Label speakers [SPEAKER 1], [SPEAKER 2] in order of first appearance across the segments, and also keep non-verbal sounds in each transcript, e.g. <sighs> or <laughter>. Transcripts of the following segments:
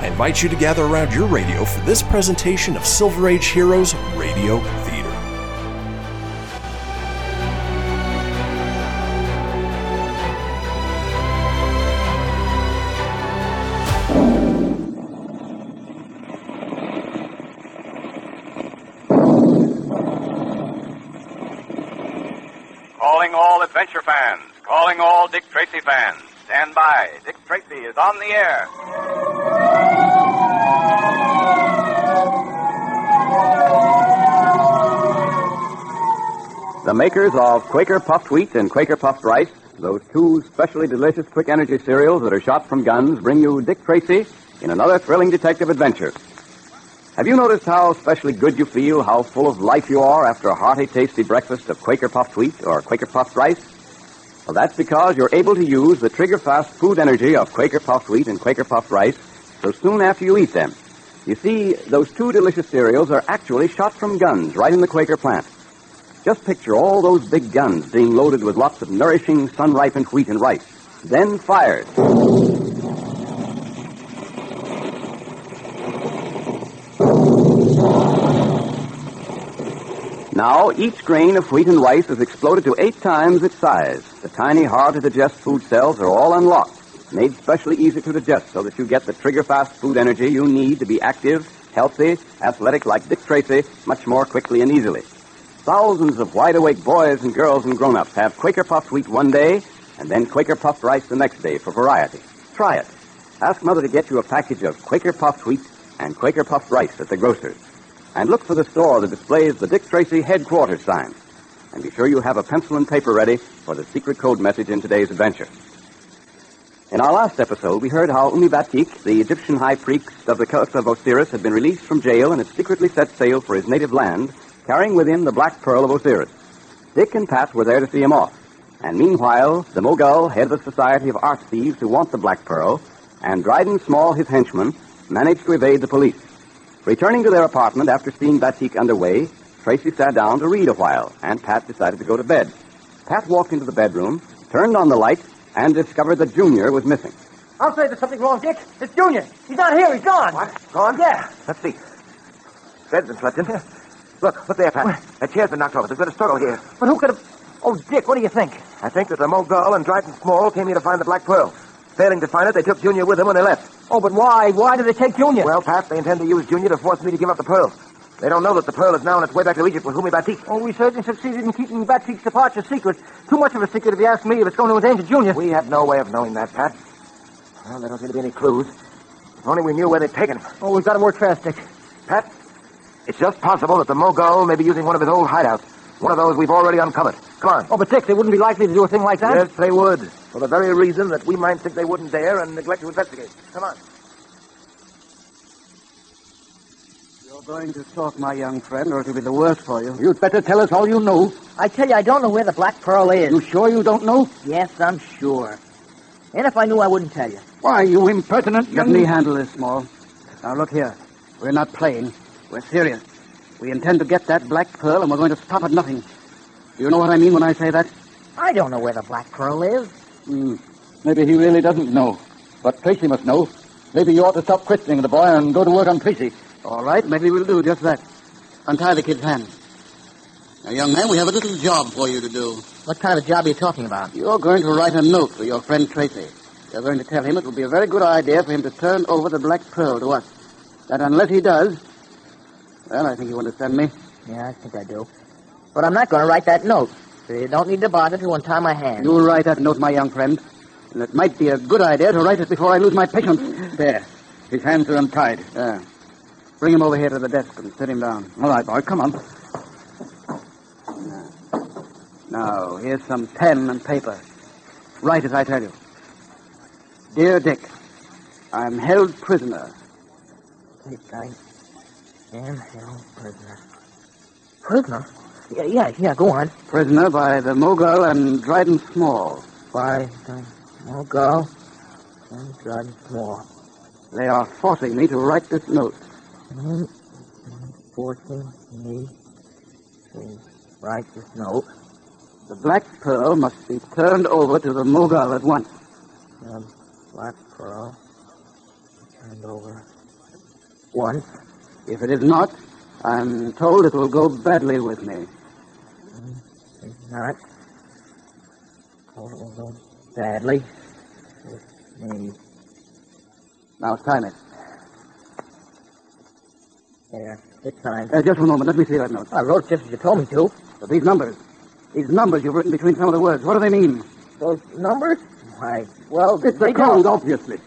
[SPEAKER 1] I invite you to gather around your radio for this presentation of Silver Age Heroes Radio Theater.
[SPEAKER 2] Calling all adventure fans. Calling all Dick Tracy fans. Stand by. Dick Tracy is on the air.
[SPEAKER 3] The makers of Quaker Puffed Wheat and Quaker Puffed Rice, those two specially delicious quick energy cereals that are shot from guns, bring you Dick Tracy in another thrilling detective adventure. Have you noticed how especially good you feel, how full of life you are after a hearty, tasty breakfast of Quaker Puffed Wheat or Quaker Puffed Rice? Well, that's because you're able to use the trigger fast food energy of Quaker Puffed Wheat and Quaker Puffed Rice so soon after you eat them. You see, those two delicious cereals are actually shot from guns right in the Quaker plant. Just picture all those big guns being loaded with lots of nourishing, sun ripened wheat and rice, then fired. Now, each grain of wheat and rice is exploded to eight times its size. The tiny, hard to digest food cells are all unlocked, made specially easy to digest so that you get the trigger fast food energy you need to be active, healthy, athletic like Dick Tracy much more quickly and easily. Thousands of wide awake boys and girls and grown ups have Quaker puffed wheat one day and then Quaker puffed rice the next day for variety. Try it. Ask Mother to get you a package of Quaker puffed wheat and Quaker puffed rice at the grocer's. And look for the store that displays the Dick Tracy headquarters sign. And be sure you have a pencil and paper ready for the secret code message in today's adventure. In our last episode, we heard how Umi Batik, the Egyptian high priest of the cult of Osiris, had been released from jail and had secretly set sail for his native land, carrying with him the Black Pearl of Osiris. Dick and Pat were there to see him off. And meanwhile, the Mogul, head of the Society of Art Thieves who want the Black Pearl, and Dryden Small, his henchman, managed to evade the police. Returning to their apartment after seeing Batik underway, Tracy sat down to read a while, and Pat decided to go to bed. Pat walked into the bedroom, turned on the light, and discovered that Junior was missing.
[SPEAKER 4] I'll say there's something wrong, Dick. It's Junior. He's not here. He's gone.
[SPEAKER 5] What? Gone?
[SPEAKER 4] Yeah.
[SPEAKER 5] Let's see. Bed's been slept in. Look, look there, Pat. That chair's been knocked over. There's been a struggle here.
[SPEAKER 4] But who could have... Oh, Dick, what do you think?
[SPEAKER 5] I think that the Mogul and Dryden Small came here to find the Black Pearl. Failing to find it, they took Junior with them when they left.
[SPEAKER 4] Oh, but why? Why did they take Junior?
[SPEAKER 5] Well, Pat, they intend to use Junior to force me to give up the pearl. They don't know that the pearl is now on its way back to Egypt with Humi Batik.
[SPEAKER 4] Oh, we certainly succeeded in keeping Batik's departure secret. Too much of a secret if you ask me if it's going to endanger Junior.
[SPEAKER 5] We have no way of knowing that, Pat. Well, there don't seem to be any clues. If only we knew where they'd taken him.
[SPEAKER 4] Oh, we've got to work fast, Dick.
[SPEAKER 5] Pat, it's just possible that the Mogul may be using one of his old hideouts. One of those we've already uncovered. Come on.
[SPEAKER 4] Oh, but Dick, they wouldn't be likely to do a thing like that.
[SPEAKER 5] Yes, they would. For the very reason that we might think they wouldn't dare and neglect to investigate. Come on.
[SPEAKER 6] Going to talk, my young friend, or it'll be the worse for you.
[SPEAKER 7] You'd better tell us all you know.
[SPEAKER 4] I tell you, I don't know where the Black Pearl is.
[SPEAKER 7] You sure you don't know?
[SPEAKER 4] Yes, I'm sure. And if I knew, I wouldn't tell you.
[SPEAKER 7] Why, you impertinent
[SPEAKER 6] Let me handle this, Small. Now, look here. We're not playing. We're serious. We intend to get that black pearl, and we're going to stop at nothing. Do you know what I mean when I say that?
[SPEAKER 4] I don't know where the Black Pearl is.
[SPEAKER 7] Hmm. Maybe he really doesn't know. But Tracy must know. Maybe you ought to stop questioning the boy and go to work on Tracy.
[SPEAKER 6] All right, maybe we'll do just that. Untie the kid's hands. Now, young man, we have a little job for you to do.
[SPEAKER 4] What kind of a job are you talking about?
[SPEAKER 6] You're going to write a note for your friend Tracy. You're going to tell him it will be a very good idea for him to turn over the black pearl to us. That unless he does, Well, I think you understand me.
[SPEAKER 8] Yeah, I think I do. But I'm not going to write that note. So you don't need to bother to untie my hands.
[SPEAKER 6] You'll write that note, my young friend. And it might be a good idea to write it before I lose my patience.
[SPEAKER 7] There. His hands are untied.
[SPEAKER 6] Yeah. Bring him over here to the desk and sit him down.
[SPEAKER 7] All right, boy, come on.
[SPEAKER 6] Now, here's some pen and paper. Write as I tell you. Dear Dick, I'm held prisoner.
[SPEAKER 8] Dick, I am held prisoner. Prisoner? Yeah, yeah, yeah, go on.
[SPEAKER 6] Prisoner by the Mogul and Dryden Small.
[SPEAKER 8] By the Mogul and Dryden Small.
[SPEAKER 6] They are forcing me to write this note.
[SPEAKER 8] Mm, Forcing me to write this note.
[SPEAKER 6] The Black Pearl must be turned over to the Mogul at once.
[SPEAKER 8] The Black Pearl turned over once.
[SPEAKER 6] If it is not, I'm told it will go badly with me.
[SPEAKER 8] If not, oh, it will go badly with me.
[SPEAKER 6] Now sign it.
[SPEAKER 8] There, it's signed.
[SPEAKER 6] Uh, just one moment. Let me see that note.
[SPEAKER 8] I wrote just as you told me to.
[SPEAKER 6] But these numbers, these numbers you've written between some of the words, what do they mean?
[SPEAKER 8] Those numbers? Why, well,
[SPEAKER 7] It's a code,
[SPEAKER 8] don't.
[SPEAKER 7] obviously.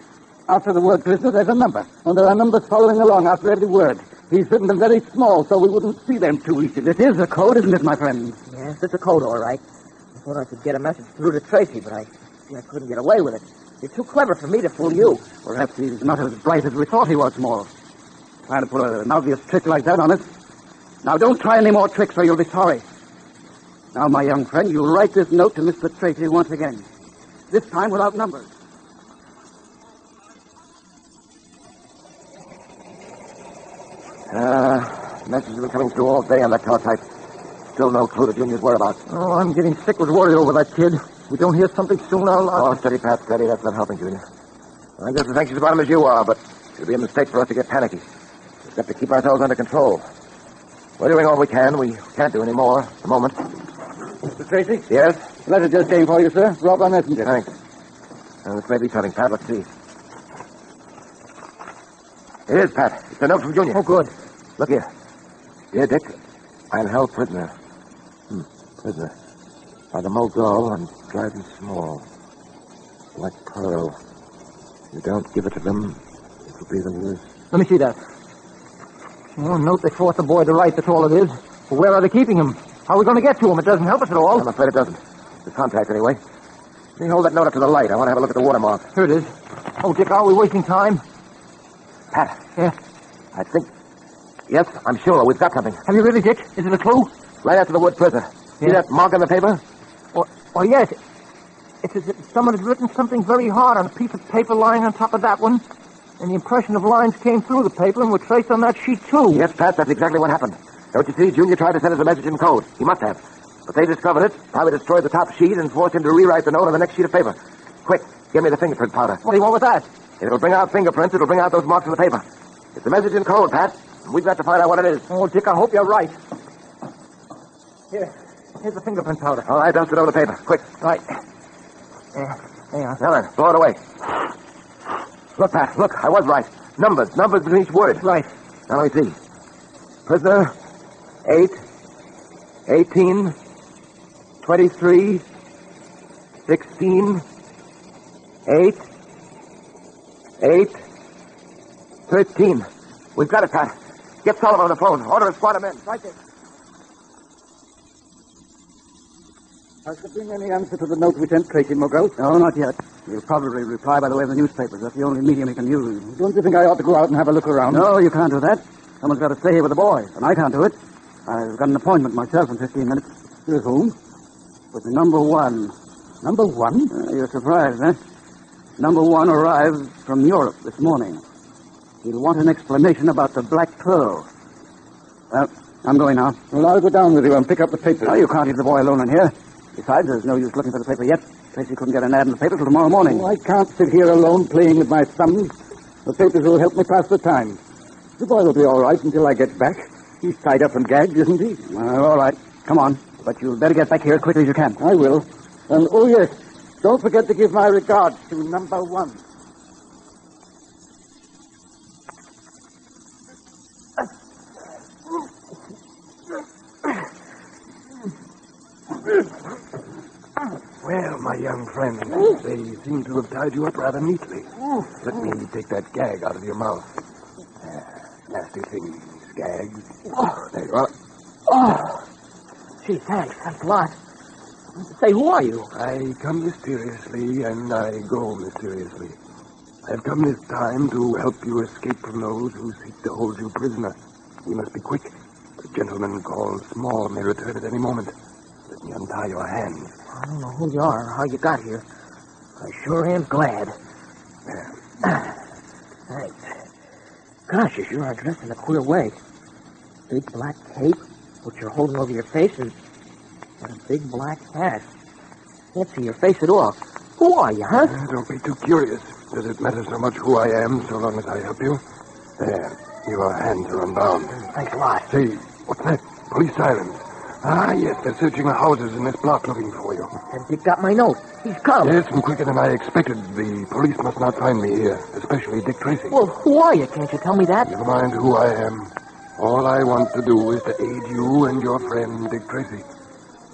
[SPEAKER 7] After the word prisoner, there's a number. And there are numbers following along after every word. He's written them very small, so we wouldn't see them too easily.
[SPEAKER 6] This is a code, isn't it, my friend?
[SPEAKER 8] Yes, it's a code, all right. I thought I could get a message through to Tracy, but I, I couldn't get away with it. You're too clever for me to fool you.
[SPEAKER 6] Perhaps he's not as bright as we thought he was, Small. Trying to pull an obvious trick like that on us. Now, don't try any more tricks or you'll be sorry. Now, my young friend, you'll write this note to Mr. Tracy once again. This time without numbers.
[SPEAKER 5] Uh, messages been coming through all day on that teletype. Still no clue to Junior's whereabouts.
[SPEAKER 7] Oh, I'm getting sick with worry over that kid. We don't hear something soon, I'll...
[SPEAKER 5] Oh, steady, Pat, steady. That's not helping, Junior. I'm just as anxious about him as you are, but it'd be a mistake for us to get panicky. We've got to keep ourselves under control. We're doing all we can. We can't do any more at the moment.
[SPEAKER 7] Mr. Tracy?
[SPEAKER 5] Yes?
[SPEAKER 7] Letter just came for you, sir. Brought by messenger.
[SPEAKER 5] Thanks. Uh, this may be something, Pat. Let's see. It is, Pat. It's a note from Junior.
[SPEAKER 8] Oh, good.
[SPEAKER 5] Look here. Dear Dick, I'm held prisoner. Hmm, prisoner. By the Mogul and Dryden Small. Like Pearl. You don't give it to them, it will be the worst.
[SPEAKER 7] Let me see that. Oh, note they forced the boy to write, that's all it is. But where are they keeping him? How are we going to get to him? It doesn't help us at all.
[SPEAKER 5] I'm afraid it doesn't. The contact, anyway. Let me hold that note up to the light. I want to have a look at the watermark.
[SPEAKER 7] Here it is. Oh, Dick, are we wasting time?
[SPEAKER 5] Pat.
[SPEAKER 7] Yeah.
[SPEAKER 5] I think. Yes, I'm sure. We've got something.
[SPEAKER 7] Have you really, Dick? Is it a clue?
[SPEAKER 5] Right after the word prisoner. See that mark on the paper?
[SPEAKER 7] Oh, oh yes. It's as if someone had written something very hard on a piece of paper lying on top of that one. And the impression of lines came through the paper and were traced on that sheet, too.
[SPEAKER 5] Yes, Pat, that's exactly what happened. Don't you see? Junior tried to send us a message in code. He must have. But they discovered it, probably destroyed the top sheet, and forced him to rewrite the note on the next sheet of paper. Quick, give me the fingerprint powder.
[SPEAKER 7] What do you want with that?
[SPEAKER 5] If it'll bring out fingerprints, it'll bring out those marks on the paper. It's a message in code, Pat. and We've got to find out what it is.
[SPEAKER 7] Oh, Dick, I hope you're right. Here. Here's the fingerprint powder.
[SPEAKER 5] All right, dust it over the paper. Quick.
[SPEAKER 7] Right. Yeah. Hang on.
[SPEAKER 5] Now then, blow it away. Look, Pat, look, I was right. Numbers, numbers between each word.
[SPEAKER 7] Right.
[SPEAKER 5] Now let me see. Prisoner, 8, 18, 23, 16, 8, 8, 13. We've got it, Pat. Get Sullivan on the phone. Order a squad of men. Right there.
[SPEAKER 7] Has there been any answer to the note we sent Tracy Mogul?
[SPEAKER 6] No, not yet. He'll probably reply by the way of the newspapers. That's the only medium he can use.
[SPEAKER 7] Don't you think I ought to go out and have a look around?
[SPEAKER 6] No, you can't do that. Someone's got to stay here with the boy, and I can't do it. I've got an appointment myself in 15 minutes.
[SPEAKER 7] With whom?
[SPEAKER 6] With number one.
[SPEAKER 7] Number one?
[SPEAKER 6] Uh, you're surprised, eh? Number one arrived from Europe this morning. He'll want an explanation about the Black Pearl. Well, I'm going now.
[SPEAKER 7] Well, I'll go down with you and pick up the papers.
[SPEAKER 6] No, you can't leave the boy alone in here. Besides, there's no use looking for the paper yet. Tracy couldn't get an ad in the paper till tomorrow morning.
[SPEAKER 7] Oh, I can't sit here alone playing with my thumbs. The papers will help me pass the time. The boy will be all right until I get back. He's tied up and gagged, isn't he?
[SPEAKER 6] Well, all right. Come on. But you'd better get back here as quickly as you can.
[SPEAKER 7] I will. And, oh, yes, don't forget to give my regards to number one.
[SPEAKER 9] Young friend. They seem to have tied you up rather neatly. Let me take that gag out of your mouth. Uh, nasty things, gags. There you are.
[SPEAKER 8] Oh. Gee, thanks. Thanks a lot. Say, who are you?
[SPEAKER 9] I come mysteriously and I go mysteriously. I have come this time to help you escape from those who seek to hold you prisoner. You must be quick. The gentleman called Small may return at any moment. Let me untie your hands.
[SPEAKER 8] I don't know who you are or how you got here. I sure am glad. <clears throat> Thanks. Gosh, you sure are dressed in a queer way. Big black cape, which you're holding over your face, and, and a big black hat. Can't see your face at all. Who are you, huh?
[SPEAKER 9] Uh, don't be too curious. Does it matter so much who I am so long as I help you? There. Your hands are unbound.
[SPEAKER 8] Thanks a lot.
[SPEAKER 9] Say, what's that? Police sirens. Ah, yes, they're searching the houses in this block looking for you.
[SPEAKER 8] And Dick got my note. He's come.
[SPEAKER 9] Yes, and quicker than I expected. The police must not find me here, especially Dick Tracy.
[SPEAKER 8] Well, who are you? Can't you tell me that?
[SPEAKER 9] Never mind who I am. All I want to do is to aid you and your friend Dick Tracy.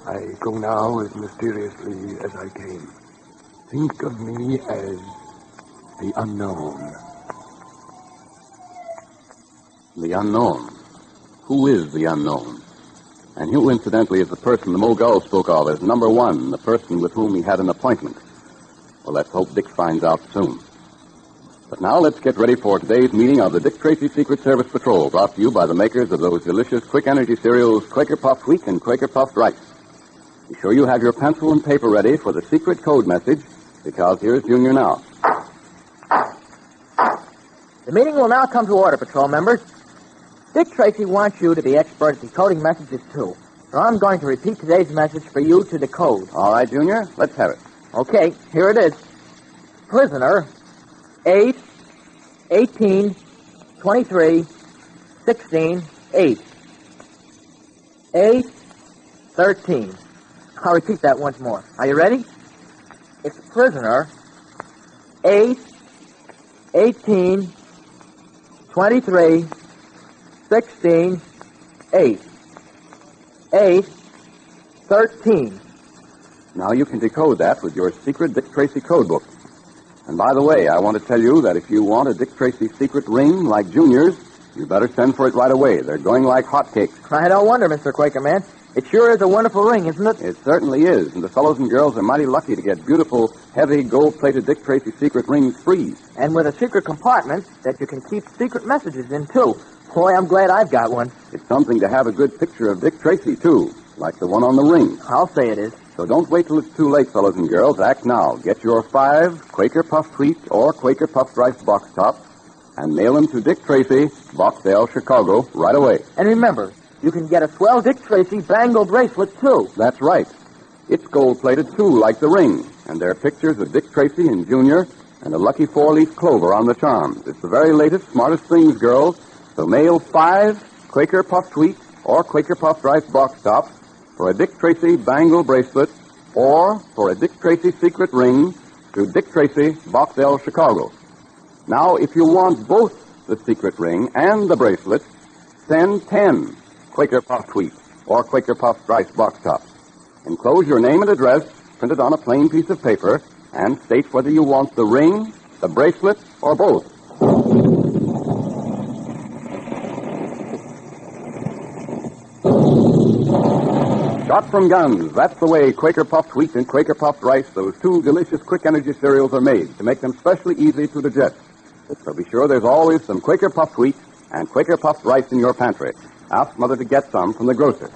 [SPEAKER 9] I go now as mysteriously as I came. Think of me as the unknown.
[SPEAKER 3] The unknown. Who is the unknown? And who, incidentally, is the person the Mogul spoke of as number one, the person with whom he had an appointment? Well, let's hope Dick finds out soon. But now let's get ready for today's meeting of the Dick Tracy Secret Service Patrol, brought to you by the makers of those delicious quick energy cereals, Quaker Puffed Wheat and Quaker Puffed Rice. Be sure you have your pencil and paper ready for the secret code message, because here's Junior now.
[SPEAKER 8] The meeting will now come to order, patrol members. Dick Tracy wants you to be expert at decoding messages, too. So I'm going to repeat today's message for you to decode.
[SPEAKER 3] All right, Junior, let's have it.
[SPEAKER 8] Okay, here it is. Prisoner, 8, 18, 23, 16, 8. 8, 13. I'll repeat that once more. Are you ready? It's prisoner, 8, 18, 23, 16, 8. 8, 13.
[SPEAKER 3] Now you can decode that with your secret Dick Tracy code book. And by the way, I want to tell you that if you want a Dick Tracy secret ring like Junior's, you better send for it right away. They're going like hotcakes.
[SPEAKER 8] I don't wonder, Mr. Quakerman. It sure is a wonderful ring, isn't it?
[SPEAKER 3] It certainly is, and the fellows and girls are mighty lucky to get beautiful, heavy, gold-plated Dick Tracy secret rings free.
[SPEAKER 8] And with a secret compartment that you can keep secret messages in, too. Boy, I'm glad I've got one.
[SPEAKER 3] It's something to have a good picture of Dick Tracy, too, like the one on the ring.
[SPEAKER 8] I'll say it is.
[SPEAKER 3] So don't wait till it's too late, fellows and girls. Act now. Get your five Quaker Puffed Wheat or Quaker Puffed Rice box tops and mail them to Dick Tracy, Boxdale, Chicago, right away.
[SPEAKER 8] And remember, you can get a swell Dick Tracy bangle bracelet, too.
[SPEAKER 3] That's right. It's gold-plated, too, like the ring. And there are pictures of Dick Tracy and Junior and a lucky four-leaf clover on the charms. It's the very latest, smartest things, girls. So mail five Quaker Puffed Wheat or Quaker Puffed Rice box tops for a Dick Tracy bangle bracelet or for a Dick Tracy secret ring to Dick Tracy, Boxdale, Chicago. Now, if you want both the secret ring and the bracelet, send 10 Quaker Puffed Wheat or Quaker Puffed Rice box tops. Enclose your name and address printed on a plain piece of paper and state whether you want the ring, the bracelet, or both. Shot from guns. That's the way Quaker Puffed Wheat and Quaker Puffed Rice, those two delicious quick energy cereals, are made to make them specially easy to digest. So be sure there's always some Quaker Puffed Wheat and Quaker Puffed Rice in your pantry. Ask Mother to get some from the grocer.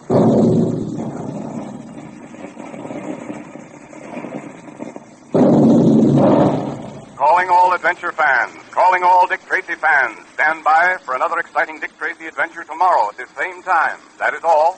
[SPEAKER 10] Calling all adventure fans, calling all Dick Tracy fans. Stand by for another exciting Dick Tracy adventure tomorrow at this same time. That is all.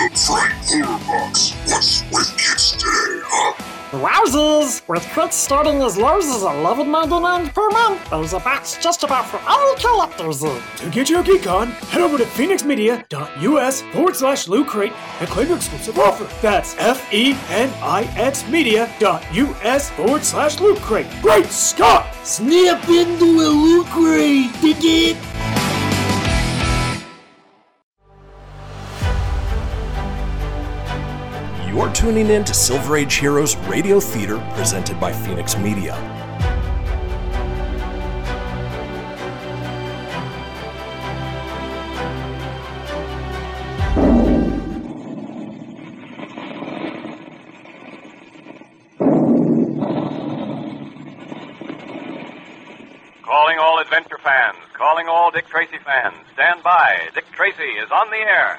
[SPEAKER 11] Yee-hoo!
[SPEAKER 12] Wowzers! With crits starting as low as $11.99 per month, there's a box just about for all collectors.
[SPEAKER 13] To get your geek on, head over to fenixmedia.us forward slash loot crate and claim your exclusive offer. That's F E N I X media.us forward slash loot crate. Great Scott!
[SPEAKER 11] Snap into a Loot Crate! Dig it?
[SPEAKER 1] You're tuning in to Silver Age Heroes Radio Theater presented by Fenix Media.
[SPEAKER 2] Calling all adventure fans, calling all Dick Tracy fans. Stand by. Dick Tracy is on the air.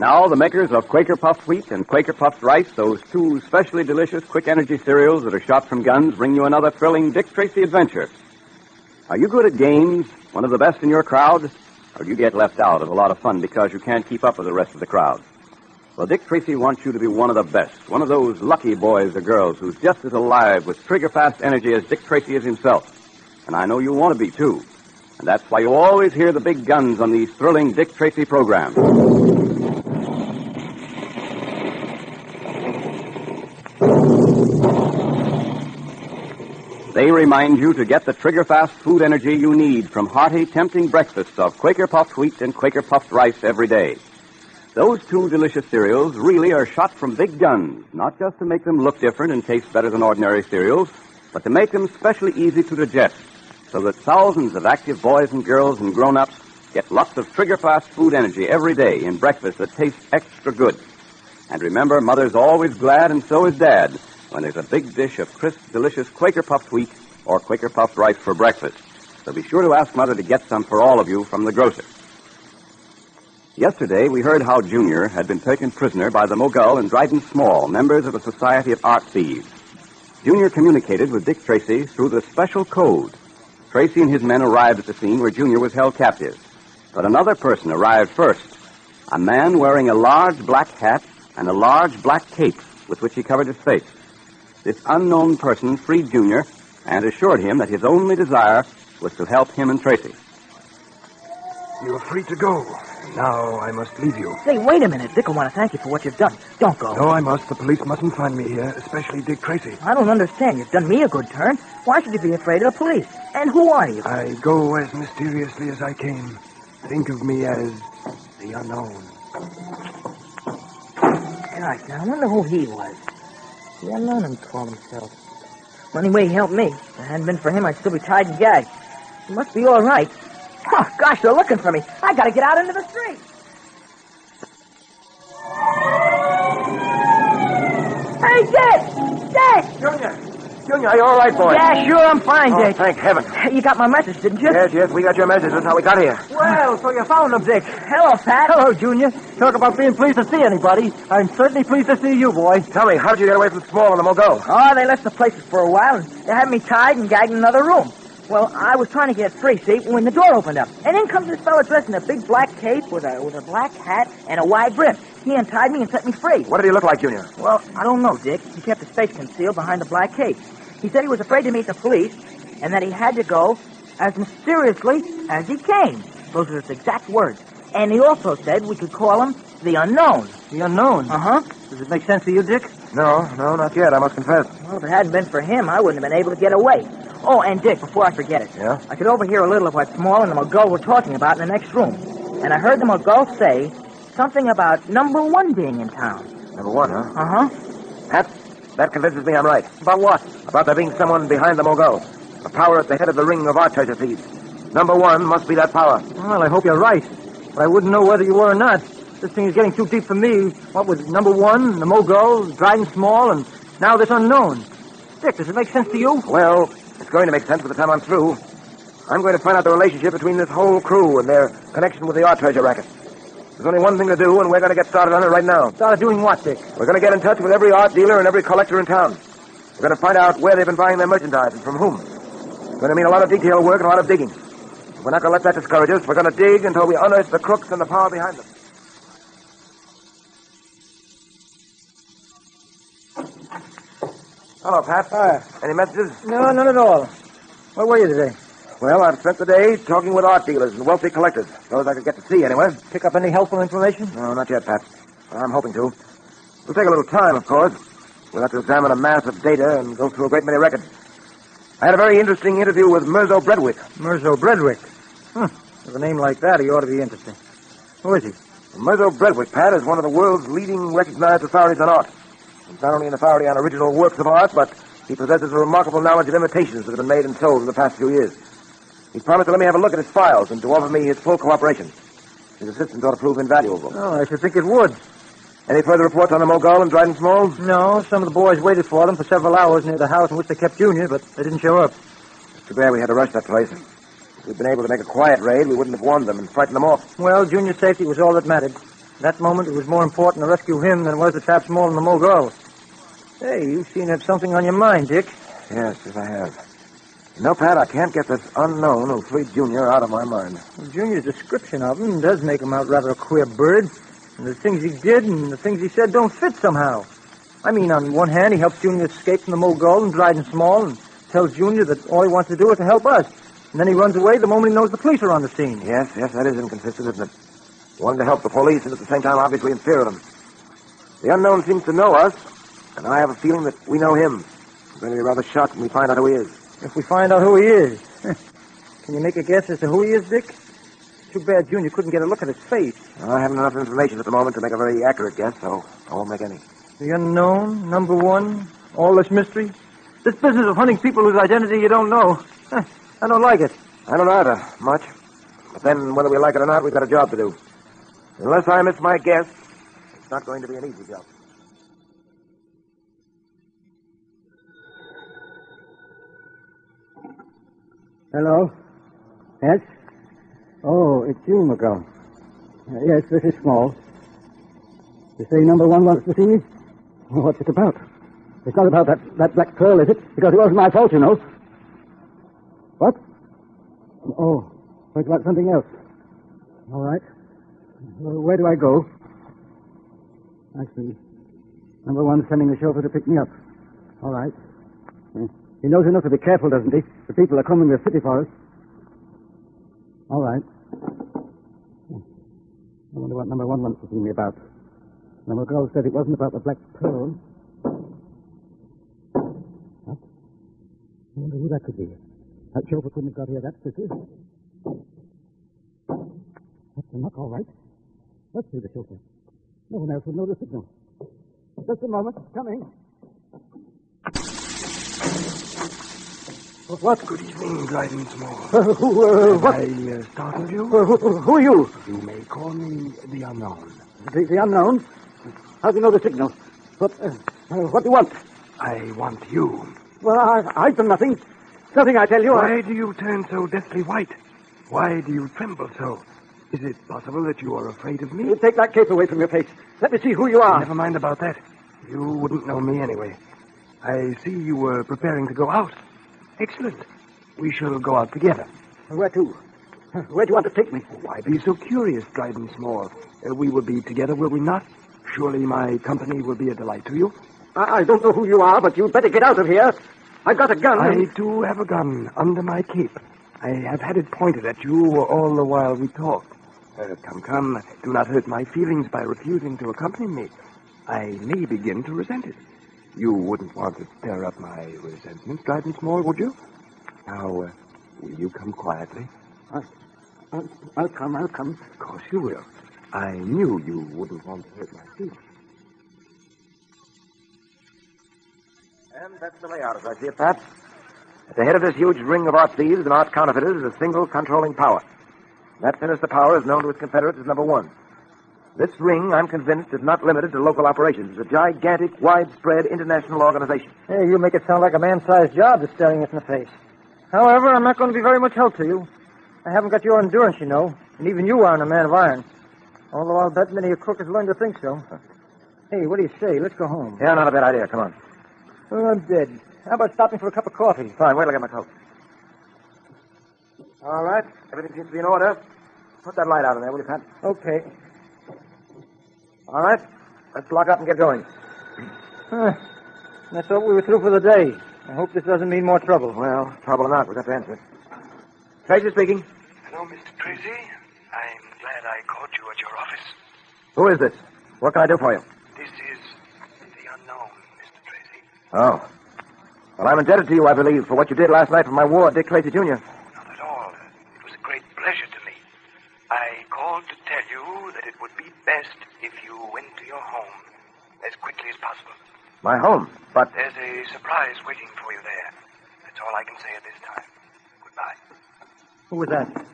[SPEAKER 3] Now, the makers of Quaker Puffed Wheat and Quaker Puffed Rice, those two specially delicious quick energy cereals that are shot from guns, bring you another thrilling Dick Tracy adventure. Are you good at games, one of the best in your crowd? Or do you get left out of a lot of fun because you can't keep up with the rest of the crowd? Well, Dick Tracy wants you to be one of the best, one of those lucky boys or girls who's just as alive with trigger fast energy as Dick Tracy is himself. And I know you want to be, too. And that's why you always hear the big guns on these thrilling Dick Tracy programs. They remind you to get the trigger fast food energy you need from hearty, tempting breakfasts of Quaker puffed wheat and Quaker puffed rice every day. Those two delicious cereals really are shot from big guns, not just to make them look different and taste better than ordinary cereals, but to make them specially easy to digest, so that thousands of active boys and girls and grown-ups get lots of trigger fast food energy every day in breakfast that tastes extra good. And remember, Mother's always glad, and so is Dad, when there's a big dish of crisp, delicious Quaker puffed wheat or Quaker puffed rice for breakfast. So be sure to ask Mother to get some for all of you from the grocer. Yesterday, we heard how Junior had been taken prisoner by the Mogul and Dryden Small, members of the Society of Art Thieves. Junior communicated with Dick Tracy through the special code. Tracy and his men arrived at the scene where Junior was held captive. But another person arrived first. A man wearing a large black hat and a large black cape with which he covered his face. This unknown person freed Junior and assured him that his only desire was to help him and Tracy.
[SPEAKER 5] You're free to go. Now I must leave you.
[SPEAKER 8] Say, wait a minute. Dick will want to thank you for what you've done. Don't go.
[SPEAKER 5] No, I must. The police mustn't find me here, especially Dick Tracy.
[SPEAKER 8] I don't understand. You've done me a good turn. Why should you be afraid of the police? And who are you?
[SPEAKER 5] I go as mysteriously as I came. Think of me as the unknown.
[SPEAKER 8] Gosh, now I wonder who he was. The unknown him call himself. Well, anyway, he helped me. If it hadn't been for him, I'd still be tied and gagged. He must be all right. Oh, gosh, they're looking for me. I gotta get out into the street. Hey, Dick! Dick!
[SPEAKER 5] Junior! Junior, are you all right, boy?
[SPEAKER 8] Yeah, sure, I'm fine,
[SPEAKER 5] Oh,
[SPEAKER 8] Dick.
[SPEAKER 5] thank heaven.
[SPEAKER 8] You got my message, didn't you?
[SPEAKER 5] Yes, yes, we got your message. That's how we got here.
[SPEAKER 7] Well, so you found him, Dick.
[SPEAKER 8] Hello, Pat.
[SPEAKER 7] Hello, Junior. Talk about being pleased to see anybody. I'm certainly pleased to see you, boy.
[SPEAKER 5] Tell me, how did you get away from Small and the Mogul?
[SPEAKER 8] Oh, they left the places for a while, and they had me tied and gagged in another room. Well, I was trying to get free, see, when the door opened up. And in comes this fellow dressed in a big black cape with a with a black hat and a wide brim. He untied me and set me free.
[SPEAKER 5] What did he look like, Junior?
[SPEAKER 8] Well, I don't know, Dick. He kept his face concealed behind the black cape. He said he was afraid to meet the police, and that he had to go as mysteriously as he came. Those are his exact words. And he also said we could call him the unknown.
[SPEAKER 7] The unknown.
[SPEAKER 8] Uh huh.
[SPEAKER 7] Does it make sense to you, Dick?
[SPEAKER 5] No, no, not yet, I must confess.
[SPEAKER 8] Well, if it hadn't been for him, I wouldn't have been able to get away. Oh, and Dick, before I forget it,
[SPEAKER 5] Yeah?
[SPEAKER 8] I could overhear a little of what Small and the Mogul were talking about in the next room. And I heard the Mogul say something about number one being in town.
[SPEAKER 5] Number one, huh?
[SPEAKER 8] Uh huh.
[SPEAKER 5] That, that convinces me I'm right.
[SPEAKER 8] About what?
[SPEAKER 5] About there being someone behind the Mogul. A power at the head of the ring of our treasure thieves. Number one must be that power.
[SPEAKER 7] Well, I hope you're right. But I wouldn't know whether you were or not. This thing is getting too deep for me. What with number one, the Mogul, Dryden Small, and now this unknown. Dick, does it make sense to you?
[SPEAKER 5] Well, it's going to make sense by the time I'm through. I'm going to find out the relationship between this whole crew and their connection with the art treasure racket. There's only one thing to do, and we're going to get started on it right now.
[SPEAKER 7] Started doing what, Dick?
[SPEAKER 5] We're going to get in touch with every art dealer and every collector in town. We're going to find out where they've been buying their merchandise and from whom. It's going to mean a lot of detail work and a lot of digging. We're not going to let that discourage us. We're going to dig until we unearth the crooks and the power behind them. Hello, Pat.
[SPEAKER 7] Hi.
[SPEAKER 5] Any messages?
[SPEAKER 7] No, none at all. Where were you today?
[SPEAKER 5] Well, I've spent the day talking with art dealers and wealthy collectors. Those I could get to see, anyway.
[SPEAKER 7] Pick up any helpful information?
[SPEAKER 5] No, not yet, Pat. But I'm hoping to. It'll take a little time, of course. We'll have to examine a mass of data and go through a great many records. I had a very interesting interview with Mirzo Bredwick.
[SPEAKER 7] Mirzo Bredwick. Huh. With a name like that, he ought to be interesting. Who is he?
[SPEAKER 5] Mirzo Bredwick, Pat, is one of the world's leading recognized authorities on art. He's not only an authority on original works of art, but he possesses a remarkable knowledge of imitations that have been made and sold in the past few years. He's promised to let me have a look at his files and to offer me his full cooperation. His assistance ought to prove invaluable.
[SPEAKER 7] Oh, I should think it would.
[SPEAKER 5] Any further reports on the Mogul and Dryden Small?
[SPEAKER 7] No, some of the boys waited for them for several hours near the house in which they kept Junior, but they didn't show up.
[SPEAKER 5] It's too bad we had to rush that place. If we'd been able to make a quiet raid, we wouldn't have warned them and frightened them off.
[SPEAKER 7] Well, Junior's safety was all that mattered. At that moment, it was more important to rescue him than it was to trap Small and the Mogul. Hey, you seem to have something on your mind, Dick.
[SPEAKER 5] Yes, yes, I have. Know, Pat, I can't get this unknown who freed Junior out of my mind.
[SPEAKER 7] Well, Junior's description of him does make him out rather a queer bird. And the things he did and the things he said don't fit somehow. I mean, on one hand, he helps Junior escape from the Mogul and Dryden Small and tells Junior that all he wants to do is to help us. And then he runs away the moment he knows the police are on the scene.
[SPEAKER 5] Yes, yes, that is inconsistent, isn't it? Wanting to help the police and at the same time obviously in fear of them. The unknown seems to know us, and I have a feeling that we know him. I'm going to be rather shocked when we find out who he is.
[SPEAKER 7] If we find out who he is. <laughs> Can you make a guess as to who he is, Dick? Too bad Junior couldn't get a look at his face.
[SPEAKER 5] I haven't enough information at the moment to make a very accurate guess, so I won't make any.
[SPEAKER 7] The unknown, number one, all this mystery. This business of hunting people whose identity you don't know. I don't like it.
[SPEAKER 5] I don't either, much. But then, whether we like it or not, we've got a job to do. Unless I miss my guess, it's not going to be an easy job.
[SPEAKER 14] Hello? Yes? Oh, it's you, McGraw. Uh, yes, this is Small. You say number one wants to see me? Well, what's it about? It's not about that, that black pearl, is it? Because it wasn't my fault, you know. What? Oh, it's about something else. All right. Well, where do I go? I see. Number one's sending the chauffeur to pick me up. All right. He knows enough to be careful, doesn't he? The people are coming to the city for us. All right. I wonder what number one wants to see me about. Number girl said it wasn't about the black pearl. What? I wonder who that could be. That chauffeur couldn't have got here that quickly. That's the knock, all right. Let's see the chauffeur. No one else would know the signal. Just a moment. Coming. What?
[SPEAKER 9] Good evening, Dryden Small.
[SPEAKER 14] Uh, who, uh, what?
[SPEAKER 9] I uh, startled you?
[SPEAKER 14] Uh, who, who are you?
[SPEAKER 9] You may call me the unknown.
[SPEAKER 14] The, the unknown? How do you know the signal? What, uh, uh, what do you want?
[SPEAKER 9] I want you.
[SPEAKER 14] Well, I, I've done nothing. Nothing, I tell you.
[SPEAKER 9] Why
[SPEAKER 14] I...
[SPEAKER 9] do you turn so deathly white? Why do you tremble so? Is it possible that you are afraid of me?
[SPEAKER 14] Take that cape away from your face. Let me see who you are.
[SPEAKER 9] Never mind about that. You wouldn't know me anyway. I see you were preparing to go out. Excellent. We shall go out together.
[SPEAKER 14] Where to? Where do you want to take me?
[SPEAKER 9] Why be so curious, Dryden Small? Uh, we will be together, will we not? Surely my company will be a delight to you.
[SPEAKER 14] I, I don't know who you are, but you'd better get out of here. I've got a gun.
[SPEAKER 9] I
[SPEAKER 14] and-
[SPEAKER 9] do have a gun under my cape. I have had it pointed at you all the while we talked. Uh, come, come. Do not hurt my feelings by refusing to accompany me. I may begin to resent it. You wouldn't want to stir up my resentment, Dryden Small, would you? Now, uh, will you come quietly?
[SPEAKER 14] I, I'll, I'll come, I'll come.
[SPEAKER 9] Of course you will. I knew you wouldn't want to hurt my feelings.
[SPEAKER 5] And that's the layout, as I see it, Pat. At the head of this huge ring of art thieves and art counterfeiters is a single controlling power. That sinister power is known to its confederates as number one. This ring, I'm convinced, is not limited to local operations. It's a gigantic, widespread international organization.
[SPEAKER 7] Hey, you make it sound like a man-sized job that's staring us in the face. However, I'm not going to be very much help to you. I haven't got your endurance, you know, and even you aren't a man of iron. Although I'll bet many a crook has learned to think so. Hey, what do you say? Let's go home.
[SPEAKER 5] Yeah, not a bad idea. Come on.
[SPEAKER 7] Well, I'm dead. How about stopping for a cup of coffee?
[SPEAKER 5] Fine, wait till I get my coat. All right. Everything seems to be in order. Put that light out in there, will you, Pat?
[SPEAKER 7] Okay.
[SPEAKER 5] All right. Let's lock up and get going.
[SPEAKER 7] Huh. I thought we were through for the day. I hope this doesn't mean more trouble.
[SPEAKER 5] Well, trouble or not, we've got to answer it. Tracy speaking.
[SPEAKER 15] Hello, Mr. Tracy. I'm glad I caught you at your office.
[SPEAKER 5] Who is this? What can I do for you?
[SPEAKER 15] This is the unknown, Mr. Tracy.
[SPEAKER 5] Oh. Well, I'm indebted to you, I believe, for what you did last night for my ward, Dick Tracy Jr.
[SPEAKER 15] Not at all. It was a great pleasure to me. I called to tell you that it would be best if you went to your home as quickly as possible.
[SPEAKER 5] My home, but
[SPEAKER 15] There's a surprise waiting for you there. That's all I can say at this time. Goodbye.
[SPEAKER 7] Who was that?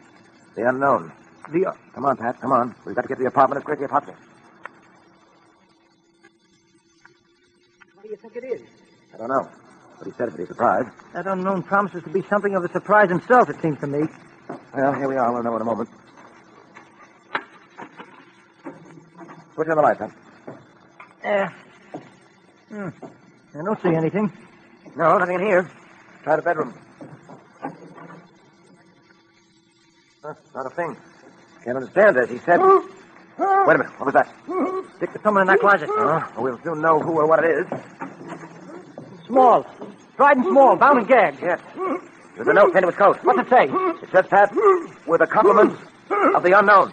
[SPEAKER 5] the unknown.
[SPEAKER 7] The.
[SPEAKER 5] Come on, Pat, come on. We've got to get to the apartment as quickly as possible.
[SPEAKER 7] What do you think it is?
[SPEAKER 5] I don't know. But he said it'd be a surprise.
[SPEAKER 7] That unknown promises to be something of a surprise himself, it seems to me.
[SPEAKER 5] Well, here we are. We'll know in a moment. Switch on the light, Pat.
[SPEAKER 7] Eh. Hmm. I don't see anything.
[SPEAKER 5] No, nothing in here. Try the bedroom. Huh, not a thing. Can't understand this. He said. Wait a minute. What was that?
[SPEAKER 7] Stick to someone in that closet.
[SPEAKER 5] Oh, we'll soon know who or what it is.
[SPEAKER 7] Small. Dryden Small, bound and gagged.
[SPEAKER 5] Yes. There's a note pinned to his coat.
[SPEAKER 7] What's it say?
[SPEAKER 5] It says, Pat, with the compliments of the unknown.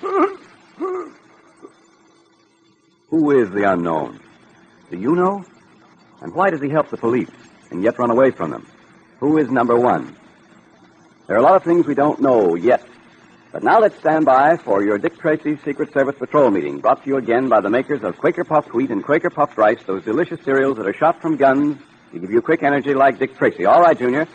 [SPEAKER 3] Who is the unknown? Do you know? And why does he help the police and yet run away from them? Who is number one? There are a lot of things we don't know yet. But now let's stand by for your Dick Tracy Secret Service Patrol meeting, brought to you again by the makers of Quaker Puffed Wheat and Quaker Puffed Rice, those delicious cereals that are shot from guns to give you quick energy like Dick Tracy. All right, Junior.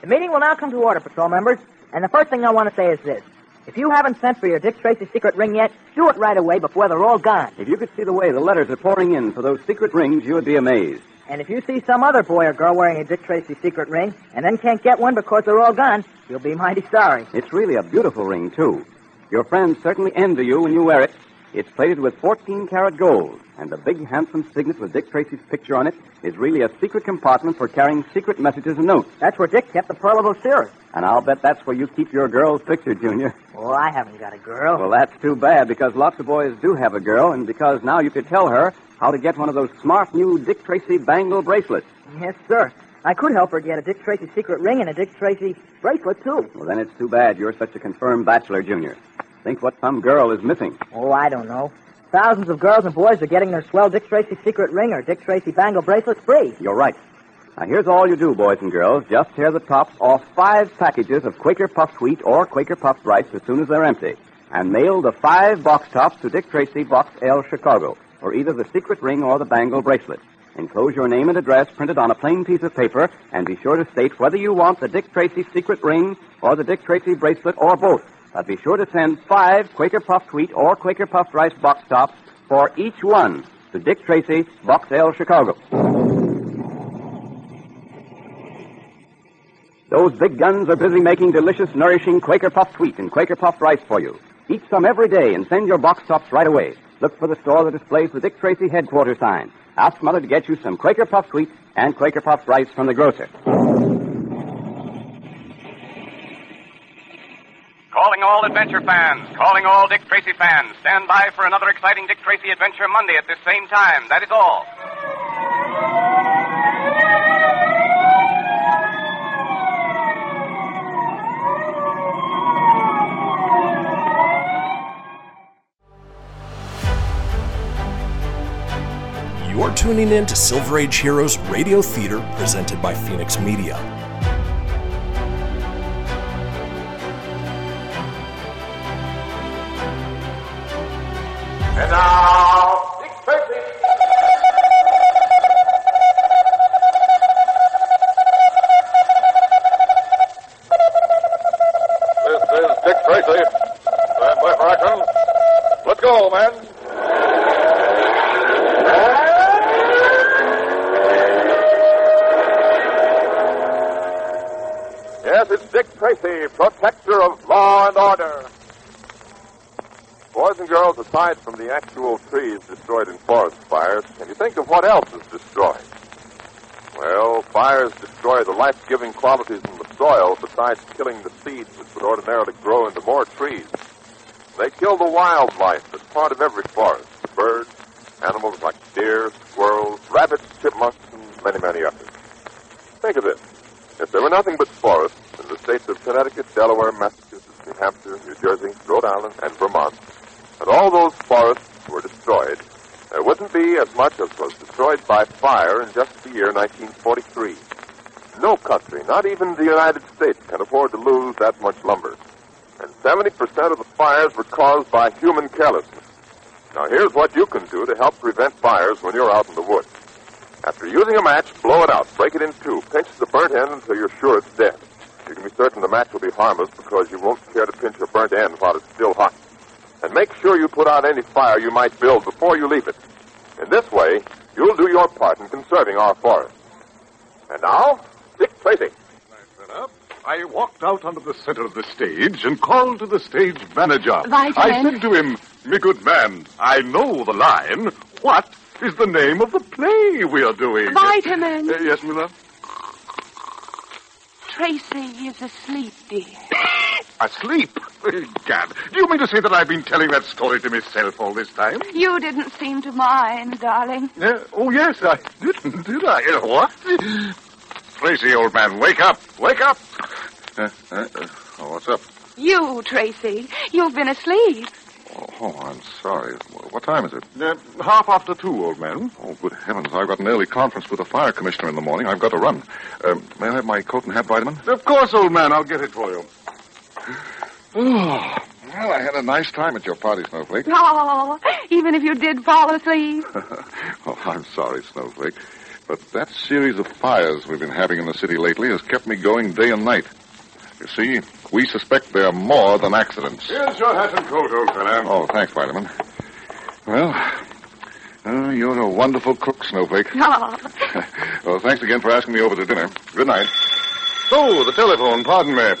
[SPEAKER 8] The meeting will now come to order, patrol members. And the first thing I want to say is this. If you haven't sent for your Dick Tracy secret ring yet, do it right away before they're all gone.
[SPEAKER 3] If you could see the way the letters are pouring in for those secret rings, you would be amazed.
[SPEAKER 8] And if you see some other boy or girl wearing a Dick Tracy secret ring and then can't get one because they're all gone, you'll be mighty sorry.
[SPEAKER 3] It's really a beautiful ring, too. Your friends certainly envy you when you wear it. It's plated with 14 karat gold, and the big handsome signet with Dick Tracy's picture on it is really a secret compartment for carrying secret messages and notes.
[SPEAKER 8] That's where Dick kept the Pearl of Osiris.
[SPEAKER 3] And I'll bet that's where you keep your girl's picture, Junior.
[SPEAKER 8] Oh, I haven't got a girl.
[SPEAKER 3] Well, that's too bad, because lots of boys do have a girl, and because now you could tell her how to get one of those smart new Dick Tracy bangle bracelets.
[SPEAKER 8] Yes, sir. I could help her get a Dick Tracy secret ring and a Dick Tracy bracelet, too.
[SPEAKER 3] Well, then it's too bad you're such a confirmed bachelor, Junior. Think what some girl is missing.
[SPEAKER 8] Oh, I don't know. Thousands of girls and boys are getting their swell Dick Tracy secret ring or Dick Tracy bangle bracelets free.
[SPEAKER 3] You're right. Now, here's all you do, boys and girls. Just tear the tops off five packages of Quaker puffed wheat or Quaker puffed rice as soon as they're empty. And mail the five box tops to Dick Tracy, Box L, Chicago, for either the secret ring or the bangle bracelet. Enclose your name and address printed on a plain piece of paper, and be sure to state whether you want the Dick Tracy secret ring or the Dick Tracy bracelet or both. But be sure to send five Quaker puffed wheat or Quaker puffed rice box tops for each one to Dick Tracy, Box L, Chicago. Those big guns are busy making delicious, nourishing Quaker puffed wheat and Quaker puffed rice for you. Eat some every day and send your box tops right away. Look for the store that displays the Dick Tracy headquarters sign. Ask Mother to get you some Quaker puffed wheat and Quaker puffed rice from the grocer.
[SPEAKER 2] Calling all adventure fans, calling all Dick Tracy fans. Stand by for another exciting Dick Tracy adventure Monday at this same time. That is all.
[SPEAKER 1] You're tuning in to Silver Age Heroes Radio Theater presented by Fenix Media.
[SPEAKER 16] The actual trees destroyed in forest fires, can you think of what else is destroyed? Well, fires destroy the life-giving qualities in the soil besides killing the seeds which would ordinarily grow into more trees. They kill the wildlife that's part of every forest. Birds, animals like deer, squirrels, rabbits, chipmunks, and many, many others. Think of this. If there were nothing but forests in the states of Connecticut, Delaware, Massachusetts, New Hampshire, New Jersey, Rhode Island, and Vermont, and all those forests were destroyed, there wouldn't be as much as was destroyed by fire in just the year 1943. No country, not even the United States, can afford to lose that much lumber. And 70% of the fires were caused by human carelessness. Now, here's what you can do to help prevent fires when you're out in the woods. After using a match, blow it out, break it in two, pinch the burnt end until you're sure it's dead. You can be certain the match will be harmless because you won't care to pinch a burnt end while it's still hot. And make sure you put out any fire you might build before you leave it. In this way, you'll do your part in conserving our forests. And now, Dick Tracy.
[SPEAKER 17] I walked out onto the center of the stage and called to the stage manager.
[SPEAKER 18] Vitamin.
[SPEAKER 17] I said to him, Me good man, I know the line. What is the name of the play we are doing?
[SPEAKER 18] Vitamin.
[SPEAKER 17] Uh, yes, my love?
[SPEAKER 18] Tracy is asleep, dear. <laughs>
[SPEAKER 17] Asleep? Gad, do you mean to say that I've been telling that story to myself all this time?
[SPEAKER 18] You didn't seem to mind, darling.
[SPEAKER 17] Uh, oh, yes, I didn't, did I? <laughs> What? Tracy, old man, wake up. Wake up. Uh, uh, uh, oh, what's up?
[SPEAKER 18] You, Tracy. You've been asleep.
[SPEAKER 17] Oh, I'm sorry. What time is it? Uh, half after two, old man. Oh, good heavens. I've got an early conference with the fire commissioner in the morning. I've got to run. Um, may I have my coat and hat, Vitamin? Of course, old man. I'll get it for you. Oh, <sighs> well, I had a nice time at your party, Snowflake.
[SPEAKER 18] Oh, even if you did fall asleep. <laughs>
[SPEAKER 17] oh, I'm sorry, Snowflake. But that series of fires we've been having in the city lately has kept me going day and night. You see, we suspect they're more than accidents.
[SPEAKER 16] Here's your hat and coat, old fellow.
[SPEAKER 17] Oh, thanks, Vitamin. Well, uh, you're a wonderful cook, Snowflake. <laughs>
[SPEAKER 18] Oh. <laughs>
[SPEAKER 17] well, thanks again for asking me over to dinner. Good night. So, the telephone, pardon me.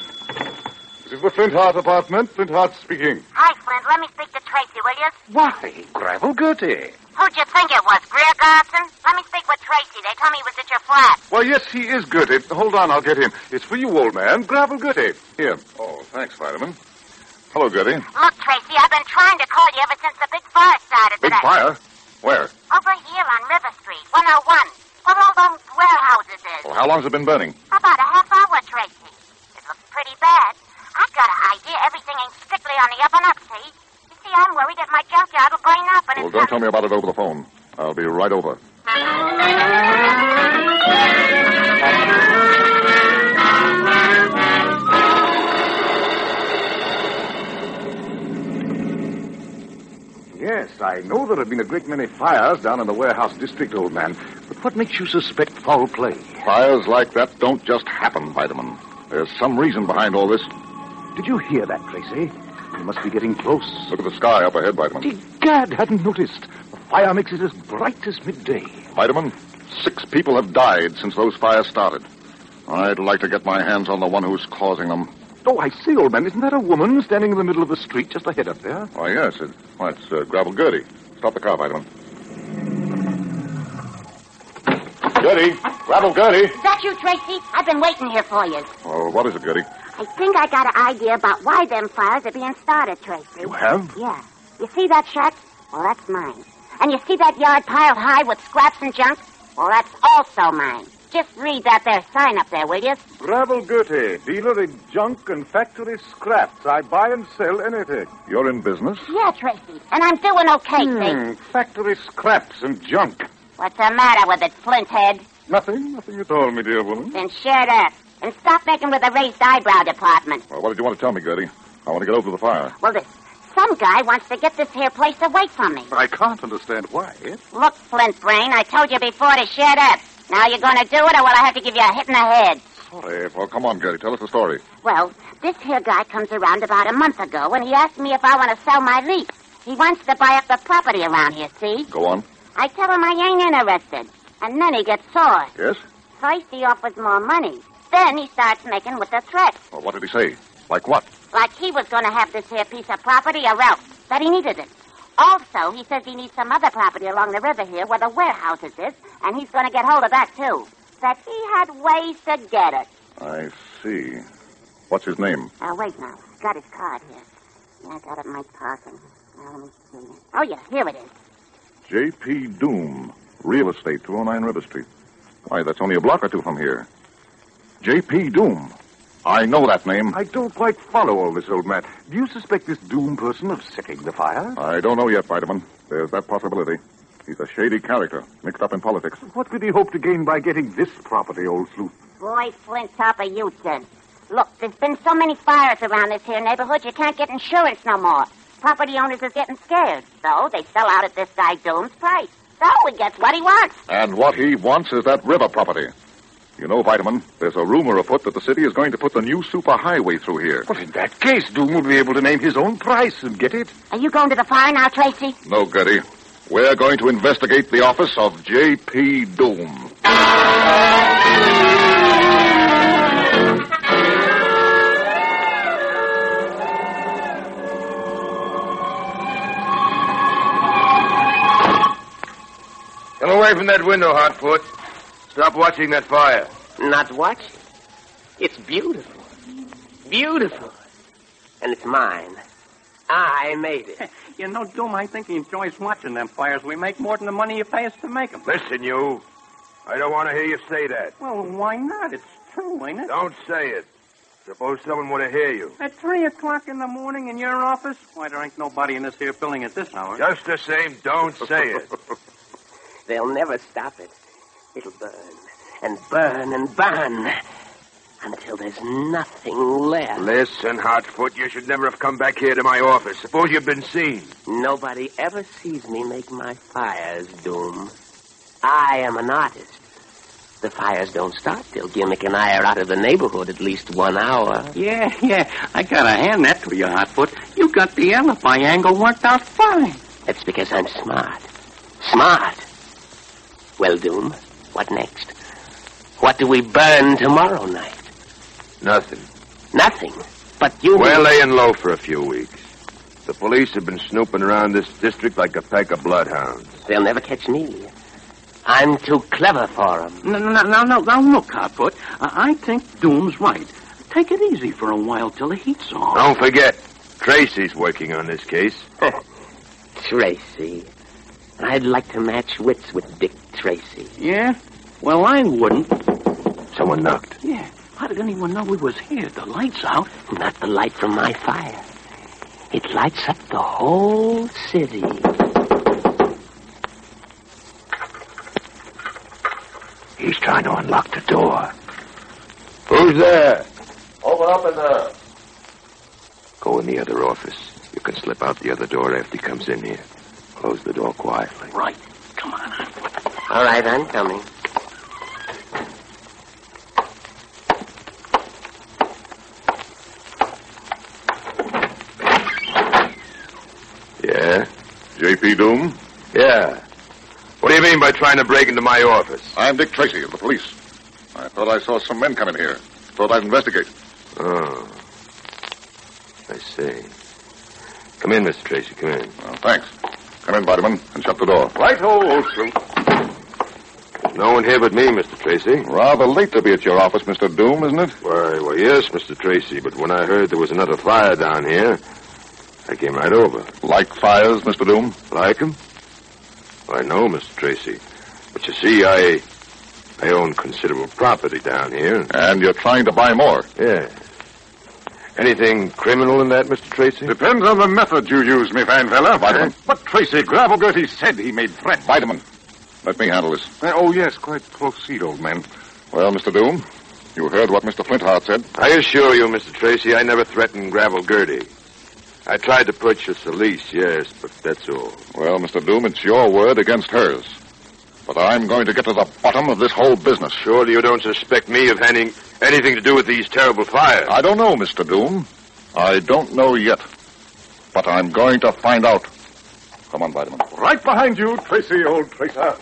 [SPEAKER 17] This is the Flintheart apartment. Flintheart speaking.
[SPEAKER 19] Hi, Flint. Let me speak to Tracy, will you?
[SPEAKER 17] Why, Gravel Gertie.
[SPEAKER 19] Who'd you think it was, Greer Garson? Let me speak with Tracy. They told me he was at your flat.
[SPEAKER 17] Well, yes, he is Gertie. Hold on, I'll get him. It's for you, old man. Gravel Gertie. Here. Oh, thanks, Vitamin. Hello, Gertie.
[SPEAKER 19] Look, Tracy, I've been trying to call you ever since the big fire started
[SPEAKER 17] Big
[SPEAKER 19] today.
[SPEAKER 17] fire? Where?
[SPEAKER 19] Over here on River Street, 101. Where all those warehouses is.
[SPEAKER 17] Well, how long's it been burning?
[SPEAKER 19] About a half hour, Tracy. It looks pretty bad. I've got an idea everything ain't strictly on the up and up, see? You see, I'm worried that my junkyard will burn up and
[SPEAKER 17] Well,
[SPEAKER 19] it's
[SPEAKER 17] don't tell me about it over the phone. I'll be right over. Yes, I know there have been a great many fires down in the warehouse district, old man. But what makes you suspect foul play? Fires like that don't just happen, Vitamin. There's some reason behind all this. Did you hear that, Tracy? You must be getting close. Look at the sky up ahead, Vitamin. Gad hadn't noticed. The fire makes it as bright as midday. Vitamin, six people have died since those fires started. I'd like to get my hands on the one who's causing them. Oh, I see, old man. Isn't that a woman standing in the middle of the street just ahead up there? Oh, yes. It, well, it's uh, Gravel Gertie. Stop the car, Vitamin. Gertie! Gravel Gertie!
[SPEAKER 19] Is that you, Tracy? I've been waiting here for you.
[SPEAKER 17] Oh, what is it, Gertie?
[SPEAKER 19] I think I got an idea about why them fires are being started, Tracy.
[SPEAKER 17] You have?
[SPEAKER 19] Yeah. You see that shack? Well, that's mine. And you see that yard piled high with scraps and junk? Well, that's also mine. Just read that there sign up there, will you?
[SPEAKER 17] Gravel Gertie, dealer in junk and factory scraps. I buy and sell anything. You're in business?
[SPEAKER 19] Yeah, Tracy. And I'm doing okay,
[SPEAKER 17] Hmm, factory scraps and junk.
[SPEAKER 19] What's the matter with it, Flinthead?
[SPEAKER 17] Nothing, nothing at all, my dear woman.
[SPEAKER 19] Then shut up. And stop making with the raised eyebrow department.
[SPEAKER 17] Well, what did you want to tell me, Gertie? I want to get over the fire.
[SPEAKER 19] Well, this, some guy wants to get this here place away from me.
[SPEAKER 17] But I can't understand why.
[SPEAKER 19] Look, Flint Brain, I told you before to shut up. Now you're going to do it, or will I have to give you a hit in the head?
[SPEAKER 17] Sorry. Well, come on, Gertie. Tell us the story.
[SPEAKER 19] Well, this here guy comes around about a month ago, and he asked me if I want to sell my lease. He wants to buy up the property around here, see?
[SPEAKER 17] Go on.
[SPEAKER 19] I tell him I ain't interested. And then he gets sore.
[SPEAKER 17] Yes?
[SPEAKER 19] First, he offers more money. Then he starts making with the threats.
[SPEAKER 17] Well, what did he say? Like what?
[SPEAKER 19] Like he was going to have this here piece of property or else. That he needed it. Also, he says he needs some other property along the river here where the warehouses is, and he's going to get hold of that, too. That he had ways to get it.
[SPEAKER 17] I see. What's his name?
[SPEAKER 19] Uh, wait now. Got his card here. Yeah, I got it in my pocket. Now, let me see. Oh, yeah, here it is.
[SPEAKER 17] J.P. Doom, Real Estate, 209 River Street. Why, that's only a block or two from here. J.P. Doom. I know that name. I don't quite follow all this, old man. Do you suspect this Doom person of setting the fire? I don't know yet, Vitamin. There's that possibility. He's a shady character, mixed up in politics. What could he hope to gain by getting this property, old sleuth?
[SPEAKER 19] Boy, Flint Topper, you did. Look, there's been so many fires around this here neighborhood, you can't get insurance no more. Property owners is getting scared, so they sell out at this guy Doom's price. So he gets what he wants.
[SPEAKER 17] And what he wants is that river property. You know, Vitamin, there's a rumor afoot that the city is going to put the new superhighway through here.
[SPEAKER 20] Well, in that case, Doom will be able to name his own price and get it.
[SPEAKER 19] Are you going to the fire now, Tracy?
[SPEAKER 17] No, Gertie. We're going to investigate the office of J.P. Doom.
[SPEAKER 20] Come away from that window, Hotfoot. Stop watching that fire.
[SPEAKER 21] Not watching. It's beautiful. Beautiful. And it's mine. I made it. <laughs>
[SPEAKER 22] You know, Doom, I think he enjoys watching them fires. We make more than the money you pay us to make them.
[SPEAKER 20] Listen, you. I don't want to hear you say that.
[SPEAKER 22] Well, why not? It's true, ain't it?
[SPEAKER 20] Don't say it. Suppose someone were to hear you.
[SPEAKER 22] At 3 o'clock in the morning in your office? Why, there ain't nobody in this here building at this hour.
[SPEAKER 20] Just the same, don't say it. <laughs>
[SPEAKER 21] They'll never stop it. It'll burn and burn and burn until there's nothing left.
[SPEAKER 20] Listen, Hotfoot, you should never have come back here to my office. Suppose you've been seen.
[SPEAKER 21] Nobody ever sees me make my fires, Doom. I am an artist. The fires don't start till Gimmick and I are out of the neighborhood at least one hour.
[SPEAKER 22] Yeah, yeah. I gotta hand that to you, Hotfoot. You got the alibi angle worked out fine.
[SPEAKER 21] That's because I'm smart. Smart. Well, Doom, what next? What do we burn tomorrow night?
[SPEAKER 20] Nothing.
[SPEAKER 21] Nothing. But you.
[SPEAKER 20] We're laying low for a few weeks. The police have been snooping around this district like a pack of bloodhounds.
[SPEAKER 21] They'll never catch me. I'm too clever for them.
[SPEAKER 22] No, no, no, no, now look, Hotfoot. I, I think Doom's right. Take it easy for a while till the heat's off.
[SPEAKER 20] Don't forget, Tracy's working on this case. <laughs>
[SPEAKER 21] Tracy. I'd like to match wits with Dick Tracy.
[SPEAKER 22] Yeah? Well, I wouldn't.
[SPEAKER 20] Someone knocked.
[SPEAKER 22] Yeah. How did anyone know we was here? The light's out.
[SPEAKER 21] Not the light from my fire. It lights up the whole city.
[SPEAKER 20] He's trying to unlock the door. Who's there?
[SPEAKER 16] Open up in there.
[SPEAKER 20] Go in the other office. You can slip out the other door after he comes in here. Close the door quietly.
[SPEAKER 22] Right. Come on.
[SPEAKER 21] All right, I'm coming.
[SPEAKER 20] Yeah?
[SPEAKER 17] J.P. Doom?
[SPEAKER 20] Yeah. What do you mean by trying to break into my office?
[SPEAKER 17] I'm Dick Tracy of the police. I thought I saw some men come in here. Thought I'd investigate.
[SPEAKER 20] Oh. I see. Come in, Mr. Tracy. Come in.
[SPEAKER 17] Oh, thanks. Come in, Vitamin, and shut the door.
[SPEAKER 20] Right, old. There's no one here but me, Mr. Tracy.
[SPEAKER 17] Rather late to be at your office, Mr. Doom, isn't it?
[SPEAKER 20] Why, well, yes, Mr. Tracy, but when I heard there was another fire down here, I came right over.
[SPEAKER 17] Like fires, Mr. Doom?
[SPEAKER 20] Like 'em? I know, Mr. Tracy. But you see, I I own considerable property down here.
[SPEAKER 17] And you're trying to buy more?
[SPEAKER 20] Yeah. Anything criminal in that, Mr. Tracy?
[SPEAKER 17] Depends on the method you use, me fine fella. Vitamin. But Tracy Gravel Gertie said he made threat. Vitamin. Let me handle this.
[SPEAKER 20] Uh, oh, yes, quite proceed, old man.
[SPEAKER 17] Well, Mr. Doom, you heard what Mr. Flintheart said.
[SPEAKER 20] I assure you, Mr. Tracy, I never threatened Gravel Gertie. I tried to purchase a lease, yes, but that's all.
[SPEAKER 17] Well, Mr. Doom, it's your word against hers. But I'm going to get to the bottom of this whole business.
[SPEAKER 20] Surely you don't suspect me of having anything to do with these terrible fires.
[SPEAKER 17] I don't know, Mr. Doom. I don't know yet. But I'm going to find out. Come on, Vitamin. Right behind you, Tracy, old tracer.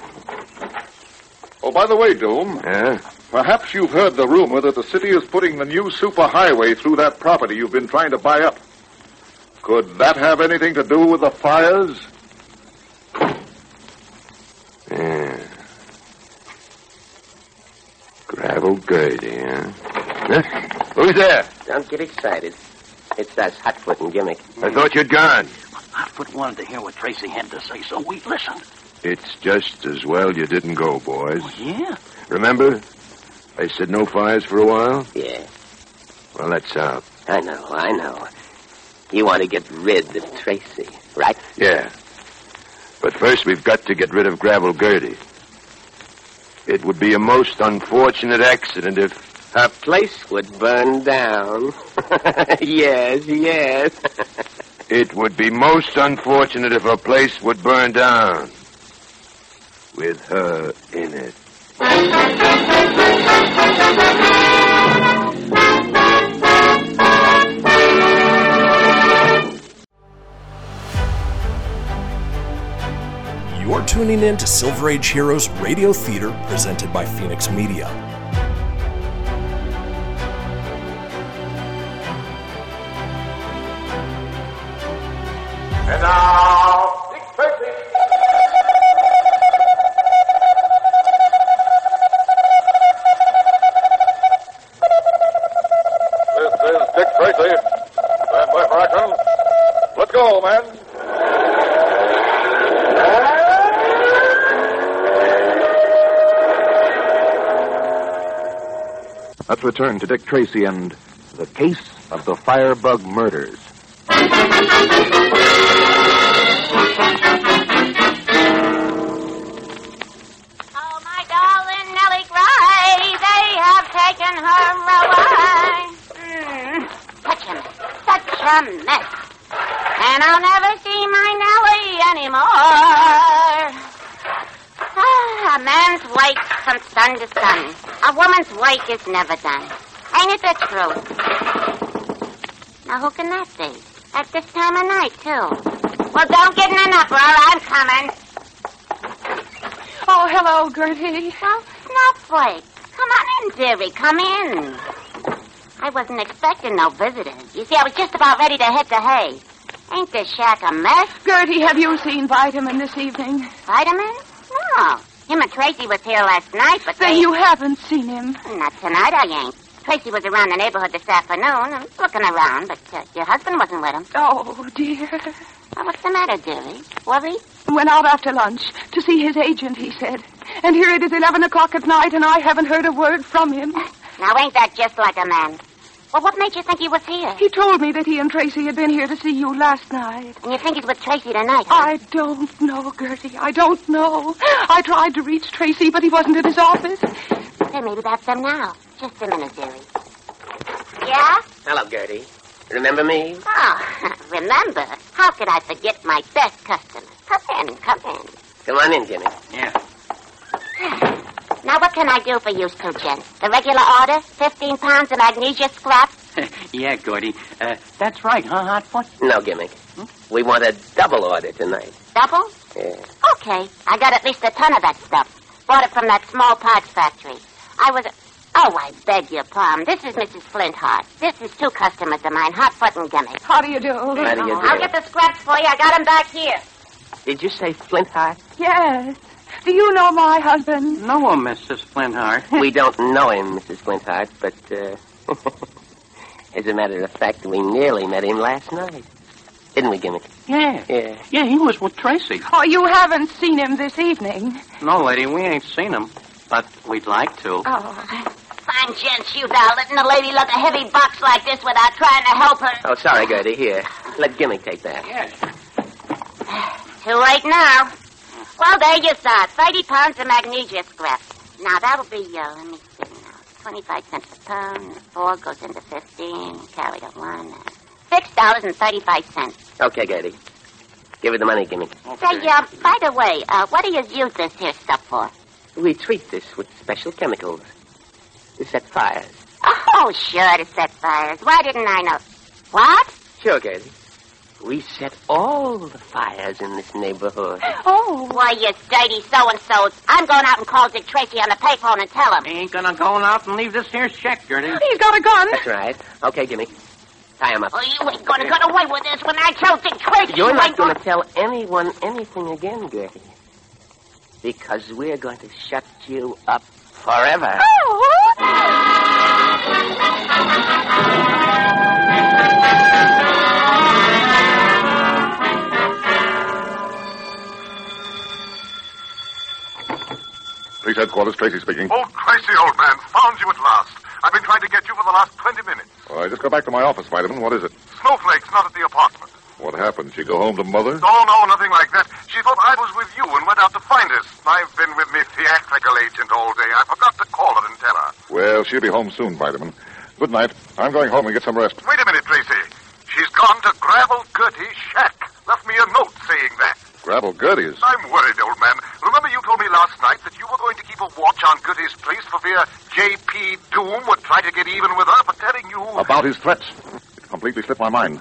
[SPEAKER 17] Oh, by the way, Doom.
[SPEAKER 20] Yeah?
[SPEAKER 17] Perhaps you've heard the rumor that the city is putting the new superhighway through that property you've been trying to buy up. Could that have anything to do with the fires?
[SPEAKER 20] Yeah. Gravel Gertie, huh? huh? Who's there?
[SPEAKER 21] Don't get excited. It's us, Hotfoot and Gimmick.
[SPEAKER 20] I thought you'd gone.
[SPEAKER 22] Hotfoot wanted to hear what Tracy had to say, so we listened.
[SPEAKER 20] It's just as well you didn't go, boys.
[SPEAKER 22] Oh, yeah?
[SPEAKER 20] Remember? I said no fires for a while?
[SPEAKER 21] Yeah.
[SPEAKER 20] Well, that's out.
[SPEAKER 21] I know, I know. You want to get rid of Tracy, right?
[SPEAKER 20] Yeah. But first, we've got to get rid of Gravel Gertie. It would be a most unfortunate accident if.
[SPEAKER 21] Her place would burn down. <laughs> yes, yes. <laughs>
[SPEAKER 20] it would be most unfortunate if her place would burn down. With her in it.
[SPEAKER 1] You're tuning in to Silver Age Heroes Radio Theater presented by Fenix Media.
[SPEAKER 2] And now, Dick Tracy.
[SPEAKER 16] This is Dick Tracy. Stand by for action. Let's go, man.
[SPEAKER 17] Let's return to Dick Tracy and the case of the Firebug murders.
[SPEAKER 19] Oh, my darling Nellie Gray, they have taken her away. Mm, such a mess, such a mess. And I'll never see my Nellie anymore. Ah, a man's work from sun to sun. A woman's work is never done. Ain't it the truth? Now, who can that be? At this time of night, too. Well, don't get in an uproar. I'm coming.
[SPEAKER 18] Oh, hello, Gertie.
[SPEAKER 19] Well, Snowflake. Come on in, dearie. Come in. I wasn't expecting no visitors. You see, I was just about ready to hit the hay. Ain't this shack a mess?
[SPEAKER 18] Gertie, have you seen Vitamin this evening?
[SPEAKER 19] Vitamin? No. Him and Tracy was here last night, but
[SPEAKER 18] Then
[SPEAKER 19] they...
[SPEAKER 18] you haven't seen him.
[SPEAKER 19] Not tonight, I ain't. Tracy was around the neighborhood this afternoon. I'm looking around, but uh, your husband wasn't with him.
[SPEAKER 18] Oh, dear.
[SPEAKER 19] Well, what's the matter, dearie? Worried?
[SPEAKER 18] Went out after lunch to see his agent, he said. And here it is 11 o'clock at night, and I haven't heard a word from him.
[SPEAKER 19] Now, ain't that just like a man? Well, what made you think he was here?
[SPEAKER 18] He told me that he and Tracy had been here to see you last night.
[SPEAKER 19] And you think he's with Tracy tonight, huh?
[SPEAKER 18] I don't know, Gertie. I don't know. I tried to reach Tracy, but he wasn't in his office.
[SPEAKER 19] Hey, maybe that's him now. Just a minute, dearie. Yeah?
[SPEAKER 21] Hello, Gertie. Remember me?
[SPEAKER 19] Oh, <laughs> remember? How could I forget my best customer? Come in, come in.
[SPEAKER 21] Come on in, Jimmy.
[SPEAKER 22] Yeah. <sighs> <sighs> <sighs>
[SPEAKER 19] Now, what can I do for you two? The regular order? 15 pounds of magnesia scrap? <laughs>
[SPEAKER 22] yeah, Gordy. Uh, that's right, huh, Hotfoot?
[SPEAKER 21] No, Gimmick. We want a double order tonight.
[SPEAKER 19] Double?
[SPEAKER 21] Yeah.
[SPEAKER 19] Okay. I got at least a ton of that stuff. Bought it from that small parts factory. I was. Oh, I beg your pardon. This is Mrs. Flintheart. This is two customers of mine, Hotfoot and Gimmick.
[SPEAKER 18] How do you do?
[SPEAKER 21] How do you do?
[SPEAKER 19] I'll get the scraps for you. I got 'em back here.
[SPEAKER 21] Did you say Flintheart?
[SPEAKER 18] Yes. Do you know my husband?
[SPEAKER 22] No, Mrs. Flintheart.
[SPEAKER 21] we <laughs> don't know him, Mrs. Flintheart, but, uh, <laughs> as a matter of fact, we nearly met him last night. Didn't we, Gimmick?
[SPEAKER 22] Yeah.
[SPEAKER 21] Yeah.
[SPEAKER 22] Yeah, he was with Tracy.
[SPEAKER 18] Oh, you haven't seen him this evening.
[SPEAKER 22] No, lady, we ain't seen him. But we'd like to.
[SPEAKER 18] Oh.
[SPEAKER 19] Fine gents, you now, letting a lady lug a heavy box like this without trying to help her.
[SPEAKER 21] Oh, sorry, Gertie. Here. Let Gimmick take that. Yes.
[SPEAKER 19] Too late now. Well, there you saw it. 30 pounds of magnesia scrap. Now, that'll be, uh, let me see now. 25 cents a pound. Four goes into 15. Carry the one. $6.35.
[SPEAKER 21] Okay, Gertie. Give her the money, Gimmick.
[SPEAKER 19] Say, uh, by the way, uh, what do you use this here stuff for?
[SPEAKER 21] We treat this with special chemicals to set fires.
[SPEAKER 19] Oh, sure, to set fires. Why didn't I know? What?
[SPEAKER 21] Sure, Gertie. We set all the fires in this neighborhood.
[SPEAKER 19] Oh. Why, you dirty so-and-sos. I'm going out and call Dick Tracy on the payphone and tell him.
[SPEAKER 22] He ain't gonna go out and leave this here shack, Gertie.
[SPEAKER 18] He's got a gun.
[SPEAKER 21] That's right. Okay, Gimme. Tie him up.
[SPEAKER 19] Oh, you ain't going to get away with this when I tell Dick Tracy.
[SPEAKER 21] You're
[SPEAKER 19] you
[SPEAKER 21] not
[SPEAKER 19] ain't
[SPEAKER 21] going to tell anyone anything again, Gertie. Because we're going to shut you up forever. Oh.
[SPEAKER 17] Police headquarters, Tracy speaking.
[SPEAKER 2] Oh, Tracy, old man, found you at last. I've been trying to get you for the last 20 minutes.
[SPEAKER 17] All right, just go back to my office, Vitamin. What is it?
[SPEAKER 2] Snowflake's not at the apartment.
[SPEAKER 17] What happened? She go home to mother?
[SPEAKER 2] Oh, no, nothing like that. She thought I was with you and went out to find us. I've been with me theatrical agent all day. I forgot to call her and tell her.
[SPEAKER 17] Well, she'll be home soon, Vitamin. Good night. I'm going home and get some rest.
[SPEAKER 2] Wait a minute, Tracy. She's gone to Gravel Gertie's shack. Left me a note saying that.
[SPEAKER 17] Gravel Gertie's.
[SPEAKER 2] I'm worried, old man. Remember you told me last night that you were going to keep a watch on Gertie's place for fear J.P. Doom would try to get even with her for telling you...
[SPEAKER 17] About his threats. It completely slipped my mind.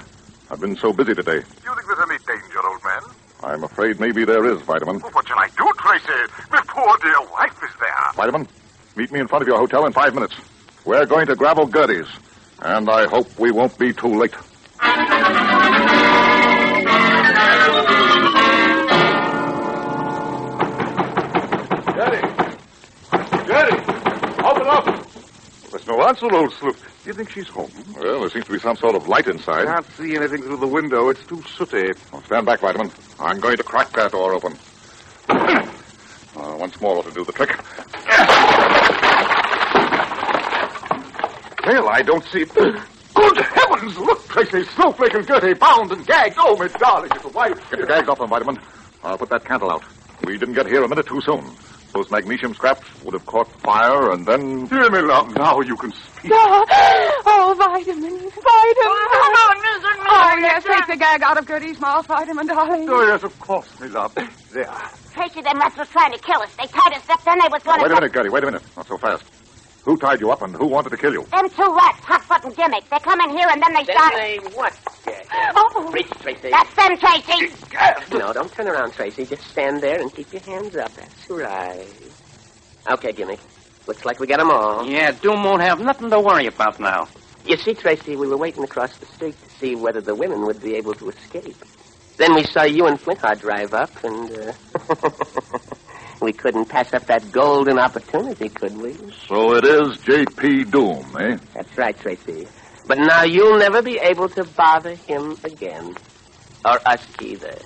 [SPEAKER 17] I've been so busy today.
[SPEAKER 2] Do you think there's any danger, old man?
[SPEAKER 17] I'm afraid maybe there is, Vitamin.
[SPEAKER 2] What shall I do, Tracy? My poor dear wife is there.
[SPEAKER 17] Vitamin, meet me in front of your hotel in five minutes. We're going to Gravel Gertie's. And I hope we won't be too late.
[SPEAKER 16] No answer, old sleuth. Do you think she's home?
[SPEAKER 17] Well, there seems to be some sort of light inside.
[SPEAKER 16] Can't see anything through the window. It's too sooty.
[SPEAKER 17] Well, stand back, Vitamin. I'm going to crack that door open. <clears throat> Uh, once more ought to do the trick.
[SPEAKER 16] Well, I don't see. <clears throat> Good heavens! Look, Tracy, Snowflake and Gertie bound and gagged. Oh, my darling little wife.
[SPEAKER 17] Get the gags off them, Vitamin. I'll put that candle out. We didn't get here a minute too soon. Those magnesium scraps would have caught fire and then.
[SPEAKER 16] Hear me, love. Now you can speak.
[SPEAKER 18] Ah, oh, vitamin. Vitamin. Oh, oh yes, take the gag out of Gertie's mouth, vitamin, darling.
[SPEAKER 16] Oh, yes, of course, my love. There.
[SPEAKER 19] Tracy, them rats was trying to kill us. They tied us up, then they was going
[SPEAKER 17] Now,
[SPEAKER 19] to...
[SPEAKER 17] wait a minute, Gertie. Wait a minute. Not so fast. Who tied you up and who wanted to kill you?
[SPEAKER 19] Them two rats, Hotfoot and Gimmick. They come in here and then they
[SPEAKER 21] Then
[SPEAKER 19] shot
[SPEAKER 21] they what?
[SPEAKER 19] Oh.
[SPEAKER 21] Reach, Tracy.
[SPEAKER 19] That's them, Tracy.
[SPEAKER 21] No, don't turn around, Tracy. Just stand there and keep your hands up. That's right. Okay, Gimmick. Looks like we got 'em all.
[SPEAKER 22] Yeah, Doom won't have nothing to worry about now.
[SPEAKER 21] You see, Tracy, we were waiting across the street to see whether the women would be able to escape. Then we saw you and Flintheart drive up, and uh, <laughs> we couldn't pass up that golden opportunity, could we?
[SPEAKER 17] So it is J.P. Doom, eh?
[SPEAKER 21] That's right, Tracy. But now you'll never be able to bother him again. Or us either.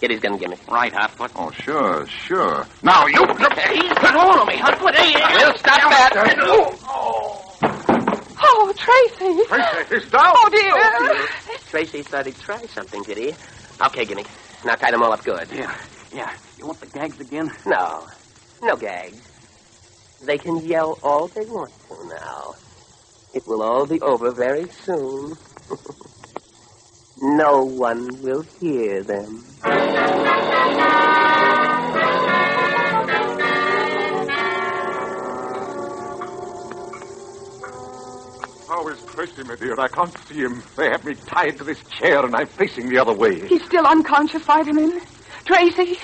[SPEAKER 21] Kitty's gonna give me.
[SPEAKER 22] Right, Hotfoot.
[SPEAKER 17] Oh, sure, sure.
[SPEAKER 22] Now, you... He's got hold of me, Hotfoot. Hey, hey,
[SPEAKER 21] We'll stop that.
[SPEAKER 18] Oh, oh, Tracy.
[SPEAKER 16] Tracy, he's down.
[SPEAKER 18] Oh, dear.
[SPEAKER 21] Tracy thought he'd try something, did he? Okay, Gimmick. Now tie them all up good.
[SPEAKER 22] Yeah, yeah. You want the gags again?
[SPEAKER 21] No. No gags. They can yell all they want to now. It will all be over very soon. <laughs> no one will hear them.
[SPEAKER 16] How is Tracy, my dear? I can't see him. They have me tied to this chair, and I'm facing the other way.
[SPEAKER 18] He's still unconscious, vitamin. Tracy.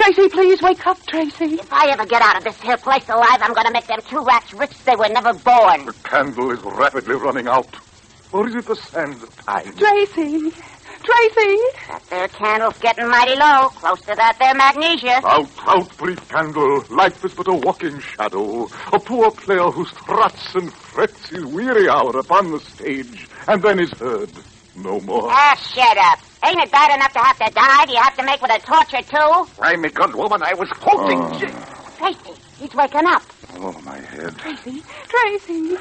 [SPEAKER 18] Tracy, please wake up, Tracy.
[SPEAKER 19] If I ever get out of this here place alive, I'm going to make them two rats rich they were never born.
[SPEAKER 16] The candle is rapidly running out. Or is it the sands of time?
[SPEAKER 18] Tracy. Tracy.
[SPEAKER 19] That there candle's getting mighty low, close to that there magnesia.
[SPEAKER 16] Out, out, brief candle. Life is but a walking shadow. A poor player who struts and frets his weary hour upon the stage, and then is heard no more.
[SPEAKER 19] Ah, shut up. Ain't it bad enough to have to die? Do you have to make with a torture, too?
[SPEAKER 16] Why, me good woman, I was hoping. Oh.
[SPEAKER 19] Tracy, he's waking up.
[SPEAKER 17] Oh, my head.
[SPEAKER 18] Tracy. Tracy.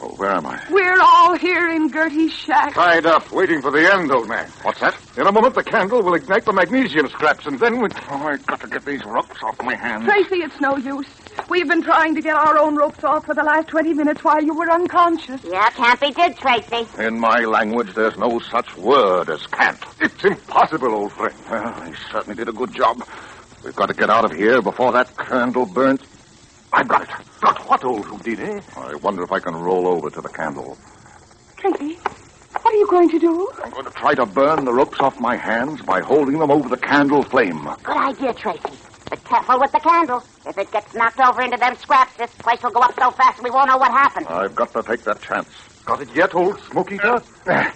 [SPEAKER 17] Oh, where am I?
[SPEAKER 18] We're all here in Gertie's shack.
[SPEAKER 16] Tied up, waiting for the end, old man.
[SPEAKER 17] What's that?
[SPEAKER 16] In a moment, the candle will ignite the magnesium scraps, and then we... Oh, I've got to get these ropes off my hands.
[SPEAKER 18] Tracy, it's no use. We've been trying to get our own ropes off for the last 20 minutes while you were unconscious.
[SPEAKER 19] Yeah, can't be did, Tracy.
[SPEAKER 17] In my language, there's no such word as can't.
[SPEAKER 16] It's impossible, old friend.
[SPEAKER 17] Well, he certainly did a good job. We've got to get out of here before that candle burns.
[SPEAKER 16] I've got it. Got what, old Houdini?
[SPEAKER 17] I wonder if I can roll over to the candle.
[SPEAKER 18] Tracy. What are you going to do?
[SPEAKER 2] I'm going to try to burn the ropes off my hands by holding them over the candle flame.
[SPEAKER 19] Good idea, Tracy. But careful with the candle. If it gets knocked over into them scraps, this place will go up so fast we won't know what happened.
[SPEAKER 2] I've got to take that chance. Got it yet, old smoke eater? <sighs>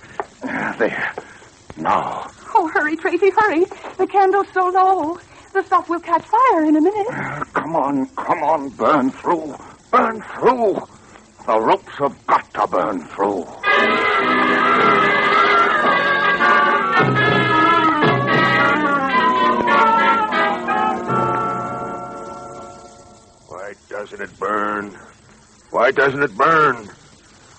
[SPEAKER 2] There. Now.
[SPEAKER 18] Oh, hurry, Tracy, hurry. The candle's so low. The stuff will catch fire in a minute.
[SPEAKER 2] Uh, come on, come on, burn through. Burn through. The ropes have got to burn through.
[SPEAKER 20] Doesn't it burn? Why doesn't it burn?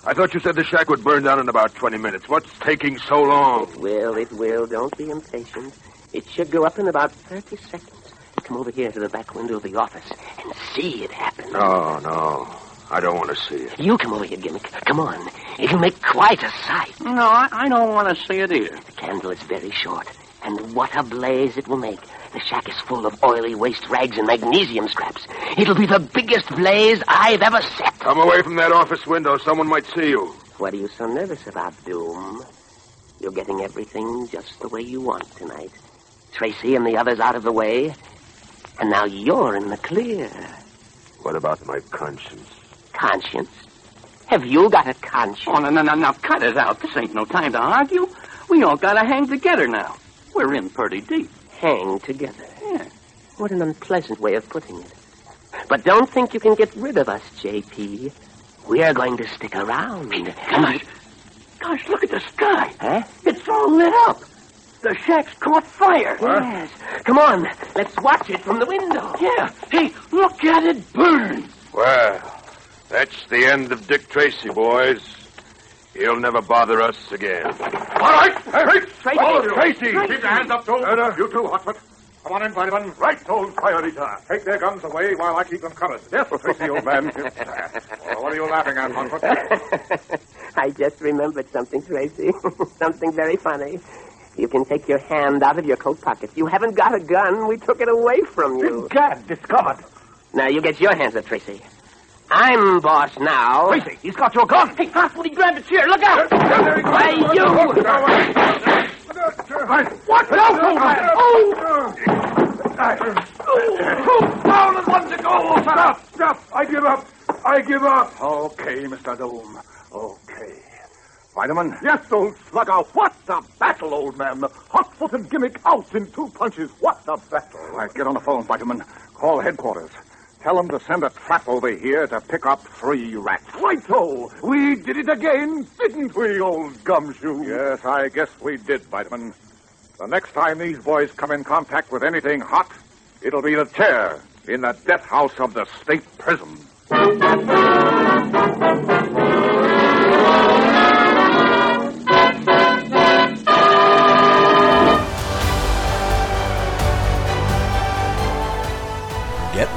[SPEAKER 20] I thought you said the shack would burn down in about 20 minutes. What's taking so long?
[SPEAKER 21] It will, it will. Don't be impatient. It should go up in about 30 seconds. Come over here to the back window of the office and see it happen.
[SPEAKER 20] No, no. I don't want to see it.
[SPEAKER 21] You come over here, Gimmick. Come on. It'll make quite a sight.
[SPEAKER 22] No, I, I don't want to see it either.
[SPEAKER 21] The candle is very short, and what a blaze it will make. The shack is full of oily waste rags and magnesium scraps. It'll be the biggest blaze I've ever set.
[SPEAKER 20] Come away from that office window. Someone might see you.
[SPEAKER 21] What are you so nervous about, Doom? You're getting everything just the way you want tonight. Tracy and the others out of the way. And now you're in the clear.
[SPEAKER 20] What about my conscience?
[SPEAKER 21] Conscience? Have you got a conscience?
[SPEAKER 22] Oh, no, no, no, now cut it out. This ain't no time to argue. We all gotta hang together now. We're in pretty deep.
[SPEAKER 21] Hang together.
[SPEAKER 22] Yeah.
[SPEAKER 21] What an unpleasant way of putting it. But don't think you can get rid of us, JP. We're going to stick around.
[SPEAKER 22] Gosh, gosh, look at the sky.
[SPEAKER 21] Huh?
[SPEAKER 22] It's all lit up. The shack's caught fire.
[SPEAKER 21] Yes. Come on, let's watch it from the window.
[SPEAKER 22] Yeah. Hey, look at it burn.
[SPEAKER 20] Well, that's the end of Dick Tracy, boys. He'll never bother us again.
[SPEAKER 2] All right. Hey, hey.
[SPEAKER 21] Tracy.
[SPEAKER 2] All of you.
[SPEAKER 21] Tracy.
[SPEAKER 2] Keep your hands up, Joe.
[SPEAKER 23] Uh,
[SPEAKER 2] you too, Hotfoot. Come on in, Vitamin. Right, old fire eater. Take their guns away while I keep them covered. Yes, Tracy, old man. <laughs> Oh, what are you laughing at, Hotfoot? <laughs>
[SPEAKER 21] I just remembered something, Tracy. <laughs> something very funny. You can take your hand out of your coat pocket. You haven't got a gun. We took it away from you.
[SPEAKER 23] Gad, discovered.
[SPEAKER 21] Now you get your hands up, Tracy. I'm boss now.
[SPEAKER 23] Tracy, he's got your gun.
[SPEAKER 22] Hey, Fossil, he grabbed a chair. Look out.
[SPEAKER 21] Why, you...
[SPEAKER 2] What? No, old man. Oh! Down and one to go. Stop, stop. I give up. I give up. Okay, Mr. Doom. Okay. Vitamin? Yes, old slugger. What a battle, old man. Hotfoot and Gimmick out in two punches. What a battle. Right, get on the phone, Vitamin. Call headquarters. Tell them to send a trap over here to pick up three rats. Right-o. We did it again, didn't we, old gumshoe? Yes, I guess we did, Vitamin. The next time these boys come in contact with anything hot, it'll be the chair in the death house of the state prison.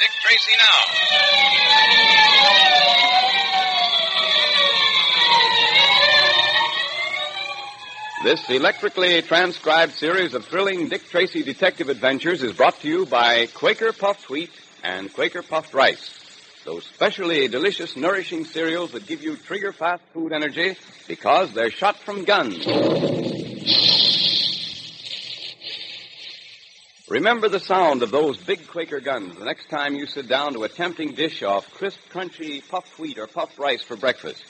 [SPEAKER 2] Dick Tracy now.
[SPEAKER 3] This electrically transcribed series of thrilling Dick Tracy detective adventures is brought to you by Quaker Puffed Wheat and Quaker Puffed Rice. Those specially delicious, nourishing cereals that give you trigger fast food energy because they're shot from guns. Remember the sound of those big Quaker guns the next time you sit down to a tempting dish of crisp, crunchy puffed wheat or puffed rice for breakfast.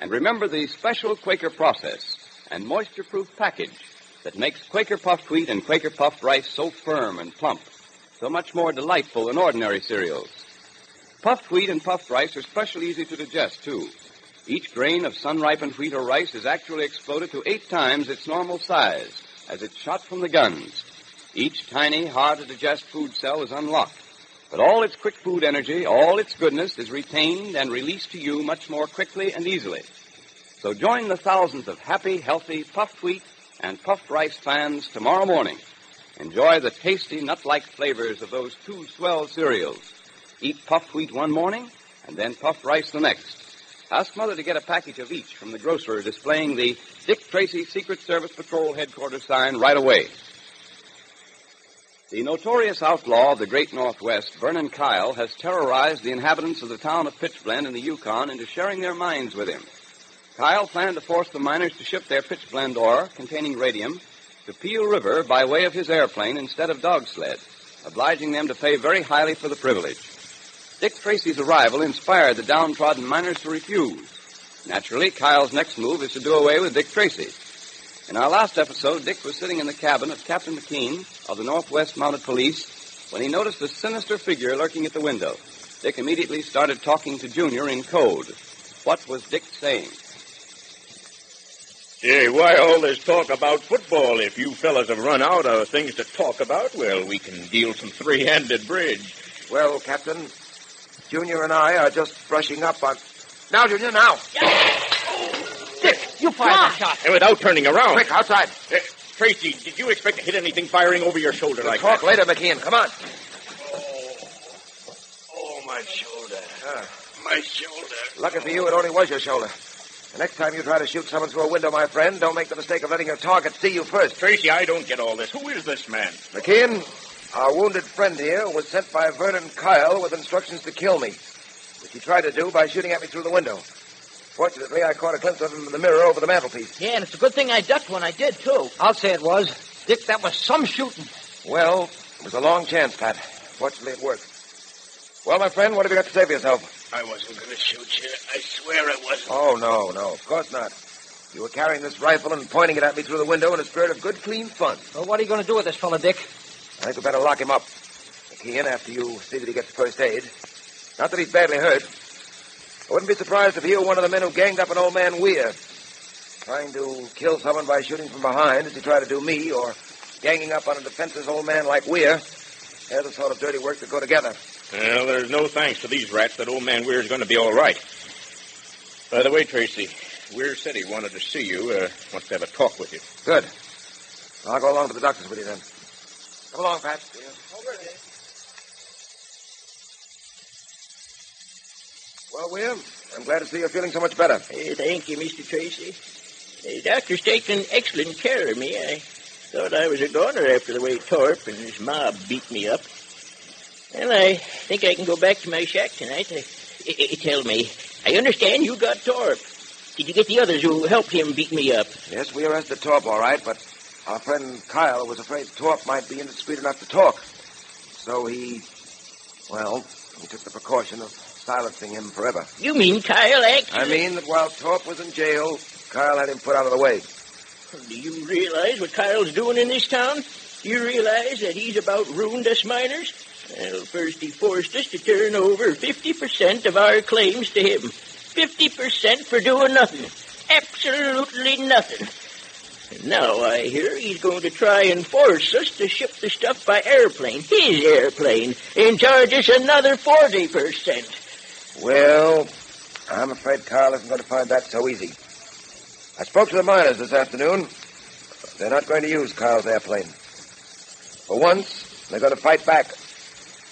[SPEAKER 3] And remember the special Quaker process and moisture-proof package that makes Quaker puffed wheat and Quaker puffed rice so firm and plump, so much more delightful than ordinary cereals. Puffed wheat and puffed rice are specially easy to digest, too. Each grain of sun-ripened wheat or rice is actually exploded to eight times its normal size as it's shot from the guns. Each tiny, hard-to-digest food cell is unlocked, but all its quick food energy, all its goodness is retained and released to you much more quickly and easily. So join the thousands of happy, healthy, puffed wheat and puffed rice fans tomorrow morning. Enjoy the tasty, nut-like flavors of those two swell cereals. Eat puffed wheat one morning and then puffed rice the next. Ask Mother to get a package of each from the grocer displaying the Dick Tracy Secret Service Patrol headquarters sign right away. The notorious outlaw of the great Northwest, Vernon Kyle, has terrorized the inhabitants of the town of Pitchblende in the Yukon into sharing their mines with him. Kyle planned to force the miners to ship their pitchblende ore, containing radium, to Peel River by way of his airplane instead of dog sled, obliging them to pay very highly for the privilege. Dick Tracy's arrival inspired the downtrodden miners to refuse. Naturally, Kyle's next move is to do away with Dick Tracy. In our last episode, Dick was sitting in the cabin of Captain McKean of the Northwest Mounted Police when he noticed a sinister figure lurking at the window. Dick immediately started talking to Junior in code. What was Dick saying?
[SPEAKER 24] Hey, why all this talk about football? If you fellas have run out of things to talk about, well, we can deal some three-handed bridge.
[SPEAKER 5] Well, Captain, Junior and I are just brushing up on. Now, Junior, now.
[SPEAKER 24] Dick,
[SPEAKER 5] you fired that shot.
[SPEAKER 24] And without turning around.
[SPEAKER 5] Quick, outside.
[SPEAKER 24] Uh, Tracy, did you expect to hit anything firing over your shoulder like
[SPEAKER 5] Talk
[SPEAKER 24] that?
[SPEAKER 5] later, McKean. Come on.
[SPEAKER 24] Oh, my shoulder. My shoulder.
[SPEAKER 5] Lucky for you, it only was your shoulder. The next time you try to shoot someone through a window, my friend, don't make the mistake of letting your target see you first.
[SPEAKER 24] Tracy, I don't get all this. Who is this man?
[SPEAKER 5] McKean, our wounded friend here was sent by Vernon Kyle with instructions to kill me, which he tried to do by shooting at me through the window. Fortunately, I caught a glimpse of him in the mirror over the mantelpiece.
[SPEAKER 8] Yeah, and it's a good thing I ducked when I did, too.
[SPEAKER 4] I'll say it was. Dick, that was some shooting.
[SPEAKER 5] Well, it was a long chance, Pat. Fortunately, it worked. Well, my friend, what have you got to say for yourself?
[SPEAKER 24] I wasn't going to shoot you. I swear I wasn't.
[SPEAKER 5] Oh, no, no, of course not. You were carrying this rifle and pointing it at me through the window in a spirit of good, clean fun.
[SPEAKER 4] Well, what are you going to do with this fella, Dick?
[SPEAKER 5] I think we better lock him up. McKean, after you see that he gets first aid. Not that he's badly hurt. I wouldn't be surprised if he were one of the men who ganged up on old man Weir. Trying to kill someone by shooting from behind, as he tried to do me, or ganging up on a defenseless old man like Weir. They're the sort of dirty work that go together.
[SPEAKER 24] Well, there's no thanks to these rats that old man Weir's going to be all right. By the way, Tracy, Weir said he wanted to see you. Uh, wants to have a talk with you.
[SPEAKER 5] Good. I'll go along to the doctor's with you then. Come along, Pat. Well, Weir, I'm glad to see you're feeling so much better.
[SPEAKER 25] Hey, thank you, Mr. Tracy. The doctor's taken excellent care of me. I thought I was a goner after the way Torp and his mob beat me up. Well, I think I can go back to my shack tonight. I, I, I- tell me, I understand you got Torp. Did you get the others who helped him beat me up?
[SPEAKER 5] Yes, we arrested Torp, all right, but our friend Kyle was afraid Torp might be indiscreet enough to talk. So he, well, he took the precaution of silencing him forever.
[SPEAKER 25] You mean Kyle actually...
[SPEAKER 5] I mean that while Torp was in jail, Kyle had him put out of the way.
[SPEAKER 25] Do you realize what Kyle's doing in this town? Do you realize that he's about ruined us miners? Well, first he forced us to turn over 50% of our claims to him. 50% for doing nothing. Absolutely nothing. And now I hear he's going to try and force us to ship the stuff by airplane, his airplane, and charge us another 40%.
[SPEAKER 5] Well, I'm afraid Kyle isn't going to find that so easy. I spoke to the miners this afternoon. they're not going to use Kyle's airplane. For once, they're going to fight back.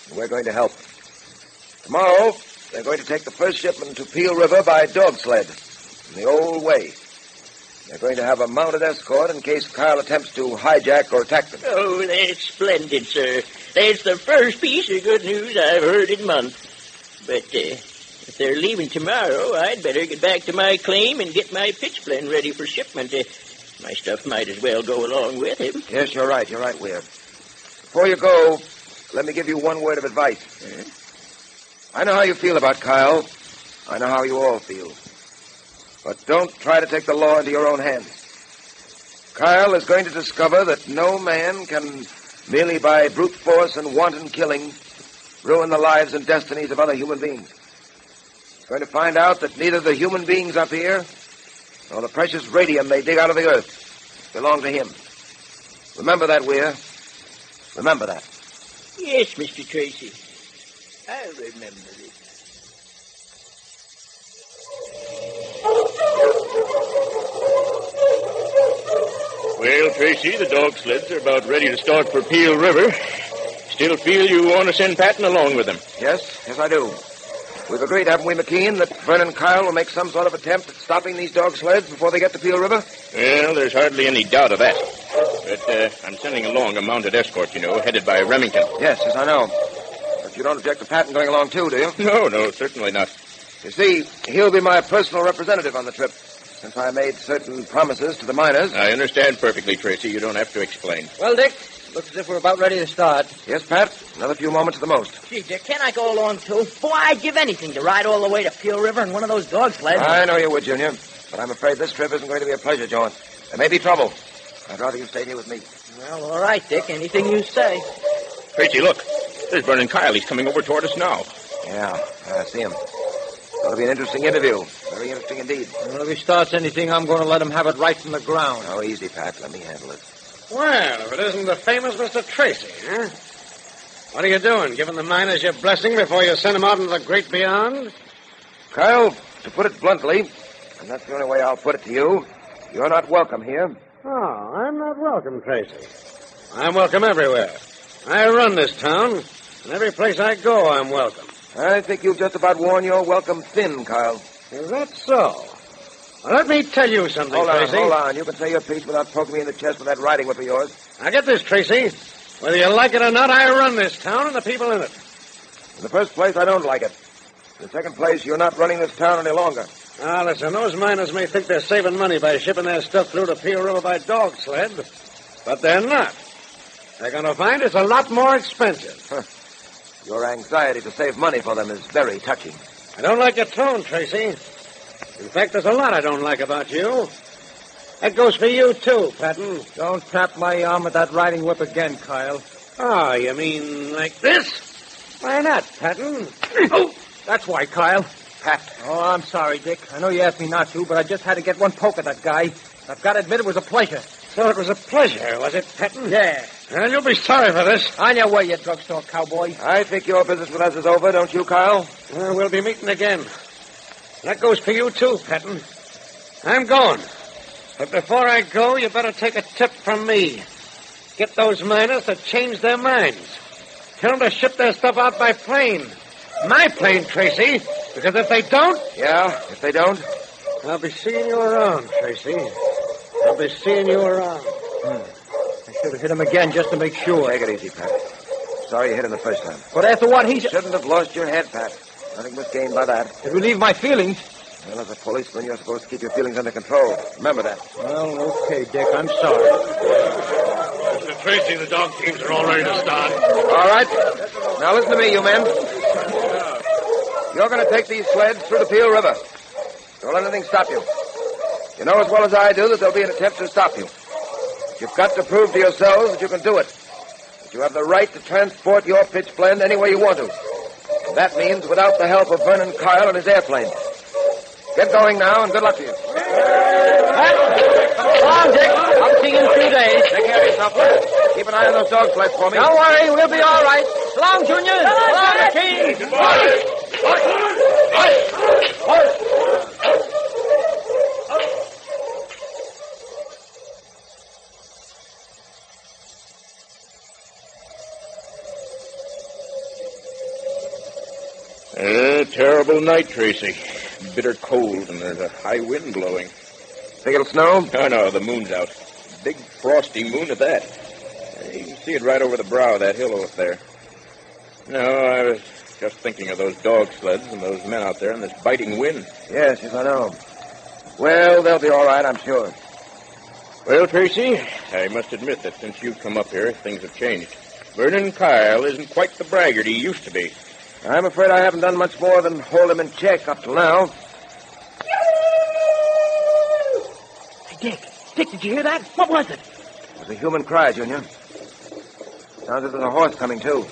[SPEAKER 5] And we're going to help. Tomorrow, they're going to take the first shipment to Peel River by dog sled, in the old way. They're going to have a mounted escort in case Kyle attempts to hijack or attack them.
[SPEAKER 25] Oh, that's splendid, sir. That's the first piece of good news I've heard in months. But uh, if they're leaving tomorrow, I'd better get back to my claim and get my pitchblende ready for shipment. Uh, my stuff might as well go along with him.
[SPEAKER 5] Yes, you're right. You're right, Weir. Before you go, let me give you one word of advice. I know how you feel about Kyle. I know how you all feel. But don't try to take the law into your own hands. Kyle is going to discover that no man can, merely by brute force and wanton killing, ruin the lives and destinies of other human beings. He's going to find out that neither the human beings up here nor the precious radium they dig out of the earth belong to him. Remember that, Weir. Remember that.
[SPEAKER 25] Yes, Mr. Tracy. I'll remember it.
[SPEAKER 24] Well, Tracy, the dog sleds are about ready to start for Peel River. Still feel you want to send Patton along with them?
[SPEAKER 5] Yes, yes, I do. We've agreed, haven't we, McKean, that Vernon Kyle will make some sort of attempt at stopping these dog sleds before they get to Peel River?
[SPEAKER 24] Well, there's hardly any doubt of that. But uh, I'm sending along a mounted escort, you know, headed by Remington.
[SPEAKER 5] Yes, yes, I know. But you don't object to Patton going along, too, do you?
[SPEAKER 24] No, no, certainly not.
[SPEAKER 5] You see, he'll be my personal representative on the trip, since I made certain promises to the miners.
[SPEAKER 24] I understand perfectly, Tracy. You don't have to explain.
[SPEAKER 7] Well, Dick, looks as if we're about ready to start.
[SPEAKER 5] Yes, Pat. Another few moments at the most.
[SPEAKER 7] Gee, Dick, can I go along, too? Boy, I'd give anything to ride all the way to Peel River in one of those dog sleds.
[SPEAKER 5] I know you would, Junior. But I'm afraid this trip isn't going to be a pleasure John. There may be trouble. I'd rather you stayed here with me.
[SPEAKER 7] Well, all right, Dick. Anything you say.
[SPEAKER 24] Tracy, look. There's Vernon Kyle. He's coming over toward us now.
[SPEAKER 5] Yeah, I see him. It'll be an interesting interview. Very interesting indeed.
[SPEAKER 7] Well, if he starts anything, I'm going to let him have it right from the ground.
[SPEAKER 5] Oh, easy, Pat. Let me handle it.
[SPEAKER 4] Well, if it isn't the famous Mr. Tracy, huh? What are you doing? Giving the miners your blessing before you send them out into the great beyond?
[SPEAKER 5] Kyle, to put it bluntly, and that's the only way I'll put it to you, you're not welcome here.
[SPEAKER 4] Oh, I'm not welcome, Tracy. I'm welcome everywhere. I run this town, and every place I go, I'm welcome.
[SPEAKER 5] I think you've just about worn your welcome thin, Kyle.
[SPEAKER 4] Is that so? Well, let me tell you something,
[SPEAKER 5] Hold on,
[SPEAKER 4] Tracy.
[SPEAKER 5] hold on. You can say your piece without poking me in the chest with that riding whip of yours.
[SPEAKER 4] Now get this, Tracy. Whether you like it or not, I run this town and the people in it.
[SPEAKER 5] In the first place, I don't like it. In the second place, you're not running this town any longer.
[SPEAKER 4] Now, listen, those miners may think they're saving money by shipping their stuff through to Peel River by dog sled, but they're not. They're going to find it's a lot more expensive.
[SPEAKER 5] Your anxiety to save money for them is very touching.
[SPEAKER 4] I don't like your tone, Tracy. In fact, there's a lot I don't like about you. That goes for you, too, Patton.
[SPEAKER 7] Don't tap my arm with that riding whip again, Kyle.
[SPEAKER 4] Oh, you mean like this? Why not, Patton?
[SPEAKER 7] Oh, that's why, Kyle. Pat. Oh, I'm sorry, Dick. I know you asked me not to, but I just had to get one poke at that guy. I've got to admit it was a pleasure.
[SPEAKER 4] So it was a pleasure, was it, Patton?
[SPEAKER 7] Yeah.
[SPEAKER 4] Well, you'll be sorry for this.
[SPEAKER 7] On your way, you drugstore cowboy.
[SPEAKER 5] I think your business with us is over, don't you, Kyle?
[SPEAKER 4] Well, we'll be meeting again. That goes for you, too, Patton. I'm going. But before I go, you better take a tip from me. Get those miners to change their minds. Tell them to ship their stuff out by plane. My plane, Tracy. Because if they don't.
[SPEAKER 5] Yeah, if they don't?
[SPEAKER 4] I'll be seeing you around, Tracy. I'll be seeing you around. Hmm.
[SPEAKER 7] I should have hit him again just to make sure.
[SPEAKER 5] Take it easy, Pat. Sorry you hit him the first time.
[SPEAKER 7] But after what he said.
[SPEAKER 5] Shouldn't have lost your head, Pat. Nothing was gained by that.
[SPEAKER 7] It relieved my feelings.
[SPEAKER 5] Well, as a policeman, you're supposed to keep your feelings under control. Remember that.
[SPEAKER 7] Well, okay, Dick. I'm sorry.
[SPEAKER 4] Mr. Tracy, the dog teams are all ready to start.
[SPEAKER 5] All right. Now listen to me, you men. You're going to take these sleds through the Peel River. Don't let anything stop you. You know as well as I do that there'll be an attempt to stop you. You've got to prove to yourselves that you can do it. That you have the right to transport your pitchblende any way you want to. And that means without the help of Vernon Kyle and his airplane. Get going now, and good luck to you.
[SPEAKER 7] Come on, Dick. I'll see you in two days.
[SPEAKER 5] Take care of yourself, lad. Keep an eye on those dog sleds for me.
[SPEAKER 7] Don't worry, we'll be all right. So long, Junior. So long, McKean.
[SPEAKER 24] Uh, terrible night, Tracy. Bitter cold, and there's a high wind blowing.
[SPEAKER 5] Think it'll snow?
[SPEAKER 24] Oh, no, the moon's out. Big frosty moon at that. You can see it right over the brow of that hill up there. No, I was just thinking of those dog sleds and those men out there and this biting wind.
[SPEAKER 5] Yes, yes, I know. Well, they'll be all right, I'm sure.
[SPEAKER 24] Well, Tracy, I must admit that since you've come up here, things have changed. Vernon Kyle isn't quite the braggart he used to be.
[SPEAKER 5] I'm afraid I haven't done much more than hold him in check up till now.
[SPEAKER 8] Hey, Dick. Dick, did you hear that? What was it?
[SPEAKER 5] It was a human cry, Junior. Sounds as if there's a horse coming, too.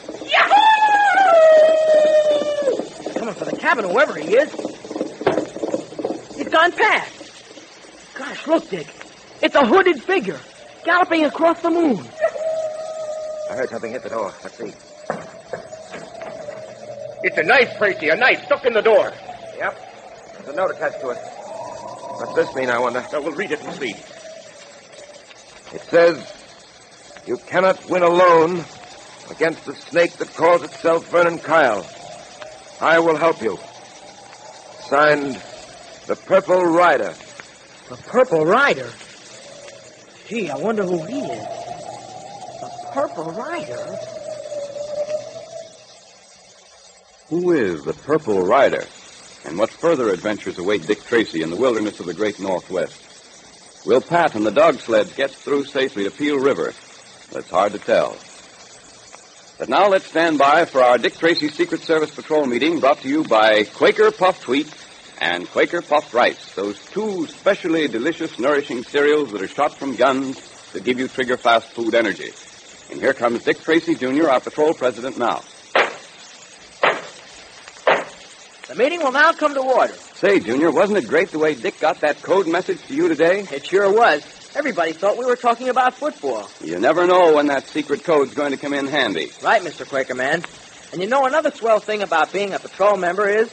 [SPEAKER 8] He's coming for the cabin, whoever he is. He's gone past. Gosh, look, Dick. It's a hooded figure galloping across the moon.
[SPEAKER 5] I heard something hit the door. Let's see.
[SPEAKER 24] It's a knife, Tracy, a knife stuck in the door.
[SPEAKER 5] Yep. There's a note attached to it. What's this mean, I wonder?
[SPEAKER 24] So we'll read it and see.
[SPEAKER 5] It says, You cannot win alone against the snake that calls itself Vernon Kyle. I will help you. Signed, The Purple Rider.
[SPEAKER 8] The Purple Rider? Gee, I wonder who he is. The Purple Rider?
[SPEAKER 3] Who is the Purple Rider? And what further adventures await Dick Tracy in the wilderness of the great Northwest? Will Pat and the dog sleds get through safely to Peel River? That's hard to tell. But now let's stand by for our Dick Tracy Secret Service Patrol meeting brought to you by Quaker Puffed Wheat and Quaker Puffed Rice, those two specially delicious, nourishing cereals that are shot from guns to give you trigger fast food energy. And here comes Dick Tracy, Jr., our patrol president now.
[SPEAKER 8] The meeting will now come to order.
[SPEAKER 3] Say, Junior, wasn't it great the way Dick got that code message to you today?
[SPEAKER 8] It sure was. Everybody thought we were talking about football.
[SPEAKER 3] You never know when that secret code's going to come in handy.
[SPEAKER 8] Right, Mr. Quaker Man. And you know another swell thing about being a patrol member is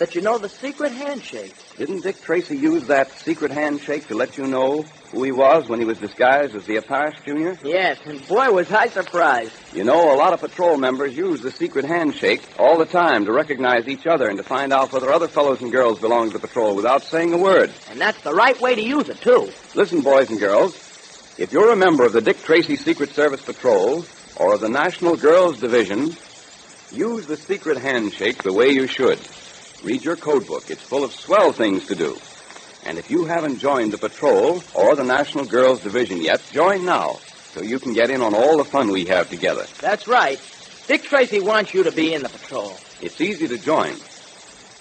[SPEAKER 8] that you know the secret handshake.
[SPEAKER 3] Didn't Dick Tracy use that secret handshake to let you know who he was when he was disguised as the Apache, Junior?
[SPEAKER 8] Yes, and boy, was I surprised.
[SPEAKER 3] You know, a lot of patrol members use the secret handshake all the time to recognize each other and to find out whether other fellows and girls belong to the patrol without saying a word.
[SPEAKER 8] And that's the right way to use it, too.
[SPEAKER 3] Listen, boys and girls, if you're a member of the Dick Tracy Secret Service Patrol or of the National Girls Division, use the secret handshake the way you should. Read your code book. It's full of swell things to do. And if you haven't joined the patrol or the National Girls Division yet, join now so you can get in on all the fun we have together.
[SPEAKER 8] That's right. Dick Tracy wants you to be in the patrol.
[SPEAKER 3] It's easy to join.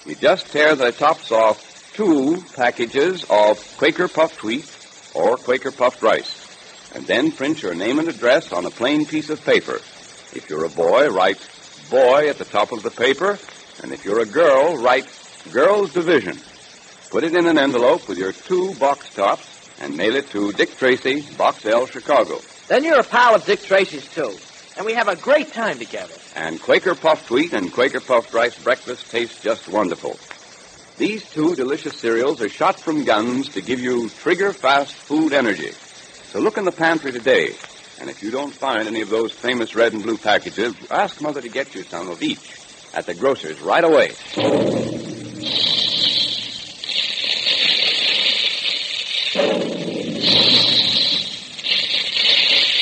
[SPEAKER 3] You just tear the tops off two packages of Quaker puffed wheat or Quaker puffed rice, and then print your name and address on a plain piece of paper. If you're a boy, write boy at the top of the paper, and if you're a girl, write Girls Division. Put it in an envelope with your two box tops and mail it to Dick Tracy, Box L, Chicago.
[SPEAKER 8] Then you're a pal of Dick Tracy's, too. And we have a great time together.
[SPEAKER 3] And Quaker puffed wheat and Quaker puffed rice breakfast taste just wonderful. These two delicious cereals are shot from guns to give you trigger fast food energy. So look in the pantry today. And if you don't find any of those famous red and blue packages, ask Mother to get you some of each at the grocer's right away.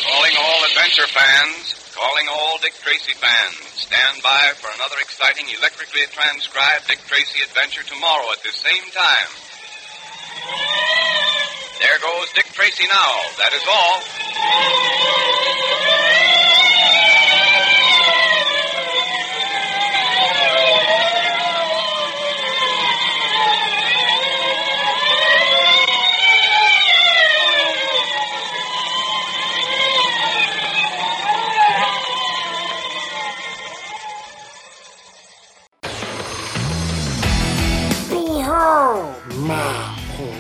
[SPEAKER 26] Calling all adventure fans, calling all Dick Tracy fans. Stand by for another exciting electrically transcribed Dick Tracy adventure tomorrow at this same time. There goes Dick Tracy now. That is all.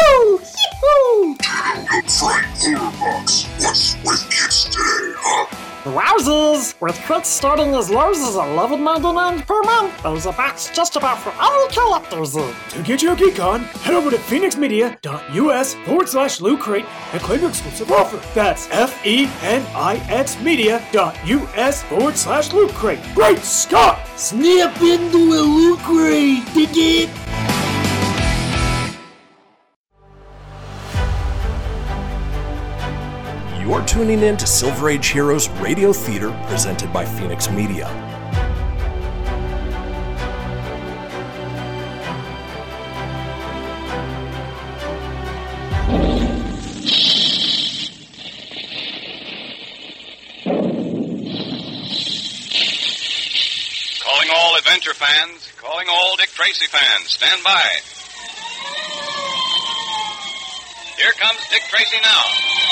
[SPEAKER 27] Woohoo! Yee-hoo!
[SPEAKER 28] Loot Crate horror box. What's with kids today, huh?
[SPEAKER 27] Wowzers! With crits starting as low as $11.99 per month, there's a box just about for all collectors.
[SPEAKER 13] To get your geek on, head over to fenixmedia.us forward slash loot crate and claim your exclusive offer. That's F E N I X media.us forward slash loot crate. Great Scott!
[SPEAKER 11] Snap into a Loot Crate, dig it?
[SPEAKER 1] You're tuning in to Silver Age Heroes Radio Theater presented by Fenix Media.
[SPEAKER 29] Calling all adventure fans, calling all Dick Tracy fans. Stand by. Here comes Dick Tracy now.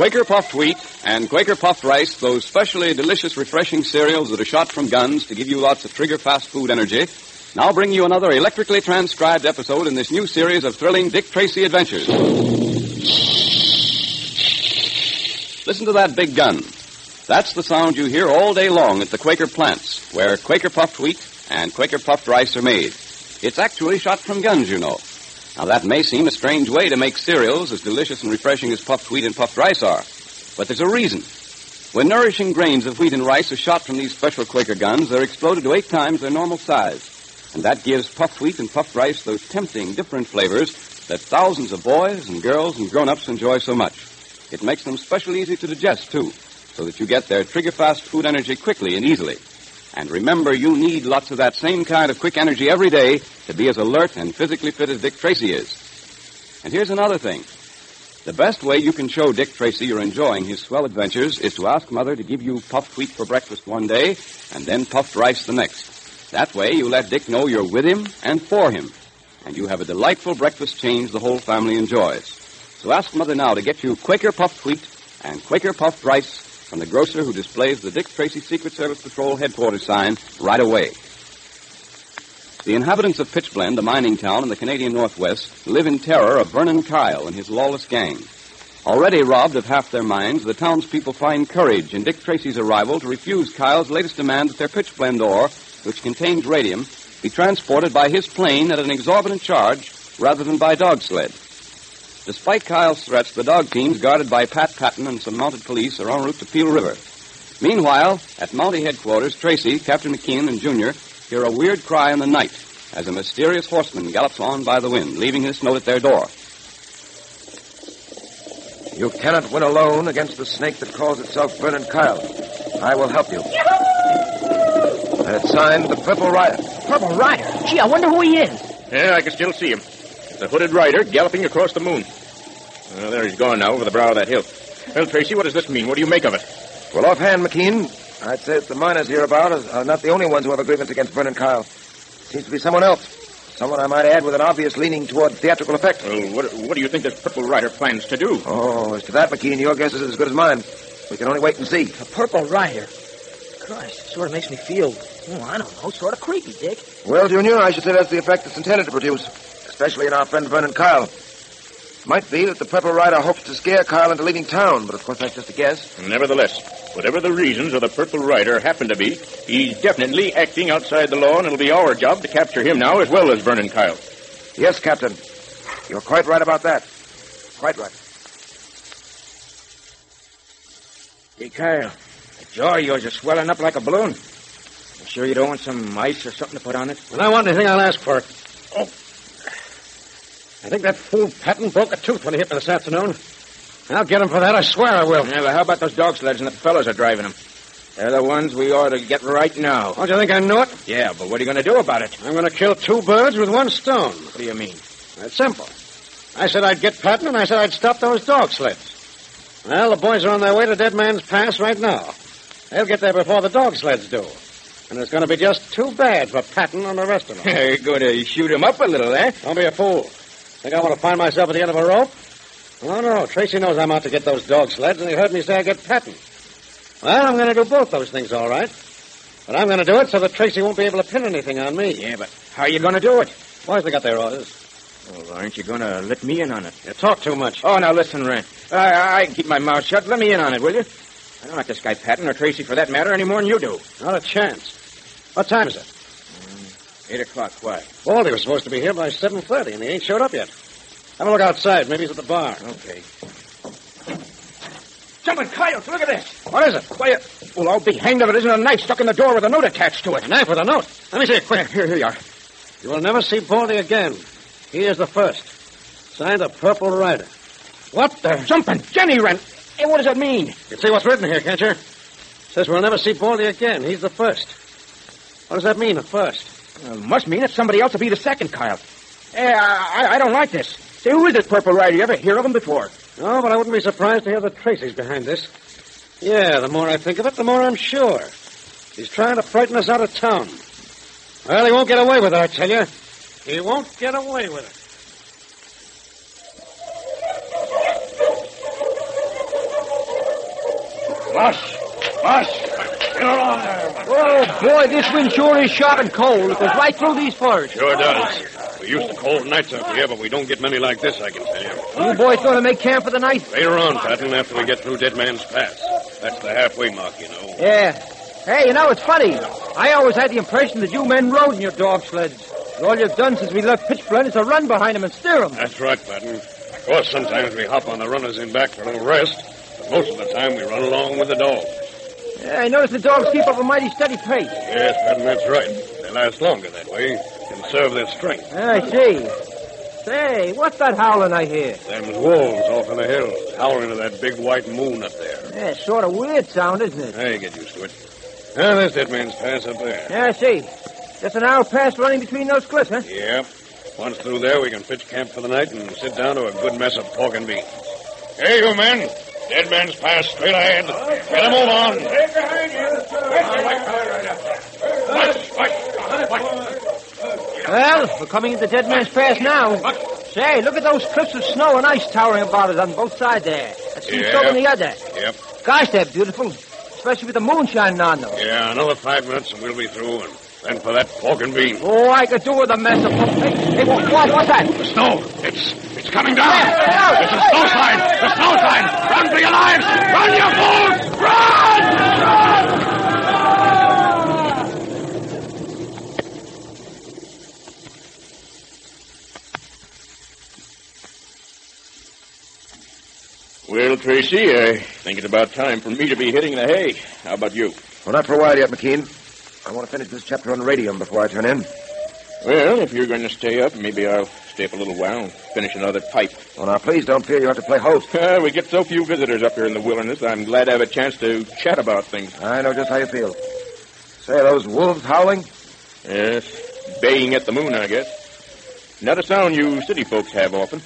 [SPEAKER 3] Quaker Puffed Wheat and Quaker Puffed Rice, those specially delicious, refreshing cereals that are shot from guns to give you lots of trigger fast food energy, now bring you another electrically transcribed episode in this new series of thrilling Dick Tracy adventures. Listen to that big gun. That's the sound you hear all day long at the Quaker plants, where Quaker Puffed Wheat and Quaker Puffed Rice are made. It's actually shot from guns, you know. Now, that may seem a strange way to make cereals as delicious and refreshing as puffed wheat and puffed rice are, but there's a reason. When nourishing grains of wheat and rice are shot from these special Quaker guns, they're exploded to eight times their normal size. And that gives puffed wheat and puffed rice those tempting, different flavors that thousands of boys and girls and grown-ups enjoy so much. It makes them specially easy to digest, too, so that you get their trigger-fast food energy quickly and easily. And remember, you need lots of that same kind of quick energy every day to be as alert and physically fit as Dick Tracy is. And here's another thing. The best way you can show Dick Tracy you're enjoying his swell adventures is to ask Mother to give you puffed wheat for breakfast one day and then puffed rice the next. That way you let Dick know you're with him and for him. And you have a delightful breakfast change the whole family enjoys. So ask Mother now to get you Quaker puffed wheat and Quaker puffed rice from the grocer who displays the Dick Tracy Secret Service Patrol headquarters sign right away. The inhabitants of Pitchblende, a mining town in the Canadian Northwest, live in terror of Vernon Kyle and his lawless gang. Already robbed of half their mines, the townspeople find courage in Dick Tracy's arrival to refuse Kyle's latest demand that their Pitchblende ore, which contains radium, be transported by his plane at an exorbitant charge rather than by dog sled. Despite Kyle's threats, the dog teams, guarded by Pat Patton and some mounted police, are en route to Peel River. Meanwhile, at Mountie headquarters, Tracy, Captain McKean, and Junior hear a weird cry in the night as a mysterious horseman gallops on by the wind, leaving his note at their door.
[SPEAKER 5] You cannot win alone against the snake that calls itself Vernon Kyle. I will help you. And it's signed the Purple Rider.
[SPEAKER 8] Purple Rider? Gee, I wonder who he is.
[SPEAKER 24] Yeah, I can still see him. The hooded rider galloping across the moon. Well, there he's gone now over the brow of that hill. Well, Tracy, what does this mean? What do you make of it?
[SPEAKER 5] Well, offhand, McKean, I'd say that the miners hereabout are not the only ones who have a grievance against Vernon Kyle. Seems to be someone else. Someone, I might add, with an obvious leaning toward theatrical effect.
[SPEAKER 24] Well, what, what do you think this Purple Rider plans to do?
[SPEAKER 5] Oh, as to that, McKean, your guess is as good as mine. We can only wait and see.
[SPEAKER 8] A Purple Rider? Christ, it sort of makes me feel, oh, I don't know, sort of creepy, Dick.
[SPEAKER 5] Well, Junior, I should say that's the effect it's intended to produce, especially in our friend Vernon Kyle. It might be that the Purple Rider hopes to scare Kyle into leaving town, but of course that's just a guess.
[SPEAKER 24] Nevertheless, whatever the reasons of the Purple Rider happen to be, he's definitely acting outside the law, and it'll be our job to capture him now as well as Vernon Kyle.
[SPEAKER 5] Yes, Captain. You're quite right about that. Quite right.
[SPEAKER 7] Hey, Kyle, the jaw of yours is swelling up like a balloon. You sure you don't want some ice or something to put on it?
[SPEAKER 4] When I want anything, I'll ask for it. Oh. I think that fool Patton broke a tooth when he hit me this afternoon. I'll get him for that, I swear I will.
[SPEAKER 24] Yeah, but how about those dog sleds and the fellows are driving them? They're the ones we ought to get right now.
[SPEAKER 4] Don't you think I know it?
[SPEAKER 24] Yeah, but what are you going to do about it?
[SPEAKER 4] I'm going to kill two birds with one stone.
[SPEAKER 24] What do you mean?
[SPEAKER 4] It's simple. I said I'd get Patton, and I said I'd stop those dog sleds. Well, the boys are on their way to Dead Man's Pass right now. They'll get there before the dog sleds do. And it's going to be just too bad for Patton and the rest of them. <laughs>
[SPEAKER 24] You're going to shoot him up a little, eh?
[SPEAKER 4] Don't be a fool. Think I want to find myself at the end of a rope? Oh, no. Tracy knows I'm out to get those dog sleds, and he heard me say I get Patton. Well, I'm going to do both those things, all right. But I'm going to do it so that Tracy won't be able to pin anything on me.
[SPEAKER 24] Yeah, but how are you going to do it?
[SPEAKER 4] Boys, they got their orders.
[SPEAKER 24] Well, aren't you going to let me in on it?
[SPEAKER 4] You talk too much.
[SPEAKER 24] Oh, now listen, Rand. I, I can keep my mouth shut. Let me in on it, will you? I don't like this guy Patton or Tracy for that matter any more than you do.
[SPEAKER 4] Not a chance. What time is it?
[SPEAKER 24] Eight o'clock. Why?
[SPEAKER 4] Baldy was supposed to be here by 7.30, and he ain't showed up yet. Have a look outside. Maybe he's at the bar.
[SPEAKER 24] Okay. Jumping coyotes, look at this.
[SPEAKER 4] What is it?
[SPEAKER 24] Why, well, I'll be hanged if it isn't a knife stuck in the door with a note attached to it.
[SPEAKER 4] A knife with a note? Let me see it quick.
[SPEAKER 24] Here, here you are.
[SPEAKER 4] You will never see Baldy again. He is the first. Signed a Purple Rider.
[SPEAKER 24] What the? Jumping Jenny Rent. Hey, what does that mean?
[SPEAKER 4] You see what's written here, can't you? Says we'll never see Baldy again. He's the first. What does that mean, the first?
[SPEAKER 24] Well, must mean that somebody else will be the second, Kyle. Hey, I, I, I don't like this. Say, who is this Purple Rider? You ever hear of him before?
[SPEAKER 4] No, but I wouldn't be surprised to hear the Tracy's behind this. Yeah, the more I think of it, the more I'm sure. He's trying to frighten us out of town. Well, he won't get away with it, I tell you. He won't get away with it.
[SPEAKER 24] Mush! Mush! Get along there.
[SPEAKER 7] Oh, boy, this wind sure is sharp and cold. It goes right through these furs.
[SPEAKER 30] Sure does. We used to cold nights up here, but we don't get many like this, I can tell you.
[SPEAKER 7] You boys going to make camp for the night?
[SPEAKER 30] Later on, Patton, after we get through Dead Man's Pass. That's the halfway mark, you know.
[SPEAKER 7] Yeah. Hey, you know, it's funny. I always had the impression that you men rode in your dog sleds. All you've done since we left Pitchblende is to run behind them and steer them.
[SPEAKER 30] That's right, Patton. Of course, sometimes we hop on the runners in back for a little rest, but most of the time we run along with the dogs.
[SPEAKER 7] Yeah, I notice the dogs keep up a mighty steady pace.
[SPEAKER 30] Yes, Patton, that's right. They last longer that way, and conserve their strength.
[SPEAKER 7] I see. Say, what's that howling I hear?
[SPEAKER 30] Them's wolves off in the hills, howling to that big white moon up there.
[SPEAKER 7] Yeah, sort of weird sound, isn't it?
[SPEAKER 30] Hey, get used to it. Ah, there's Dead Man's Pass up there.
[SPEAKER 7] Yeah, I see. Just an hour past running between those cliffs, huh?
[SPEAKER 30] Yep. Once through there, we can pitch camp for the night and sit down to a good mess of pork and beans. Hey, you men. Dead Man's Pass straight ahead. Get a move on.
[SPEAKER 31] behind
[SPEAKER 7] Well, we're coming into Dead Man's Pass now. Say, look at those cliffs of snow and ice towering about us on both sides there. That seems so
[SPEAKER 30] Yep.
[SPEAKER 7] on the other.
[SPEAKER 30] Yep.
[SPEAKER 7] Gosh, they're beautiful. Especially with the moon shining on them.
[SPEAKER 30] Yeah, another five minutes and we'll be through. And then for that pork and beans.
[SPEAKER 7] Oh, I could do with a mess of... pork. Hey, hey what, what, what's that?
[SPEAKER 30] The snow. It's it's coming down. It's a snow slide. The snow slide. Run for your lives. Run, you fools. Run! Run!
[SPEAKER 24] Well, Tracy, I think it's about time for me to be hitting the hay. How about you?
[SPEAKER 5] Well, not for a while yet, McKean. I want to finish this chapter on radium before I turn in.
[SPEAKER 24] Well, if you're going to stay up, maybe I'll stay up a little while and finish another pipe.
[SPEAKER 5] Well, now, please don't fear you have to play host.
[SPEAKER 24] Uh, <laughs> we get so few visitors up here in the wilderness, I'm glad to have a chance to chat about things.
[SPEAKER 5] I know just how you feel. Say, are those wolves howling?
[SPEAKER 24] Yes, baying at the moon, I guess. Not a sound you city folks have often.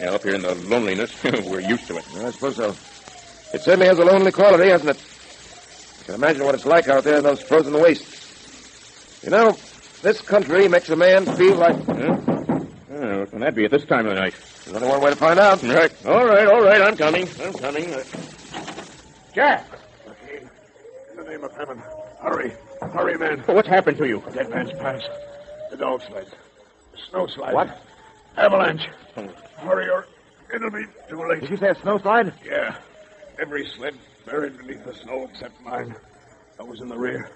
[SPEAKER 24] Yeah, up here in the loneliness, <laughs> we're used to it.
[SPEAKER 5] I suppose so. It certainly has a lonely quality, hasn't it? I can imagine what it's like out there in those frozen wastes. You know, this country makes a man feel like...
[SPEAKER 24] Huh? Oh, what can that be at this time of the night?
[SPEAKER 5] There's only one way to find out.
[SPEAKER 24] Right. All right, all right. I'm coming. I'm coming. Uh, Jack!
[SPEAKER 30] In the name of heaven, hurry. Hurry, man.
[SPEAKER 24] What's happened to you?
[SPEAKER 30] Dead Man's Pass. The dog sled. The snow slide.
[SPEAKER 5] What?
[SPEAKER 30] Avalanche. Hurry or it'll be too late.
[SPEAKER 5] Did you say a snowslide?
[SPEAKER 30] Yeah. Every sled buried beneath the snow except mine. I was in the rear.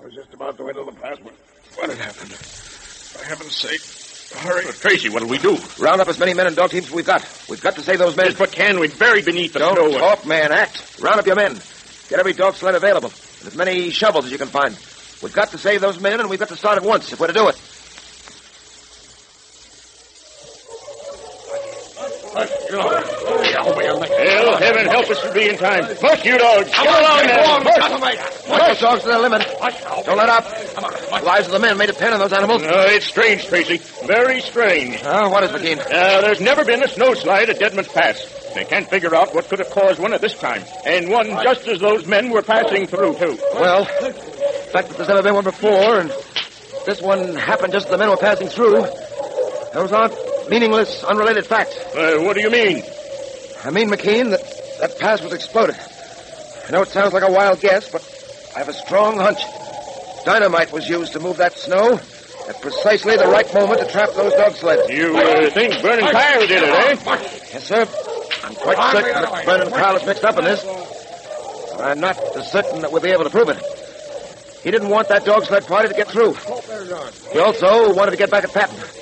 [SPEAKER 30] I was just about to enter the pass when, when it happened. For heaven's sake, hurry.
[SPEAKER 24] Tracy, what'll we do?
[SPEAKER 5] Round up as many men and dog teams as we've got. We've got to save those men.
[SPEAKER 24] Just what can we? Buried beneath the
[SPEAKER 5] Don't
[SPEAKER 24] snow.
[SPEAKER 5] talk, man. Act. Round up your men. Get every dog sled available. And as many shovels as you can find. We've got to save those men, and we've got to start at once if we're to do it.
[SPEAKER 24] Hell, heaven help us to be in time. Push, you dogs. Come along there.
[SPEAKER 5] Push those dogs to their limit. Don't let up. The lives of the men may depend on those animals.
[SPEAKER 24] No, it's strange, Tracy. Very strange.
[SPEAKER 5] Oh, what is McKean?
[SPEAKER 24] Uh, there's never been a snowslide at Deadman's Pass. They can't figure out what could have caused one at this time. And one just as those men were passing through, too.
[SPEAKER 5] Well, the fact that there's never been one before, and this one happened just as the men were passing through, those aren't meaningless, unrelated facts.
[SPEAKER 24] Uh, what do you mean?
[SPEAKER 5] I mean, McKean, that that pass was exploded. I know it sounds like a wild guess, but I have a strong hunch. Dynamite was used to move that snow at precisely the right moment to trap those dog sleds.
[SPEAKER 24] You uh, think Vernon Kyle did it, eh?
[SPEAKER 5] Yes, sir. I'm quite certain that Vernon Kyle is mixed up in this. But I'm not as certain that we'll be able to prove it. He didn't want that dog sled party to get through. He also wanted to get back at Patton.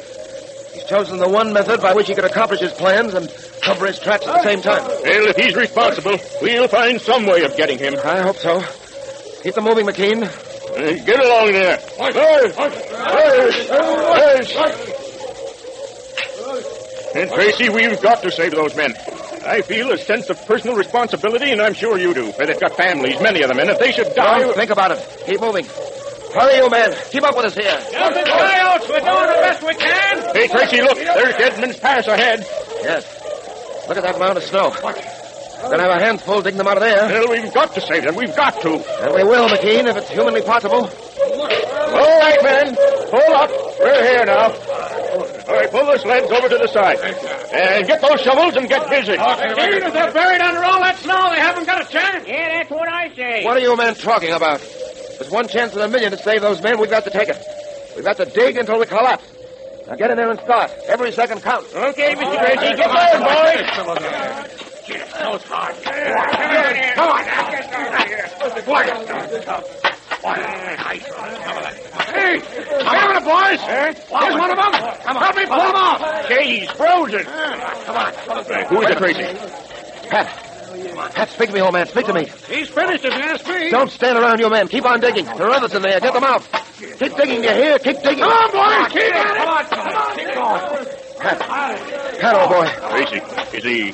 [SPEAKER 5] He's chosen the one method by which he could accomplish his plans and cover his tracks at the same time.
[SPEAKER 24] Well, if he's responsible, we'll find some way of getting him.
[SPEAKER 5] I hope so. Keep them moving, McKean.
[SPEAKER 24] Uh, get along there. And Tracy, we've got to save those men. I feel a sense of personal responsibility, and I'm sure you do. They've got families, many of them, and if they should die...
[SPEAKER 5] Don't think about it. Keep moving. Hurry, you men. Keep up with us here.
[SPEAKER 4] Nothing coyotes. We're doing the best we can.
[SPEAKER 24] Hey, Tracy, look. There's Dead Man's Pass ahead.
[SPEAKER 5] Yes. Look at that mound of snow. We're going to have a handful digging them out of there.
[SPEAKER 24] Well, we've got to save them. We've got to.
[SPEAKER 5] And we will, McKean, if it's humanly possible.
[SPEAKER 24] All right, men. Pull up. We're here now. All right, pull the sleds over to the side. And get those shovels and get busy.
[SPEAKER 4] Even if they're buried under all that snow, they haven't got a chance. Yeah, that's what I say.
[SPEAKER 5] What are you men talking about? There's one chance in a million to save those men. We've got to take it. We've got to dig until we collapse. Now get in there and start. Every second counts.
[SPEAKER 4] Okay, Mr. Tracy. Get going, boys. Those hard. Come on.
[SPEAKER 24] Hey, get on boys. Here's one of them. Come on. Help me pull him off. Gee, he's frozen.
[SPEAKER 5] Come on.
[SPEAKER 24] Who is it, Tracy?
[SPEAKER 5] Pat. Pat, speak to me, old man. Speak to me.
[SPEAKER 4] He's finished, if you ask me.
[SPEAKER 5] Don't stand around, you men. Keep on digging. There are others in there. Get them out. Keep digging. You hear? Keep digging.
[SPEAKER 4] Come on, boys. Keep at it. Come on, come on. Keep going.
[SPEAKER 5] Pat. Pat, old boy.
[SPEAKER 24] Tracy, is he...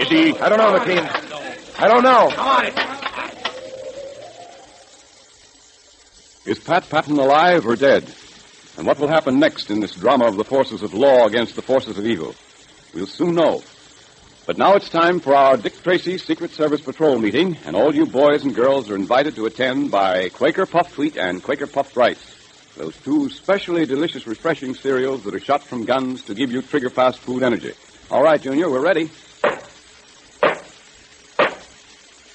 [SPEAKER 24] Is he...
[SPEAKER 5] I don't know, McKean. I don't know.
[SPEAKER 4] Come on.
[SPEAKER 3] Is Pat Patton alive or dead? And what will happen next in this drama of the forces of law against the forces of evil? We'll soon know. But now it's time for our Dick Tracy Secret Service Patrol meeting, and all you boys and girls are invited to attend by Quaker Puffed Wheat and Quaker Puffed Rice. Those two specially delicious, refreshing cereals that are shot from guns to give you trigger fast food energy. All right, Junior, we're ready.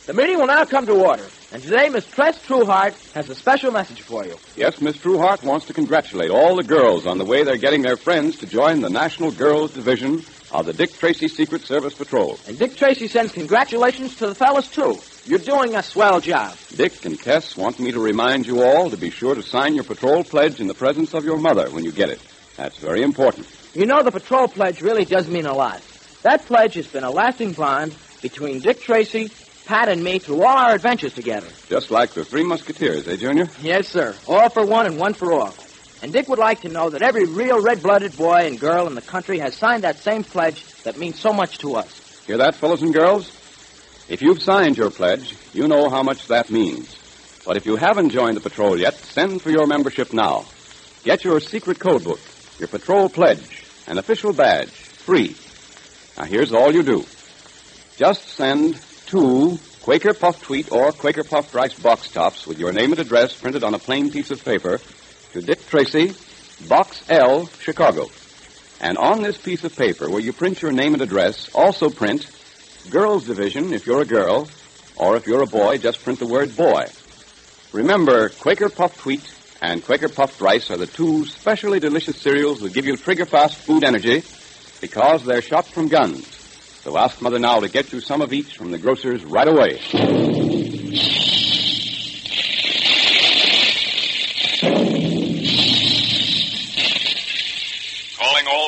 [SPEAKER 8] The meeting will now come to order. And today, Miss Tess Trueheart has a special message for you.
[SPEAKER 3] Yes, Miss Trueheart wants to congratulate all the girls on the way they're getting their friends to join the National Girls Division of the Dick Tracy Secret Service Patrol.
[SPEAKER 8] And Dick Tracy sends congratulations to the fellas, too. You're doing a swell job.
[SPEAKER 3] Dick and Tess want me to remind you all to be sure to sign your patrol pledge in the presence of your mother when you get it. That's very important.
[SPEAKER 8] You know, the patrol pledge really does mean a lot. That pledge has been a lasting bond between Dick Tracy, Pat, and me through all our adventures together.
[SPEAKER 3] Just like the Three Musketeers, eh, Junior?
[SPEAKER 8] Yes, sir. All for one and one for all. And Dick would like to know that every real red-blooded boy and girl in the country has signed that same pledge that means so much to us.
[SPEAKER 3] Hear that, fellows and girls? If you've signed your pledge, you know how much that means. But if you haven't joined the patrol yet, send for your membership now. Get your secret code book, your patrol pledge, an official badge, free. Now, here's all you do. Just send two Quaker Puffed Wheat or Quaker Puffed Rice box tops with your name and address printed on a plain piece of paper to Dick Tracy, Box L, Chicago. And on this piece of paper, where you print your name and address, also print Girls Division if you're a girl, or if you're a boy, just print the word boy. Remember, Quaker Puffed Wheat and Quaker Puffed Rice are the two specially delicious cereals that give you trigger fast food energy because they're shot from guns. So ask Mother now to get you some of each from the grocer's right away.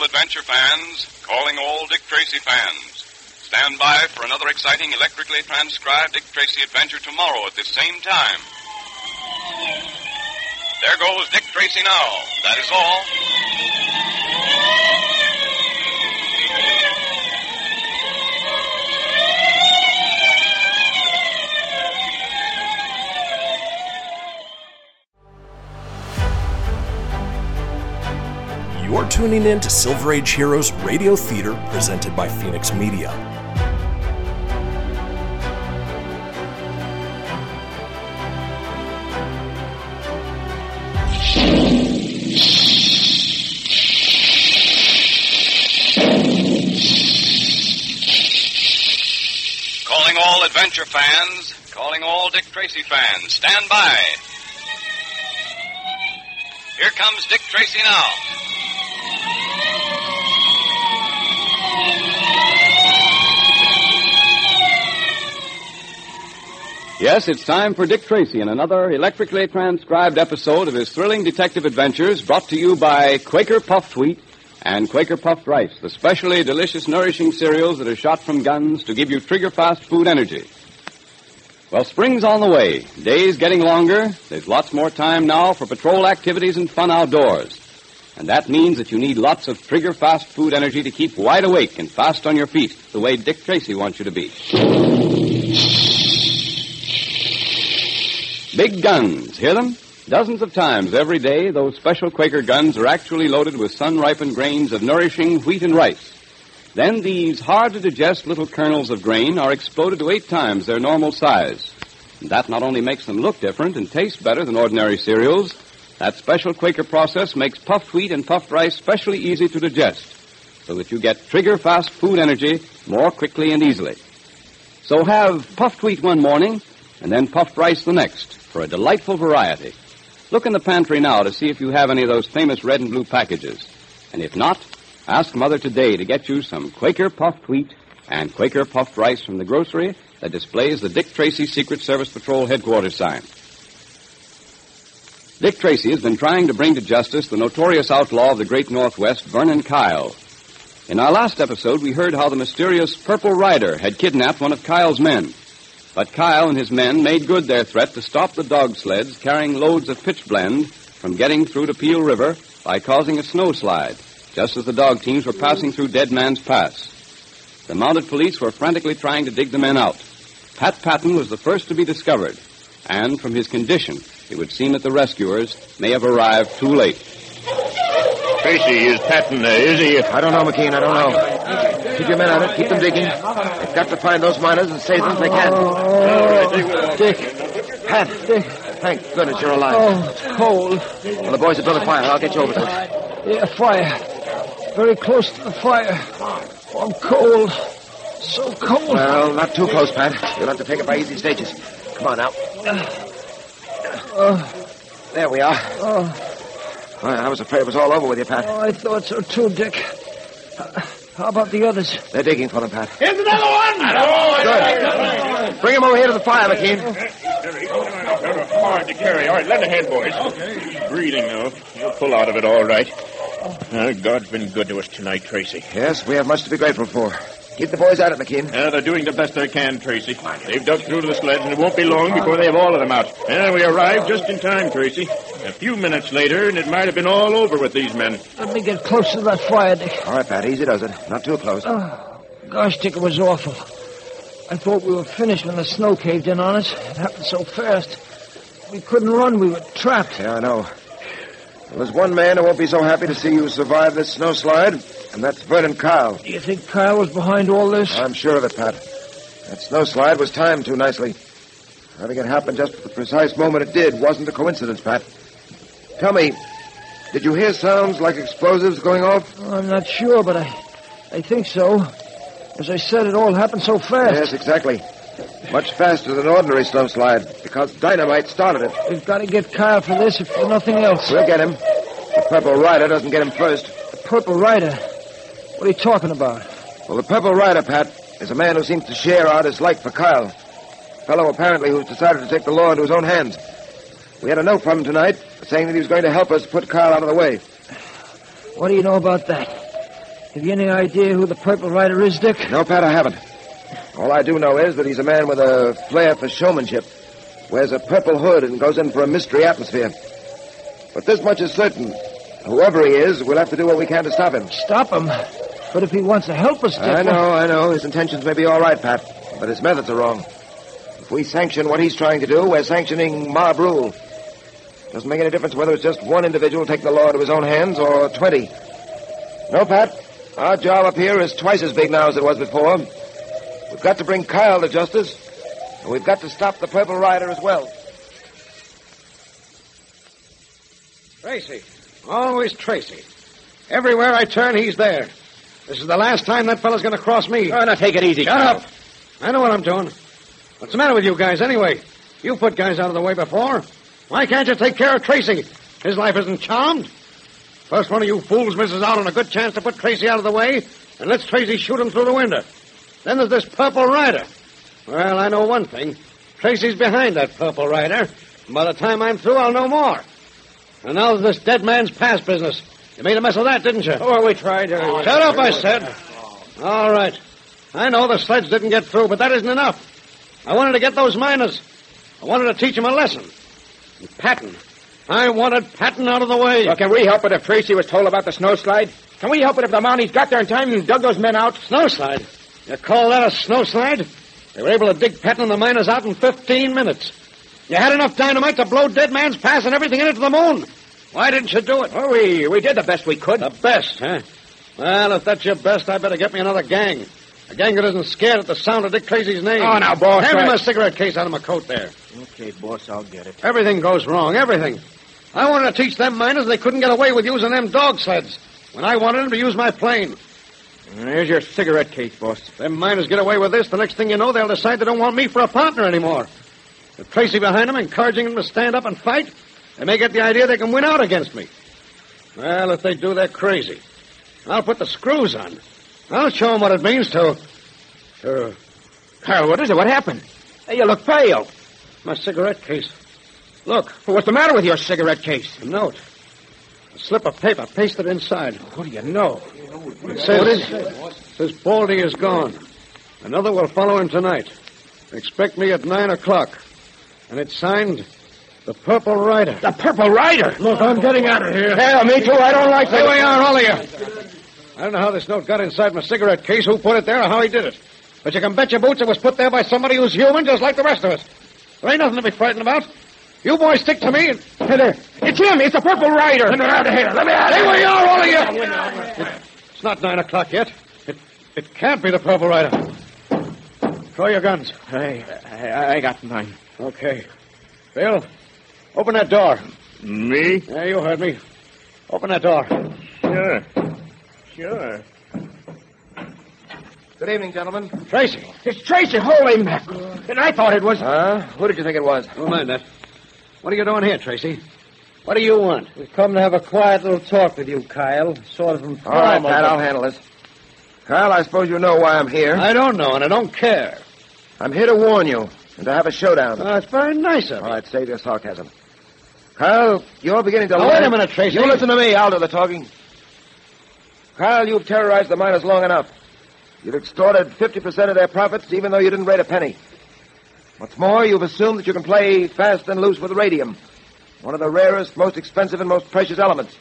[SPEAKER 32] Adventure fans, calling all Dick Tracy fans. Stand by for another exciting electrically transcribed Dick Tracy adventure tomorrow at this same time. There goes Dick Tracy now. That is all.
[SPEAKER 1] You're tuning in to Silver Age Heroes Radio Theater presented by Fenix Media.
[SPEAKER 33] Calling all adventure fans, calling all Dick Tracy fans, stand by. Here comes Dick Tracy now.
[SPEAKER 3] Yes, it's time for Dick Tracy in another electrically transcribed episode of his thrilling detective adventures brought to you by Quaker Puffed Wheat and Quaker Puffed Rice, the specially delicious, nourishing cereals that are shot from guns to give you trigger fast food energy. Well, spring's on the way. Days getting longer. There's lots more time now for patrol activities and fun outdoors. And that means that you need lots of trigger fast food energy to keep wide awake and fast on your feet, the way Dick Tracy wants you to be. Big guns. Hear them? Dozens of times every day, those special Quaker guns are actually loaded with sun ripened grains of nourishing wheat and rice. Then these hard to digest little kernels of grain are exploded to eight times their normal size. And that not only makes them look different and taste better than ordinary cereals, that special Quaker process makes puffed wheat and puffed rice specially easy to digest, so that you get trigger fast food energy more quickly and easily. So have puffed wheat one morning and then puffed rice the next for a delightful variety. Look in the pantry now to see if you have any of those famous red and blue packages. And if not, ask Mother today to get you some Quaker puffed wheat and Quaker puffed rice from the grocery that displays the Dick Tracy Secret Service Patrol headquarters sign. Dick Tracy has been trying to bring to justice the notorious outlaw of the great Northwest, Vernon Kyle. In our last episode, we heard how the mysterious Purple Rider had kidnapped one of Kyle's men. But Kyle and his men made good their threat to stop the dog sleds carrying loads of pitchblende from getting through to Peel River by causing a snowslide, just as the dog teams were passing through Dead Man's Pass. The mounted police were frantically trying to dig the men out. Pat Patton was the first to be discovered, and from his condition, it would seem that the rescuers may have arrived too late.
[SPEAKER 5] Tracy, is Patton there, is he? I don't know, McKean, I don't know. Keep your men on it, keep them digging. They've got to find those miners and save them if they can. Oh. Dick. Pat. Dick. Thank goodness you're alive.
[SPEAKER 7] Oh, it's cold.
[SPEAKER 5] Well, the boys have built a fire. I'll get you over to it.
[SPEAKER 7] Yeah, fire. Very close to the fire. Oh, I'm cold. So cold.
[SPEAKER 5] Well, not too close, Pat. You'll have to take it by easy stages. Come on now.
[SPEAKER 7] Uh,
[SPEAKER 5] There we are.
[SPEAKER 7] oh,
[SPEAKER 5] Well, I was afraid it was all over with you, Pat.
[SPEAKER 7] oh, I thought so too, Dick. How about the others?
[SPEAKER 5] They're digging for them, Pat.
[SPEAKER 24] Here's another one!
[SPEAKER 5] Good. Bring him over here to the fire, McKean.
[SPEAKER 24] Hard to carry. All right, lend a hand, boys. He's breathing, though. He'll pull out of it all right. Uh, God's been good to us tonight, Tracy.
[SPEAKER 5] Yes, we have much to be grateful for. Keep the boys out of it, McKean.
[SPEAKER 24] Uh, they're doing the best they can, Tracy. They've dug through to the sleds, and it won't be long before they have all of them out. And we arrived just in time, Tracy. A few minutes later, and it might have been all over with these men.
[SPEAKER 7] Let me get close to that fire, Dick.
[SPEAKER 5] All right, Pat, easy does it. Not too close.
[SPEAKER 7] Oh, gosh, Dick, it was awful. I thought we were finished when the snow caved in on us. It happened so fast. We couldn't run. We were trapped.
[SPEAKER 5] Yeah, I know. Well, there's one man who won't be so happy to see you survive this snowslide, and that's Vernon Kyle.
[SPEAKER 7] Do you think Kyle was behind all this?
[SPEAKER 5] I'm sure of it, Pat. That snowslide was timed too nicely. Having it happen just at the precise moment it did wasn't a coincidence, Pat. Tell me, did you hear sounds like explosives going off?
[SPEAKER 7] Oh, I'm not sure, but I, I think so. As I said, it all happened so fast.
[SPEAKER 5] Yes, exactly. Much faster than ordinary snowslide, because dynamite started it.
[SPEAKER 7] We've got to get Kyle for this, if for nothing else.
[SPEAKER 5] We'll get him. The Purple Rider doesn't get him first.
[SPEAKER 7] The Purple Rider? What are you talking about?
[SPEAKER 5] Well, the Purple Rider, Pat, is a man who seems to share our dislike for Kyle. fellow apparently who's decided to take the law into his own hands. We had a note from him tonight saying that he was going to help us put Kyle out of the way.
[SPEAKER 7] What do you know about that? Have you any idea who the Purple Rider is, Dick?
[SPEAKER 5] No, Pat, I haven't. All I do know is that he's a man with a flair for showmanship, wears a purple hood, and goes in for a mystery atmosphere. But this much is certain. Whoever he is, we'll have to do what we can to stop him.
[SPEAKER 7] Stop him? But if he wants to help us, Dick...
[SPEAKER 5] I know, I know. His intentions may be all right, Pat, but his methods are wrong. If we sanction what he's trying to do, we're sanctioning mob rule. Doesn't make any difference whether it's just one individual taking the law into his own hands or 20. No, Pat. Our job up here is twice as big now as it was before. We've got to bring Kyle to justice, and we've got to stop the Purple Rider as well.
[SPEAKER 4] Tracy. Always Tracy. Everywhere I turn, he's there. This is the last time that fellow's going to cross me.
[SPEAKER 34] Oh, now take it easy,
[SPEAKER 4] Shut up. I know what I'm doing. What's the matter with you guys, anyway? You put guys out of the way before. Why can't you take care of Tracy? His life isn't charmed. First one of you fools misses out on a good chance to put Tracy out of the way and lets Tracy shoot him through the window. Then there's this Purple Rider. Well, I know one thing. Tracy's behind that Purple Rider. And by the time I'm through, I'll know more. And now there's this dead man's pass business. You made a mess of that, didn't you?
[SPEAKER 24] Oh, we tried. Uh,
[SPEAKER 4] Shut up, I said. All right. I know the sleds didn't get through, but that isn't enough. I wanted to get those miners. I wanted to teach them a lesson. And Patton. I wanted Patton out of the way.
[SPEAKER 24] Well, can we help it if Tracy was told about the snowslide? Can we help it if the Mounties got there in time and dug those men out?
[SPEAKER 4] Snowslide? You call that a snowslide? They were able to dig Patton and the miners out in 15 minutes. You had enough dynamite to blow Dead Man's Pass and everything in it to the moon. Why didn't you do it?
[SPEAKER 24] Well, we, we did the best we could.
[SPEAKER 4] The best, huh? Well, if that's your best, I better get me another gang. A gang that isn't scared at the sound of Dick Tracy's name.
[SPEAKER 24] Oh, now, boss.
[SPEAKER 4] Hand me
[SPEAKER 24] I-
[SPEAKER 4] my cigarette case out of my coat there.
[SPEAKER 24] Okay, boss, I'll get it.
[SPEAKER 4] Everything goes wrong, everything. I wanted to teach them miners they couldn't get away with using them dog sleds. When I wanted them to use my plane.
[SPEAKER 24] Here's your cigarette case, boss.
[SPEAKER 4] If them miners get away with this, the next thing you know, they'll decide they don't want me for a partner anymore. With Tracy behind them, encouraging them to stand up and fight, they may get the idea they can win out against me. Well, if they do, they're crazy. I'll put the screws on. I'll show them what it means to... to...
[SPEAKER 24] Carl, what is it? What happened? Hey, you look pale.
[SPEAKER 4] My cigarette case. Look.
[SPEAKER 24] What's the matter with your cigarette case?
[SPEAKER 4] A note. A slip of paper pasted inside.
[SPEAKER 24] What do you know?
[SPEAKER 4] It says, says Baldy is gone. Another will follow him tonight. Expect me at nine o'clock. And it's signed the Purple Rider.
[SPEAKER 24] The Purple Rider?
[SPEAKER 4] Look, I'm getting out of here.
[SPEAKER 24] Yeah, me too. I don't like that.
[SPEAKER 4] Here we are, all of you. I don't know how this note got inside my cigarette case, who put it there, or how he did it. But you can bet your boots it was put there by somebody who's human, just like the rest of us. There ain't nothing to be frightened about. You boys stick to me and...
[SPEAKER 24] Hey there. It's him. It's the Purple Rider. Let me out of here. Let me out of
[SPEAKER 4] Here
[SPEAKER 24] here.
[SPEAKER 4] we are, all of you. It's not nine o'clock yet. It, it can't be the Purple Rider. Throw your guns.
[SPEAKER 24] I, I, I got mine.
[SPEAKER 4] Okay. Bill, open that door.
[SPEAKER 30] Me?
[SPEAKER 4] Yeah, you heard me. Open that door.
[SPEAKER 30] Sure. Sure.
[SPEAKER 5] Good evening, gentlemen.
[SPEAKER 4] Tracy.
[SPEAKER 24] It's Tracy. Holy mackerel. And I thought it was...
[SPEAKER 5] Huh? Who did you think it was?
[SPEAKER 4] Don't mind that. What are you doing here, Tracy? What do you want?
[SPEAKER 8] We've come to have a quiet little talk with you, Kyle. Sort of informal.
[SPEAKER 5] All right, Pat, I'll handle this. Kyle, I suppose you know why I'm here.
[SPEAKER 4] I don't know, and I don't care.
[SPEAKER 5] I'm here to warn you and to have a showdown.
[SPEAKER 4] Oh, it's very nice of
[SPEAKER 5] All
[SPEAKER 4] you.
[SPEAKER 5] right, save your sarcasm. Kyle, you're beginning to
[SPEAKER 4] Now, wait a minute, Tracy.
[SPEAKER 5] You listen to me. I'll do the talking. Kyle, you've terrorized the miners long enough. You've extorted 50% of their profits, even though you didn't rate a penny. What's more, you've assumed that you can play fast and loose with radium, one of the rarest, most expensive, and most precious elements.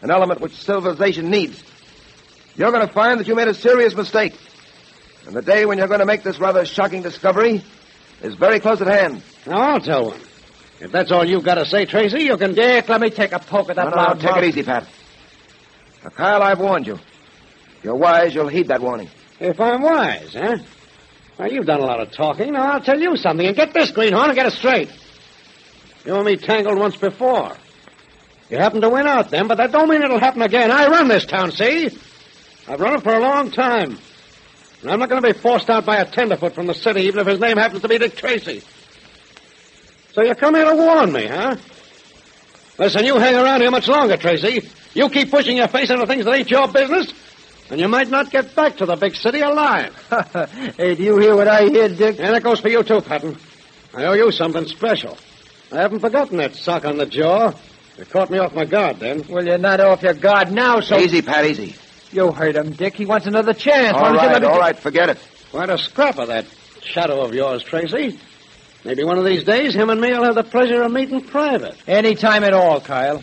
[SPEAKER 5] An element which civilization needs. You're going to find that you made a serious mistake. And the day when you're going to make this rather shocking discovery is very close at hand.
[SPEAKER 4] Now, I'll tell one. If that's all you've got to say, Tracy, you can...
[SPEAKER 8] Dick, let me take a poke at that
[SPEAKER 5] No, no,
[SPEAKER 8] loud
[SPEAKER 5] take it easy, Pat. Now, Kyle, I've warned you. If you're wise, you'll heed that warning.
[SPEAKER 4] If I'm wise, huh? Well, you've done a lot of talking. Now, I'll tell you something. And get this, Greenhorn, and get it straight. You and me tangled once before. You happened to win out then, but that don't mean it'll happen again. I run this town, see? I've run it for a long time. And I'm not going to be forced out by a tenderfoot from the city, even if his name happens to be Dick Tracy. So you come here to warn me, huh? Listen, you hang around here much longer, Tracy. You keep pushing your face into things that ain't your business, and you might not get back to the big city alive. <laughs>
[SPEAKER 8] hey, do you hear what I hear, Dick?
[SPEAKER 4] And that goes for you, too, Patton. I owe you something special. I haven't forgotten that sock on the jaw. You caught me off my guard then.
[SPEAKER 8] Well, you're not off your guard now, so...
[SPEAKER 5] Easy, Pat, easy.
[SPEAKER 8] You heard him, Dick. He wants another chance. Why
[SPEAKER 5] All
[SPEAKER 8] don't you let me
[SPEAKER 5] all forget it.
[SPEAKER 4] Quite a scrap of that shadow of yours, Tracy. Maybe one of these days, him and me will have the pleasure of meeting private.
[SPEAKER 8] Any time at all, Kyle.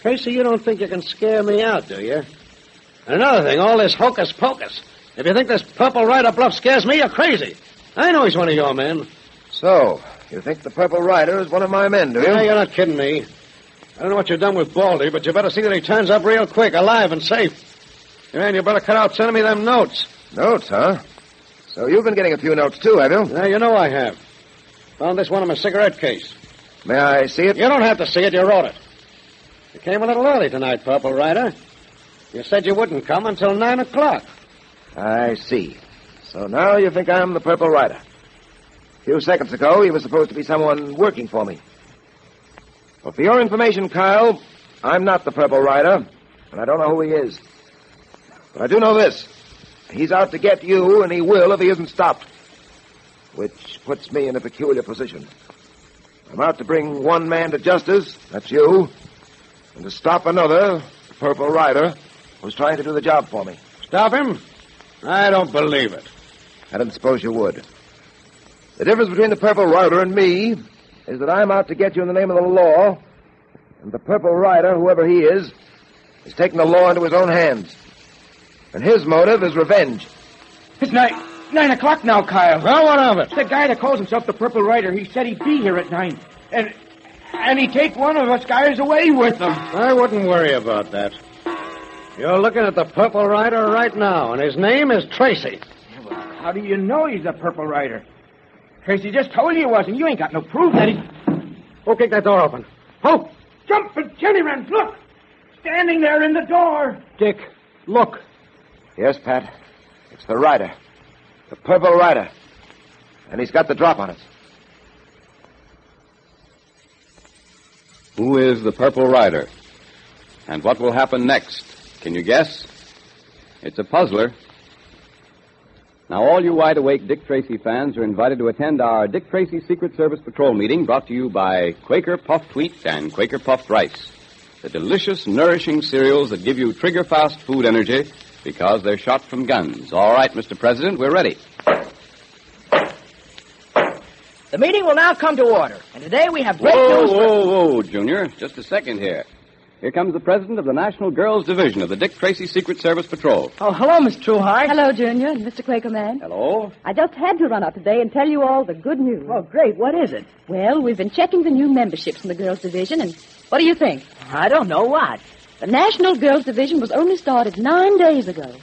[SPEAKER 4] Tracy, you don't think you can scare me out, do you? And another thing, all this hocus pocus. If you think this Purple Rider bluff scares me, you're crazy. I know he's one of your men.
[SPEAKER 5] So, you think the Purple Rider is one of my men, do you?
[SPEAKER 4] Yeah, you're not kidding me. I don't know what you've done with Baldy, but you better see that he turns up real quick, alive and safe. Yeah, and you better cut out sending me them notes.
[SPEAKER 5] Notes, huh? So you've been getting a few notes, too, have you?
[SPEAKER 4] Yeah, you know I have. Found this one in my cigarette case.
[SPEAKER 5] May I see it?
[SPEAKER 4] You don't have to see it, you wrote it. You came a little early tonight, Purple Rider. You said you wouldn't come until nine o'clock.
[SPEAKER 5] I see. So now you think I'm the Purple Rider. A few seconds ago, he was supposed to be someone working for me. Well, for your information, Kyle, I'm not the Purple Rider, and I don't know who he is. But I do know this. He's out to get you, and he will if he isn't stopped. Which puts me in a peculiar position. I'm out to bring one man to justice, that's you, and to stop another, the Purple Rider, who's trying to do the job for me.
[SPEAKER 4] Stop him? I don't believe it.
[SPEAKER 5] I didn't suppose you would. The difference between the Purple Rider and me is that I'm out to get you in the name of the law, and the Purple Rider, whoever he is, is taking the law into his own hands. And his motive is revenge.
[SPEAKER 7] It's nine, nine o'clock now, Kyle.
[SPEAKER 4] Well, what of it?
[SPEAKER 7] The guy that calls himself the Purple Rider, he said he'd be here at nine. And and he'd take one of us guys away with him.
[SPEAKER 4] I wouldn't worry about that. You're looking at the Purple Rider right now, and his name is Tracy.
[SPEAKER 7] How do you know he's the Purple Rider? Tracy just told you he was, and you ain't got no proof that he...
[SPEAKER 4] Who kick that door open? Who?
[SPEAKER 7] Jumping Jenny Wren, look! Standing there in the door.
[SPEAKER 4] Dick, look.
[SPEAKER 5] Yes, Pat. It's the Rider. The Purple Rider. And he's got the drop on us.
[SPEAKER 3] Who is the Purple Rider? And what will happen next? Can you guess? It's a puzzler. Now, all you wide awake Dick Tracy fans are invited to attend our Dick Tracy Secret Service Patrol meeting brought to you by Quaker Puffed Wheat and Quaker Puffed Rice. The delicious, nourishing cereals that give you trigger fast food energy because they're shot from guns. All right, Mr. President, we're ready.
[SPEAKER 8] The meeting will now come to order, and today we have great
[SPEAKER 3] Whoa,
[SPEAKER 8] news. for-
[SPEAKER 3] whoa, whoa, Junior. Just a second here. Here comes the president of the National Girls Division of the Dick Tracy Secret Service Patrol.
[SPEAKER 8] Oh, hello, Miss Trueheart.
[SPEAKER 18] Hello, Junior and Mr. Quakerman.
[SPEAKER 3] Hello.
[SPEAKER 18] I just had to run out today and tell you all the good news.
[SPEAKER 8] Oh, great. What is it?
[SPEAKER 18] Well, we've been checking the new memberships in the Girls Division, and what do you think?
[SPEAKER 8] I don't know what.
[SPEAKER 18] The National Girls Division was only started nine days ago,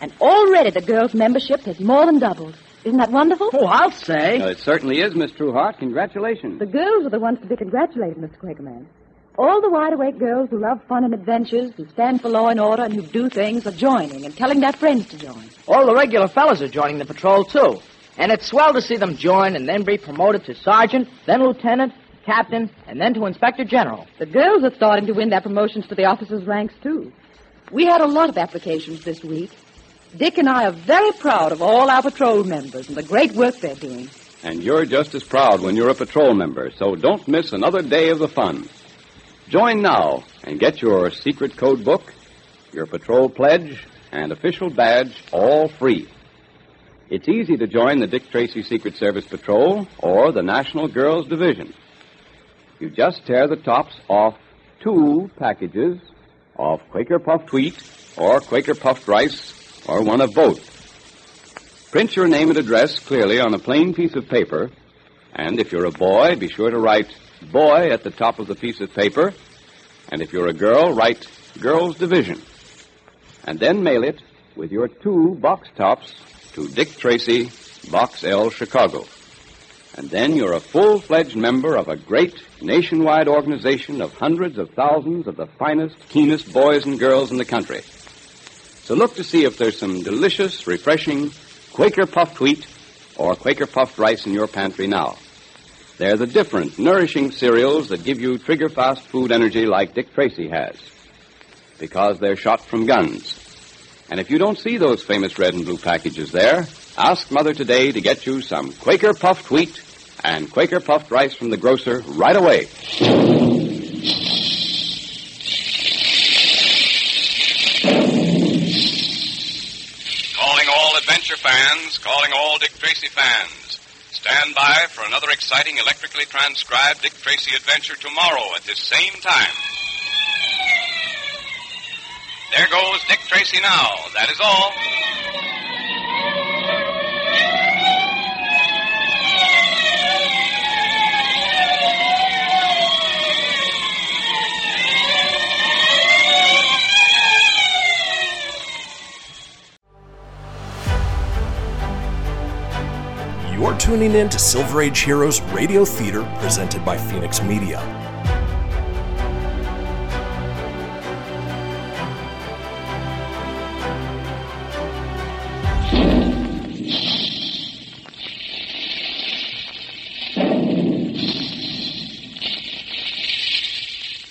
[SPEAKER 18] and already the girls' membership has more than doubled. Isn't that wonderful?
[SPEAKER 8] Oh, I'll say.
[SPEAKER 3] Uh, it certainly is, Miss Trueheart. Congratulations.
[SPEAKER 18] The girls are the ones to be congratulated, Mr. Quakerman. All the wide awake girls who love fun and adventures, who stand for law and order, and who do things are joining and telling their friends to join.
[SPEAKER 8] All the regular fellas are joining the patrol, too. And it's swell to see them join and then be promoted to sergeant, then lieutenant, captain, and then to inspector general.
[SPEAKER 18] The girls are starting to win their promotions to the officers' ranks, too. We had a lot of applications this week. Dick and I are very proud of all our patrol members and the great work they're doing.
[SPEAKER 3] And you're just as proud when you're a patrol member, so don't miss another day of the fun. Join now and get your secret code book, your patrol pledge, and official badge all free. It's easy to join the Dick Tracy Secret Service Patrol or the National Girls Division. You just tear the tops off two packages of Quaker Puffed Wheat or Quaker Puffed Rice or one of both. Print your name and address clearly on a plain piece of paper, and if you're a boy, be sure to write boy at the top of the piece of paper, and if you're a girl, write girls division. And then mail it with your two box tops to Dick Tracy, Box L, Chicago. And then you're a full fledged member of a great nationwide organization of hundreds of thousands of the finest, keenest boys and girls in the country. So look to see if there's some delicious, refreshing Quaker puffed wheat or Quaker puffed rice in your pantry now. They're the different, nourishing cereals that give you trigger fast food energy like Dick Tracy has. Because they're shot from guns. And if you don't see those famous red and blue packages there, ask Mother today to get you some Quaker puffed wheat and Quaker puffed rice from the grocer right away.
[SPEAKER 35] Calling all adventure fans, calling all Dick Tracy fans. Stand by for another exciting electrically transcribed Dick Tracy adventure tomorrow at this same time. There goes Dick Tracy now. That is all.
[SPEAKER 1] You're tuning in to Silver Age Heroes Radio Theater presented by Fenix Media.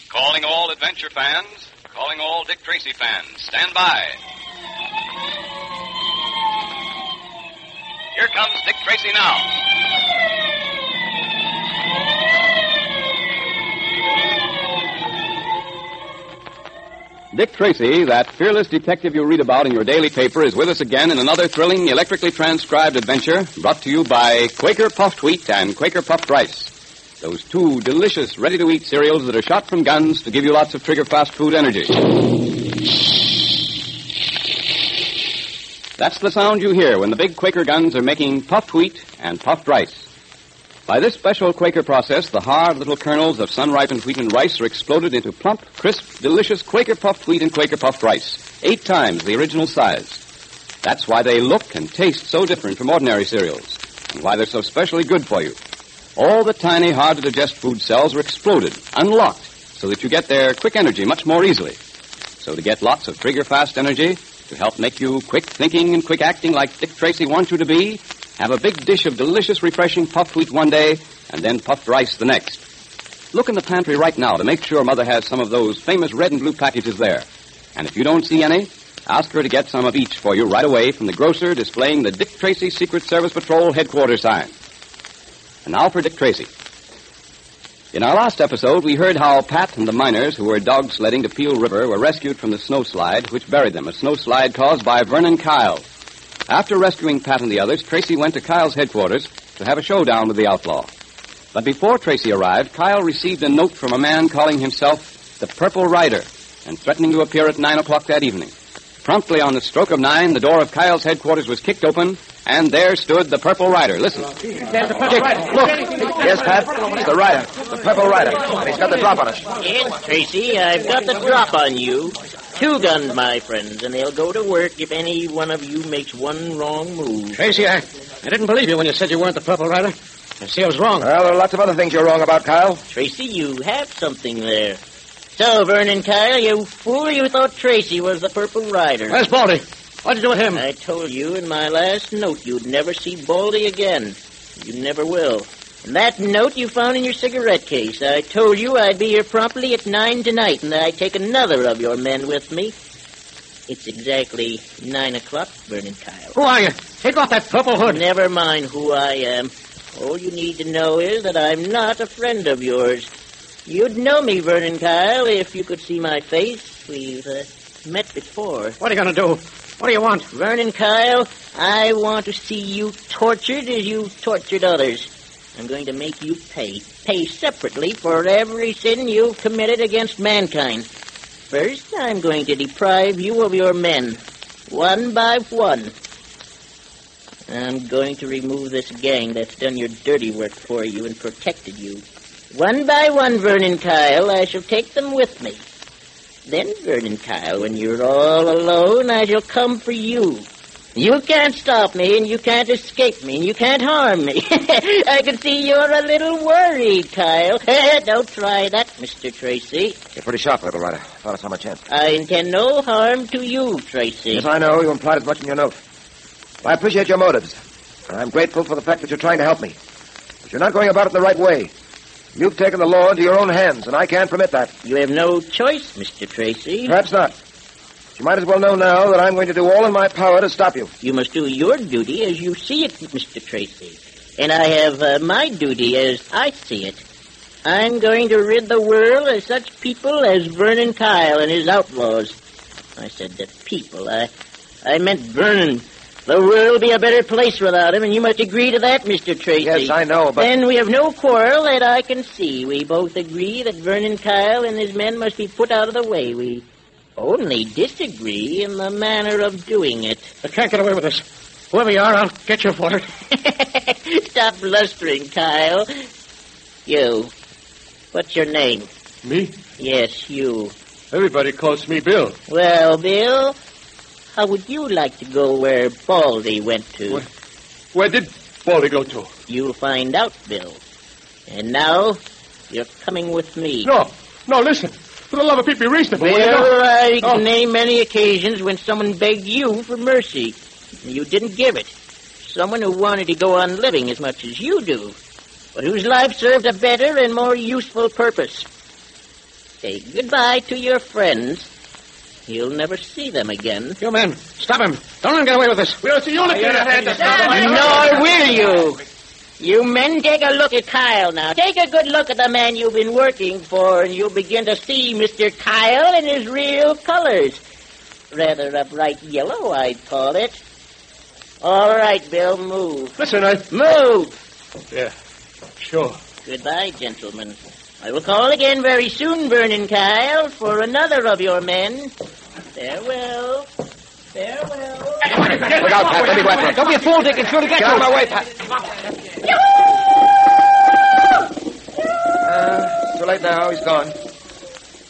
[SPEAKER 36] Calling all adventure fans, calling all Dick Tracy fans, stand by. Here comes Dick Tracy now.
[SPEAKER 3] Dick Tracy, that fearless detective you read about in your daily paper, is with us again in another thrilling, electrically transcribed adventure brought to you by Quaker Puffed Wheat and Quaker Puffed Rice. Those two delicious, ready to eat cereals that are shot from guns to give you lots of trigger fast food energy. That's the sound you hear when the big Quaker guns are making puffed wheat and puffed rice. By this special Quaker process, the hard little kernels of sun-ripened wheat and rice are exploded into plump, crisp, delicious Quaker puffed wheat and Quaker puffed rice, eight times the original size. That's why they look and taste so different from ordinary cereals, and why they're so specially good for you. All the tiny, hard-to-digest food cells are exploded, unlocked, so that you get their quick energy much more easily. So to get lots of trigger-fast energy, to help make you quick thinking and quick acting like Dick Tracy wants you to be, have a big dish of delicious, refreshing puffed wheat one day, and then puffed rice the next. Look in the pantry right now to make sure Mother has some of those famous red and blue packages there. And if you don't see any, ask her to get some of each for you right away from the grocer displaying the Dick Tracy Secret Service Patrol headquarters sign. And now for Dick Tracy. In our last episode, we heard how Pat and the miners who were dog sledding to Peel River were rescued from the snowslide which buried them, a snowslide caused by Vernon Kyle. After rescuing Pat and the others, Tracy went to Kyle's headquarters to have a showdown with the outlaw. But before Tracy arrived, Kyle received a note from a man calling himself the Purple Rider and threatening to appear at nine o'clock that evening. Promptly on the stroke of nine, the door of Kyle's headquarters was kicked open, and there stood the Purple Rider. Listen.
[SPEAKER 5] There's the Purple Dick, look. Yes, Pat. It's the rider. The purple rider. And he's got the drop on us.
[SPEAKER 25] Yes, Tracy, I've got the drop on you. Two guns, my friends, and they'll go to work if any one of you makes one wrong move.
[SPEAKER 4] Tracy, I, I didn't believe you when you said you weren't the Purple Rider. I see I was wrong.
[SPEAKER 5] Well, there are lots of other things you're wrong about, Kyle.
[SPEAKER 25] Tracy, you have something there. So, Vernon Kyle, you fool, you thought Tracy was the Purple Rider.
[SPEAKER 4] Where's Baldy? What'd you do with him?
[SPEAKER 25] I told you in my last note you'd never see Baldy again. You never will. And that note you found in your cigarette case. I told you I'd be here promptly at nine tonight, and that I'd take another of your men with me. It's exactly nine o'clock, Vernon Kyle.
[SPEAKER 4] Who are you? Take off that purple hood.
[SPEAKER 25] Never mind who I am. All you need to know is that I'm not a friend of yours. You'd know me, Vernon Kyle, if you could see my face. We've uh, met before.
[SPEAKER 4] What are you going to do? What do you want?
[SPEAKER 25] Vernon Kyle, I want to see you tortured as you tortured others. I'm going to make you pay. Pay separately for every sin you've committed against mankind. First, I'm going to deprive you of your men, one by one. I'm going to remove this gang that's done your dirty work for you and protected you. One by one, Vernon Kyle, I shall take them with me. Then, Vernon Kyle, when you're all alone, I shall come for you. You can't stop me, and you can't escape me, and you can't harm me. <laughs> I can see you're a little worried, Kyle. <laughs> Don't try that, Mr. Tracy.
[SPEAKER 5] You're pretty sharp, little Rider. Thought I saw my chance.
[SPEAKER 25] I intend no harm to you, Tracy.
[SPEAKER 5] Yes, I know. You implied as much in your note. I appreciate your motives. And I'm grateful for the fact that you're trying to help me. But you're not going about it the right way. You've taken the law into your own hands, and I can't permit that.
[SPEAKER 25] You have no choice, Mr. Tracy.
[SPEAKER 5] Perhaps not. But you might as well know now that I'm going to do all in my power to stop you.
[SPEAKER 25] You must do your duty as you see it, Mr. Tracy. And I have uh, my duty as I see it. I'm going to rid the world of such people as Vernon Kyle and his outlaws. I said the people. I, I meant Vernon. The world will be a better place without him, and you must agree to that, Mr. Tracy.
[SPEAKER 5] Yes, I know, but...
[SPEAKER 25] Then we have no quarrel that I can see. We both agree that Vernon Kyle and his men must be put out of the way. We only disagree in the manner of doing it.
[SPEAKER 4] I can't get away with this. Whoever you are, I'll get you for it. <laughs>
[SPEAKER 25] Stop blustering, Kyle. You. What's your name?
[SPEAKER 2] Me?
[SPEAKER 25] Yes, you.
[SPEAKER 2] Everybody calls me Bill.
[SPEAKER 25] Well, Bill, how would you like to go where Baldy went to?
[SPEAKER 2] Where, where did Baldy go to?
[SPEAKER 25] You'll find out, Bill. And now, you're coming with me.
[SPEAKER 2] No, no, listen. For the love of Pete, be reasonable.
[SPEAKER 25] Well, I can
[SPEAKER 2] Oh.
[SPEAKER 25] name many occasions when someone begged you for mercy. and You didn't give it. Someone who wanted to go on living as much as you do, but whose life served a better and more useful purpose. Say goodbye to your friends. You'll never see them again.
[SPEAKER 4] You men, stop him. Don't let him get away with this.
[SPEAKER 37] We'll see you in
[SPEAKER 25] Nor will you. You men take a look at Kyle now. Take a good look at the man you've been working for, and you'll begin to see Mr. Kyle in his real colors. Rather a bright yellow, I'd call it. All right, Bill, move.
[SPEAKER 37] Listen, I...
[SPEAKER 25] Move!
[SPEAKER 37] Yeah, sure.
[SPEAKER 25] Goodbye, gentlemen. I will call again very soon, Vernon Kyle, for another of your men. Farewell. Farewell.
[SPEAKER 4] Look out, Pat. Let me go after him. Don't be a fool, Dick. It's sure to get
[SPEAKER 9] Get
[SPEAKER 4] you.
[SPEAKER 9] out of my way, Pat. Uh, too late now. He's gone.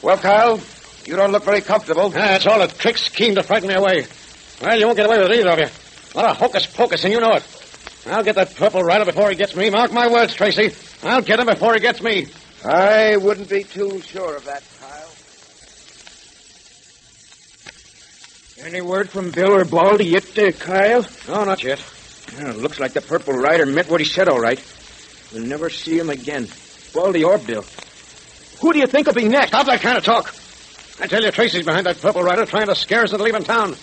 [SPEAKER 9] Well, Kyle, you don't look very comfortable.
[SPEAKER 4] it's all a trick scheme to frighten me away. Well, you won't get away with it, either of you. What a lot of hocus pocus, and you know it. I'll get that purple rider before he gets me. Mark my words, Tracy. I'll get him before he gets me.
[SPEAKER 9] I wouldn't be too sure of that, Kyle.
[SPEAKER 38] Any word from Bill or Baldy yet, uh, Kyle?
[SPEAKER 4] No, not yet.
[SPEAKER 38] Yeah, looks like the Purple Rider meant what he said, all right. We'll never see him again. Baldy or Bill. Who do you think will be next?
[SPEAKER 4] Stop that kind of talk. I tell you, Tracy's behind that purple rider trying to scare us into leaving town.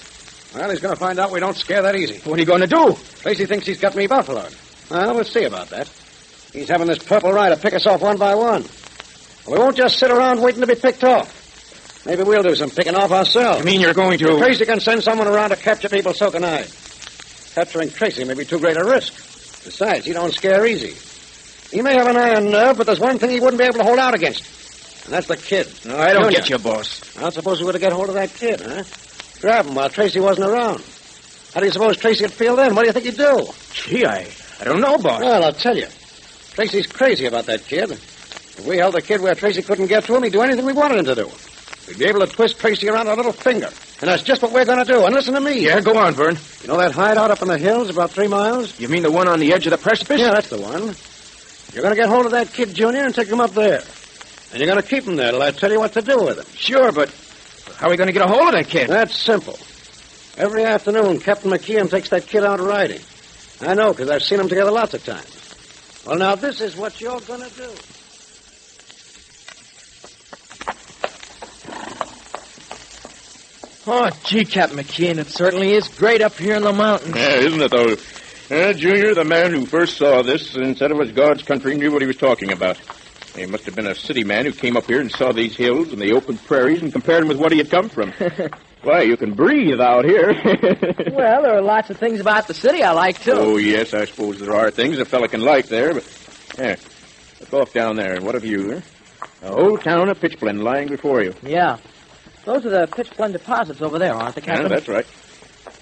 [SPEAKER 4] Well, he's going to find out we don't scare that easy.
[SPEAKER 38] What are you going to do?
[SPEAKER 4] Tracy thinks he's got me buffaloed. Well, we'll see about that. He's having this purple rider pick us off one by one. We won't just sit around waiting to be picked off. Maybe we'll do some picking off ourselves.
[SPEAKER 38] You mean you're going to...
[SPEAKER 4] If Tracy can send someone around to capture people, so can I. Capturing Tracy may be too great a risk. Besides, he don't scare easy. He may have an iron nerve, but there's one thing he wouldn't be able to hold out against. And that's the kid.
[SPEAKER 38] No, I don't
[SPEAKER 4] Junior.
[SPEAKER 38] get you, boss.
[SPEAKER 4] I suppose we were to get hold of that kid, huh? Grab him while Tracy wasn't around. How do you suppose Tracy would feel then? What do you think he'd do?
[SPEAKER 38] Gee, I, I don't know, boss.
[SPEAKER 4] Well, I'll tell you. Tracy's crazy about that kid. If we held the kid where Tracy couldn't get to him, he'd do anything we wanted him to do. We'd be able to twist Tracy around a little finger. And that's just what we're going to do. And listen to me.
[SPEAKER 38] Yeah, go on, Vern.
[SPEAKER 4] You know that hideout up in the hills about three miles?
[SPEAKER 38] You mean the one on the edge of the precipice?
[SPEAKER 4] Yeah, that's the one. You're going to get hold of that kid, Junior, and take him up there. And you're going to keep him there till I tell you what to do with him.
[SPEAKER 38] Sure, but how are we going to get a hold of that kid?
[SPEAKER 4] That's simple. Every afternoon, Captain McKean takes that kid out riding. I know, because I've seen them together lots of times. Well, now, this is what you're going to do.
[SPEAKER 8] Oh, gee, Captain McKean, it certainly is great up here in the mountains.
[SPEAKER 24] Yeah, isn't it, though? Uh, Junior, the man who first saw this and said it was God's country, knew what he was talking about. He must have been a city man who came up here and saw these hills and the open prairies and compared them with what he had come from. <laughs> Why, you can breathe out here. <laughs> <laughs>
[SPEAKER 8] well, there are lots of things about the city I like, too.
[SPEAKER 24] oh, yes, I suppose there are things a fella can like there, but... Yeah, look off down there. And what have you, huh? The whole town of Pitchblende lying before you.
[SPEAKER 8] Yeah. Those are the pitchblende deposits over there, aren't they,
[SPEAKER 24] Yeah,
[SPEAKER 8] Captain?
[SPEAKER 24] that's right.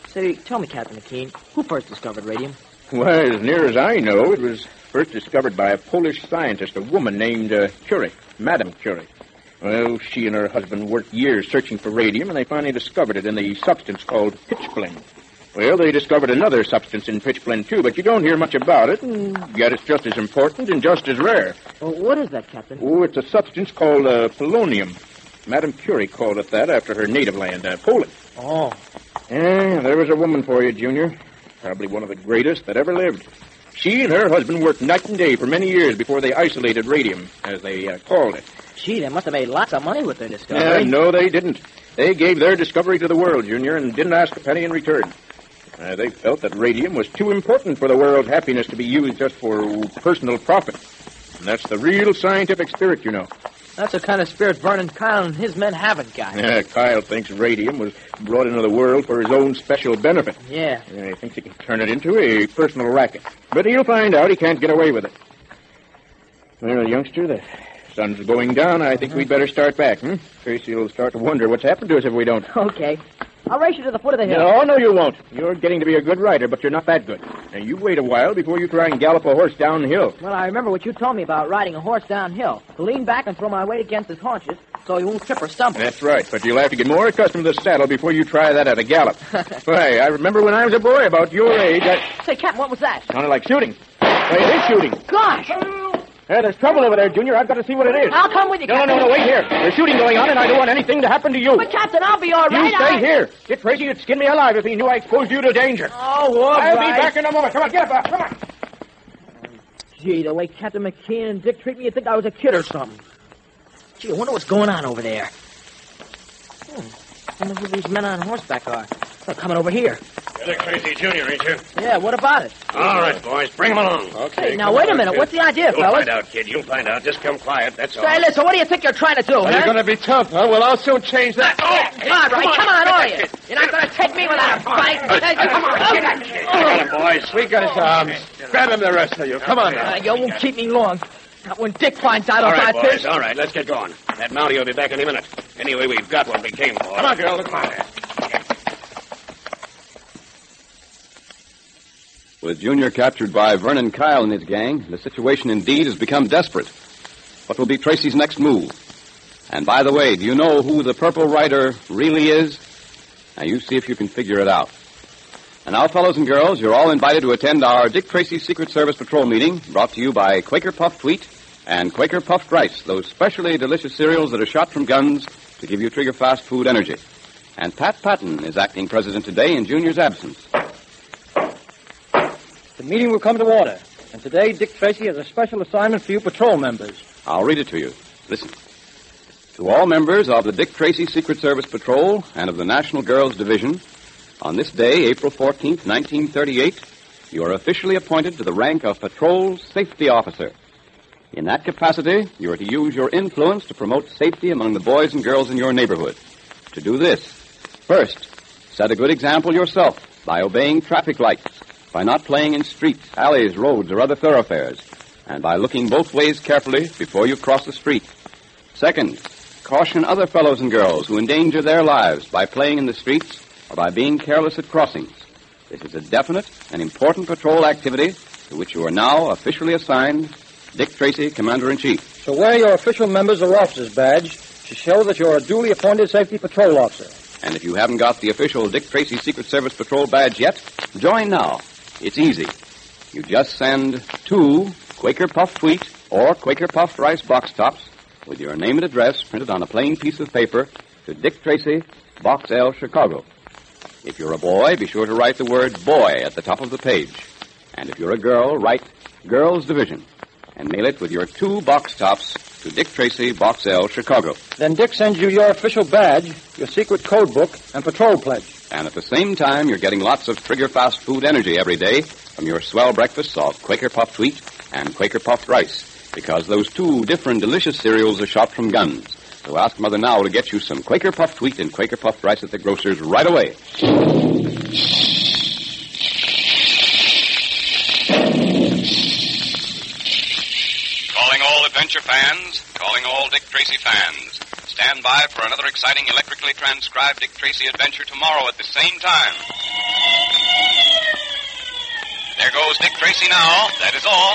[SPEAKER 8] Say, tell me, Captain McKean, who first discovered radium?
[SPEAKER 24] Well, as near as I know, it was first discovered by a Polish scientist, a woman named uh, Curie, Madame Curie. Well, she and her husband worked years searching for radium, and they finally discovered it in the substance called pitchblende. Well, they discovered another substance in pitchblende, too, but you don't hear much about it, and yet it's just as important and just as rare.
[SPEAKER 8] Well, what is that, Captain?
[SPEAKER 24] Oh, it's a substance called uh, polonium. Madame Curie called it that after her native land, uh, Poland.
[SPEAKER 8] Oh.
[SPEAKER 24] Yeah, there was a woman for you, Junior. Probably one of the greatest that ever lived. She and her husband worked night and day for many years before they isolated radium, as they uh, called it.
[SPEAKER 8] Gee, they must have made lots of money with their discovery.
[SPEAKER 24] Yeah, no, they didn't. They gave their discovery to the world, Junior, and didn't ask a penny in return. Uh, they felt that radium was too important for the world's happiness to be used just for personal profit. And that's the real scientific spirit, you know.
[SPEAKER 8] That's the kind of spirit Vernon Kyle and his men haven't got.
[SPEAKER 24] Yeah, Kyle thinks radium was brought into the world for his own special benefit.
[SPEAKER 8] Yeah.
[SPEAKER 24] Yeah, he thinks he can turn it into a personal racket. But he'll find out he can't get away with it. Well, youngster, the sun's going down. I think we'd better start back, hmm? Tracy will start to wonder what's happened to us if we don't.
[SPEAKER 8] Okay. I'll race you to the foot of the hill.
[SPEAKER 24] No, no, you won't. You're getting to be a good rider, but you're not that good. Now, you wait a while before you try and gallop a horse downhill.
[SPEAKER 8] Well, I remember what you told me about riding a horse downhill. To lean back and throw my weight against his haunches so he won't trip or stumble.
[SPEAKER 24] That's right, but you'll have to get more accustomed to the saddle before you try that at a gallop. <laughs> Why, I remember when I was a boy about your age, I
[SPEAKER 8] Say, Captain, what was that?
[SPEAKER 24] sounded like shooting. Why, it is shooting.
[SPEAKER 8] Gosh!
[SPEAKER 24] Hey, there's trouble over there, Junior. I've got to see what it is.
[SPEAKER 8] I'll come with you,
[SPEAKER 24] No, no,
[SPEAKER 8] Captain.
[SPEAKER 24] no, no, wait here. There's shooting going on, and I don't want anything to happen to you.
[SPEAKER 8] But, Captain, I'll be all right.
[SPEAKER 24] You stay
[SPEAKER 8] I...
[SPEAKER 24] here. crazy. Tracy would skin me alive if he knew I exposed you to danger.
[SPEAKER 8] Oh, all
[SPEAKER 24] I'll
[SPEAKER 8] right.
[SPEAKER 24] be back in a moment. Come on, get up, come on.
[SPEAKER 8] Gee, the way Captain McKean and Dick treat me, you'd think I was a kid or something. Gee, I wonder what's going on over there. Hmm. I wonder who these men on horseback are. They're coming over here.
[SPEAKER 30] You're the crazy junior, ain't you?
[SPEAKER 8] Yeah, what about it?
[SPEAKER 30] All right, boys, bring him along. Okay.
[SPEAKER 8] Hey, now, wait a minute. What's the idea,
[SPEAKER 30] You'll
[SPEAKER 8] fellas?
[SPEAKER 30] find out, kid. You'll find out. Just come quiet, that's all.
[SPEAKER 8] Say, listen, what do you think you're trying to do,
[SPEAKER 39] Are
[SPEAKER 8] huh?
[SPEAKER 39] you going to be tough, huh? Well, I'll soon change that.
[SPEAKER 8] Oh, come on, right? Come on, are you? You're not going to take me without a fight? Come on.
[SPEAKER 30] Got him, boys.
[SPEAKER 39] We got his arms. Grab him, the rest of you. Come on now.
[SPEAKER 8] Uh, you won't keep me long. Now, when Dick finds out
[SPEAKER 30] All
[SPEAKER 8] about
[SPEAKER 30] right, boys.
[SPEAKER 8] this...
[SPEAKER 30] All right, let's get going. That Mountie will be back any minute. Anyway, we've got what we came for.
[SPEAKER 39] Come on, girl. Come on.
[SPEAKER 3] With Junior captured by Vernon Kyle and his gang, the situation indeed has become desperate. What will be Tracy's next move? And by the way, do you know who the Purple Rider really is? Now you see if you can figure it out. And now, fellows and girls, you're all invited to attend our Dick Tracy Secret Service Patrol meeting, brought to you by Quaker Puffed Wheat and Quaker Puffed Rice, those specially delicious cereals that are shot from guns to give you trigger fast food energy. And Pat Patton is acting president today in Junior's absence.
[SPEAKER 7] The meeting will come to order. And today, Dick Tracy has a special assignment for you patrol members.
[SPEAKER 3] I'll read it to you. Listen. To all members of the Dick Tracy Secret Service Patrol and of the National Girls Division, on this day, April 14th, 1938, you are officially appointed to the rank of Patrol Safety Officer. In that capacity, you are to use your influence to promote safety among the boys and girls in your neighborhood. To do this, first, set a good example yourself by obeying traffic lights, by not playing in streets, alleys, roads, or other thoroughfares, and by looking both ways carefully before you cross the street. Second, caution other fellows and girls who endanger their lives by playing in the streets or by being careless at crossings. This is a definite and important patrol activity to which you are now officially assigned Dick Tracy, Commander in Chief.
[SPEAKER 7] So wear your official members or officers badge to show that you're a duly appointed safety patrol officer.
[SPEAKER 3] And if you haven't got the official Dick Tracy Secret Service Patrol badge yet, join now. It's easy. You just send two Quaker Puffed Wheat or Quaker Puffed Rice box tops with your name and address printed on a plain piece of paper to Dick Tracy, Box L, Chicago. If you're a boy, be sure to write the word boy at the top of the page. And if you're a girl, write Girls Division and mail it with your two box tops to Dick Tracy, Box L, Chicago.
[SPEAKER 7] Then Dick sends you your official badge, your secret code book, and patrol pledge.
[SPEAKER 3] And at the same time, you're getting lots of trigger fast food energy every day from your swell breakfasts of Quaker puffed wheat and Quaker puffed rice, because those two different delicious cereals are shot from guns. So ask Mother now to get you some Quaker puffed wheat and Quaker puffed rice at the grocer's right away.
[SPEAKER 40] Adventure fans, calling all Dick Tracy fans. Stand by for another exciting electrically transcribed Dick Tracy adventure tomorrow at the same time. There goes Dick Tracy now. That is all.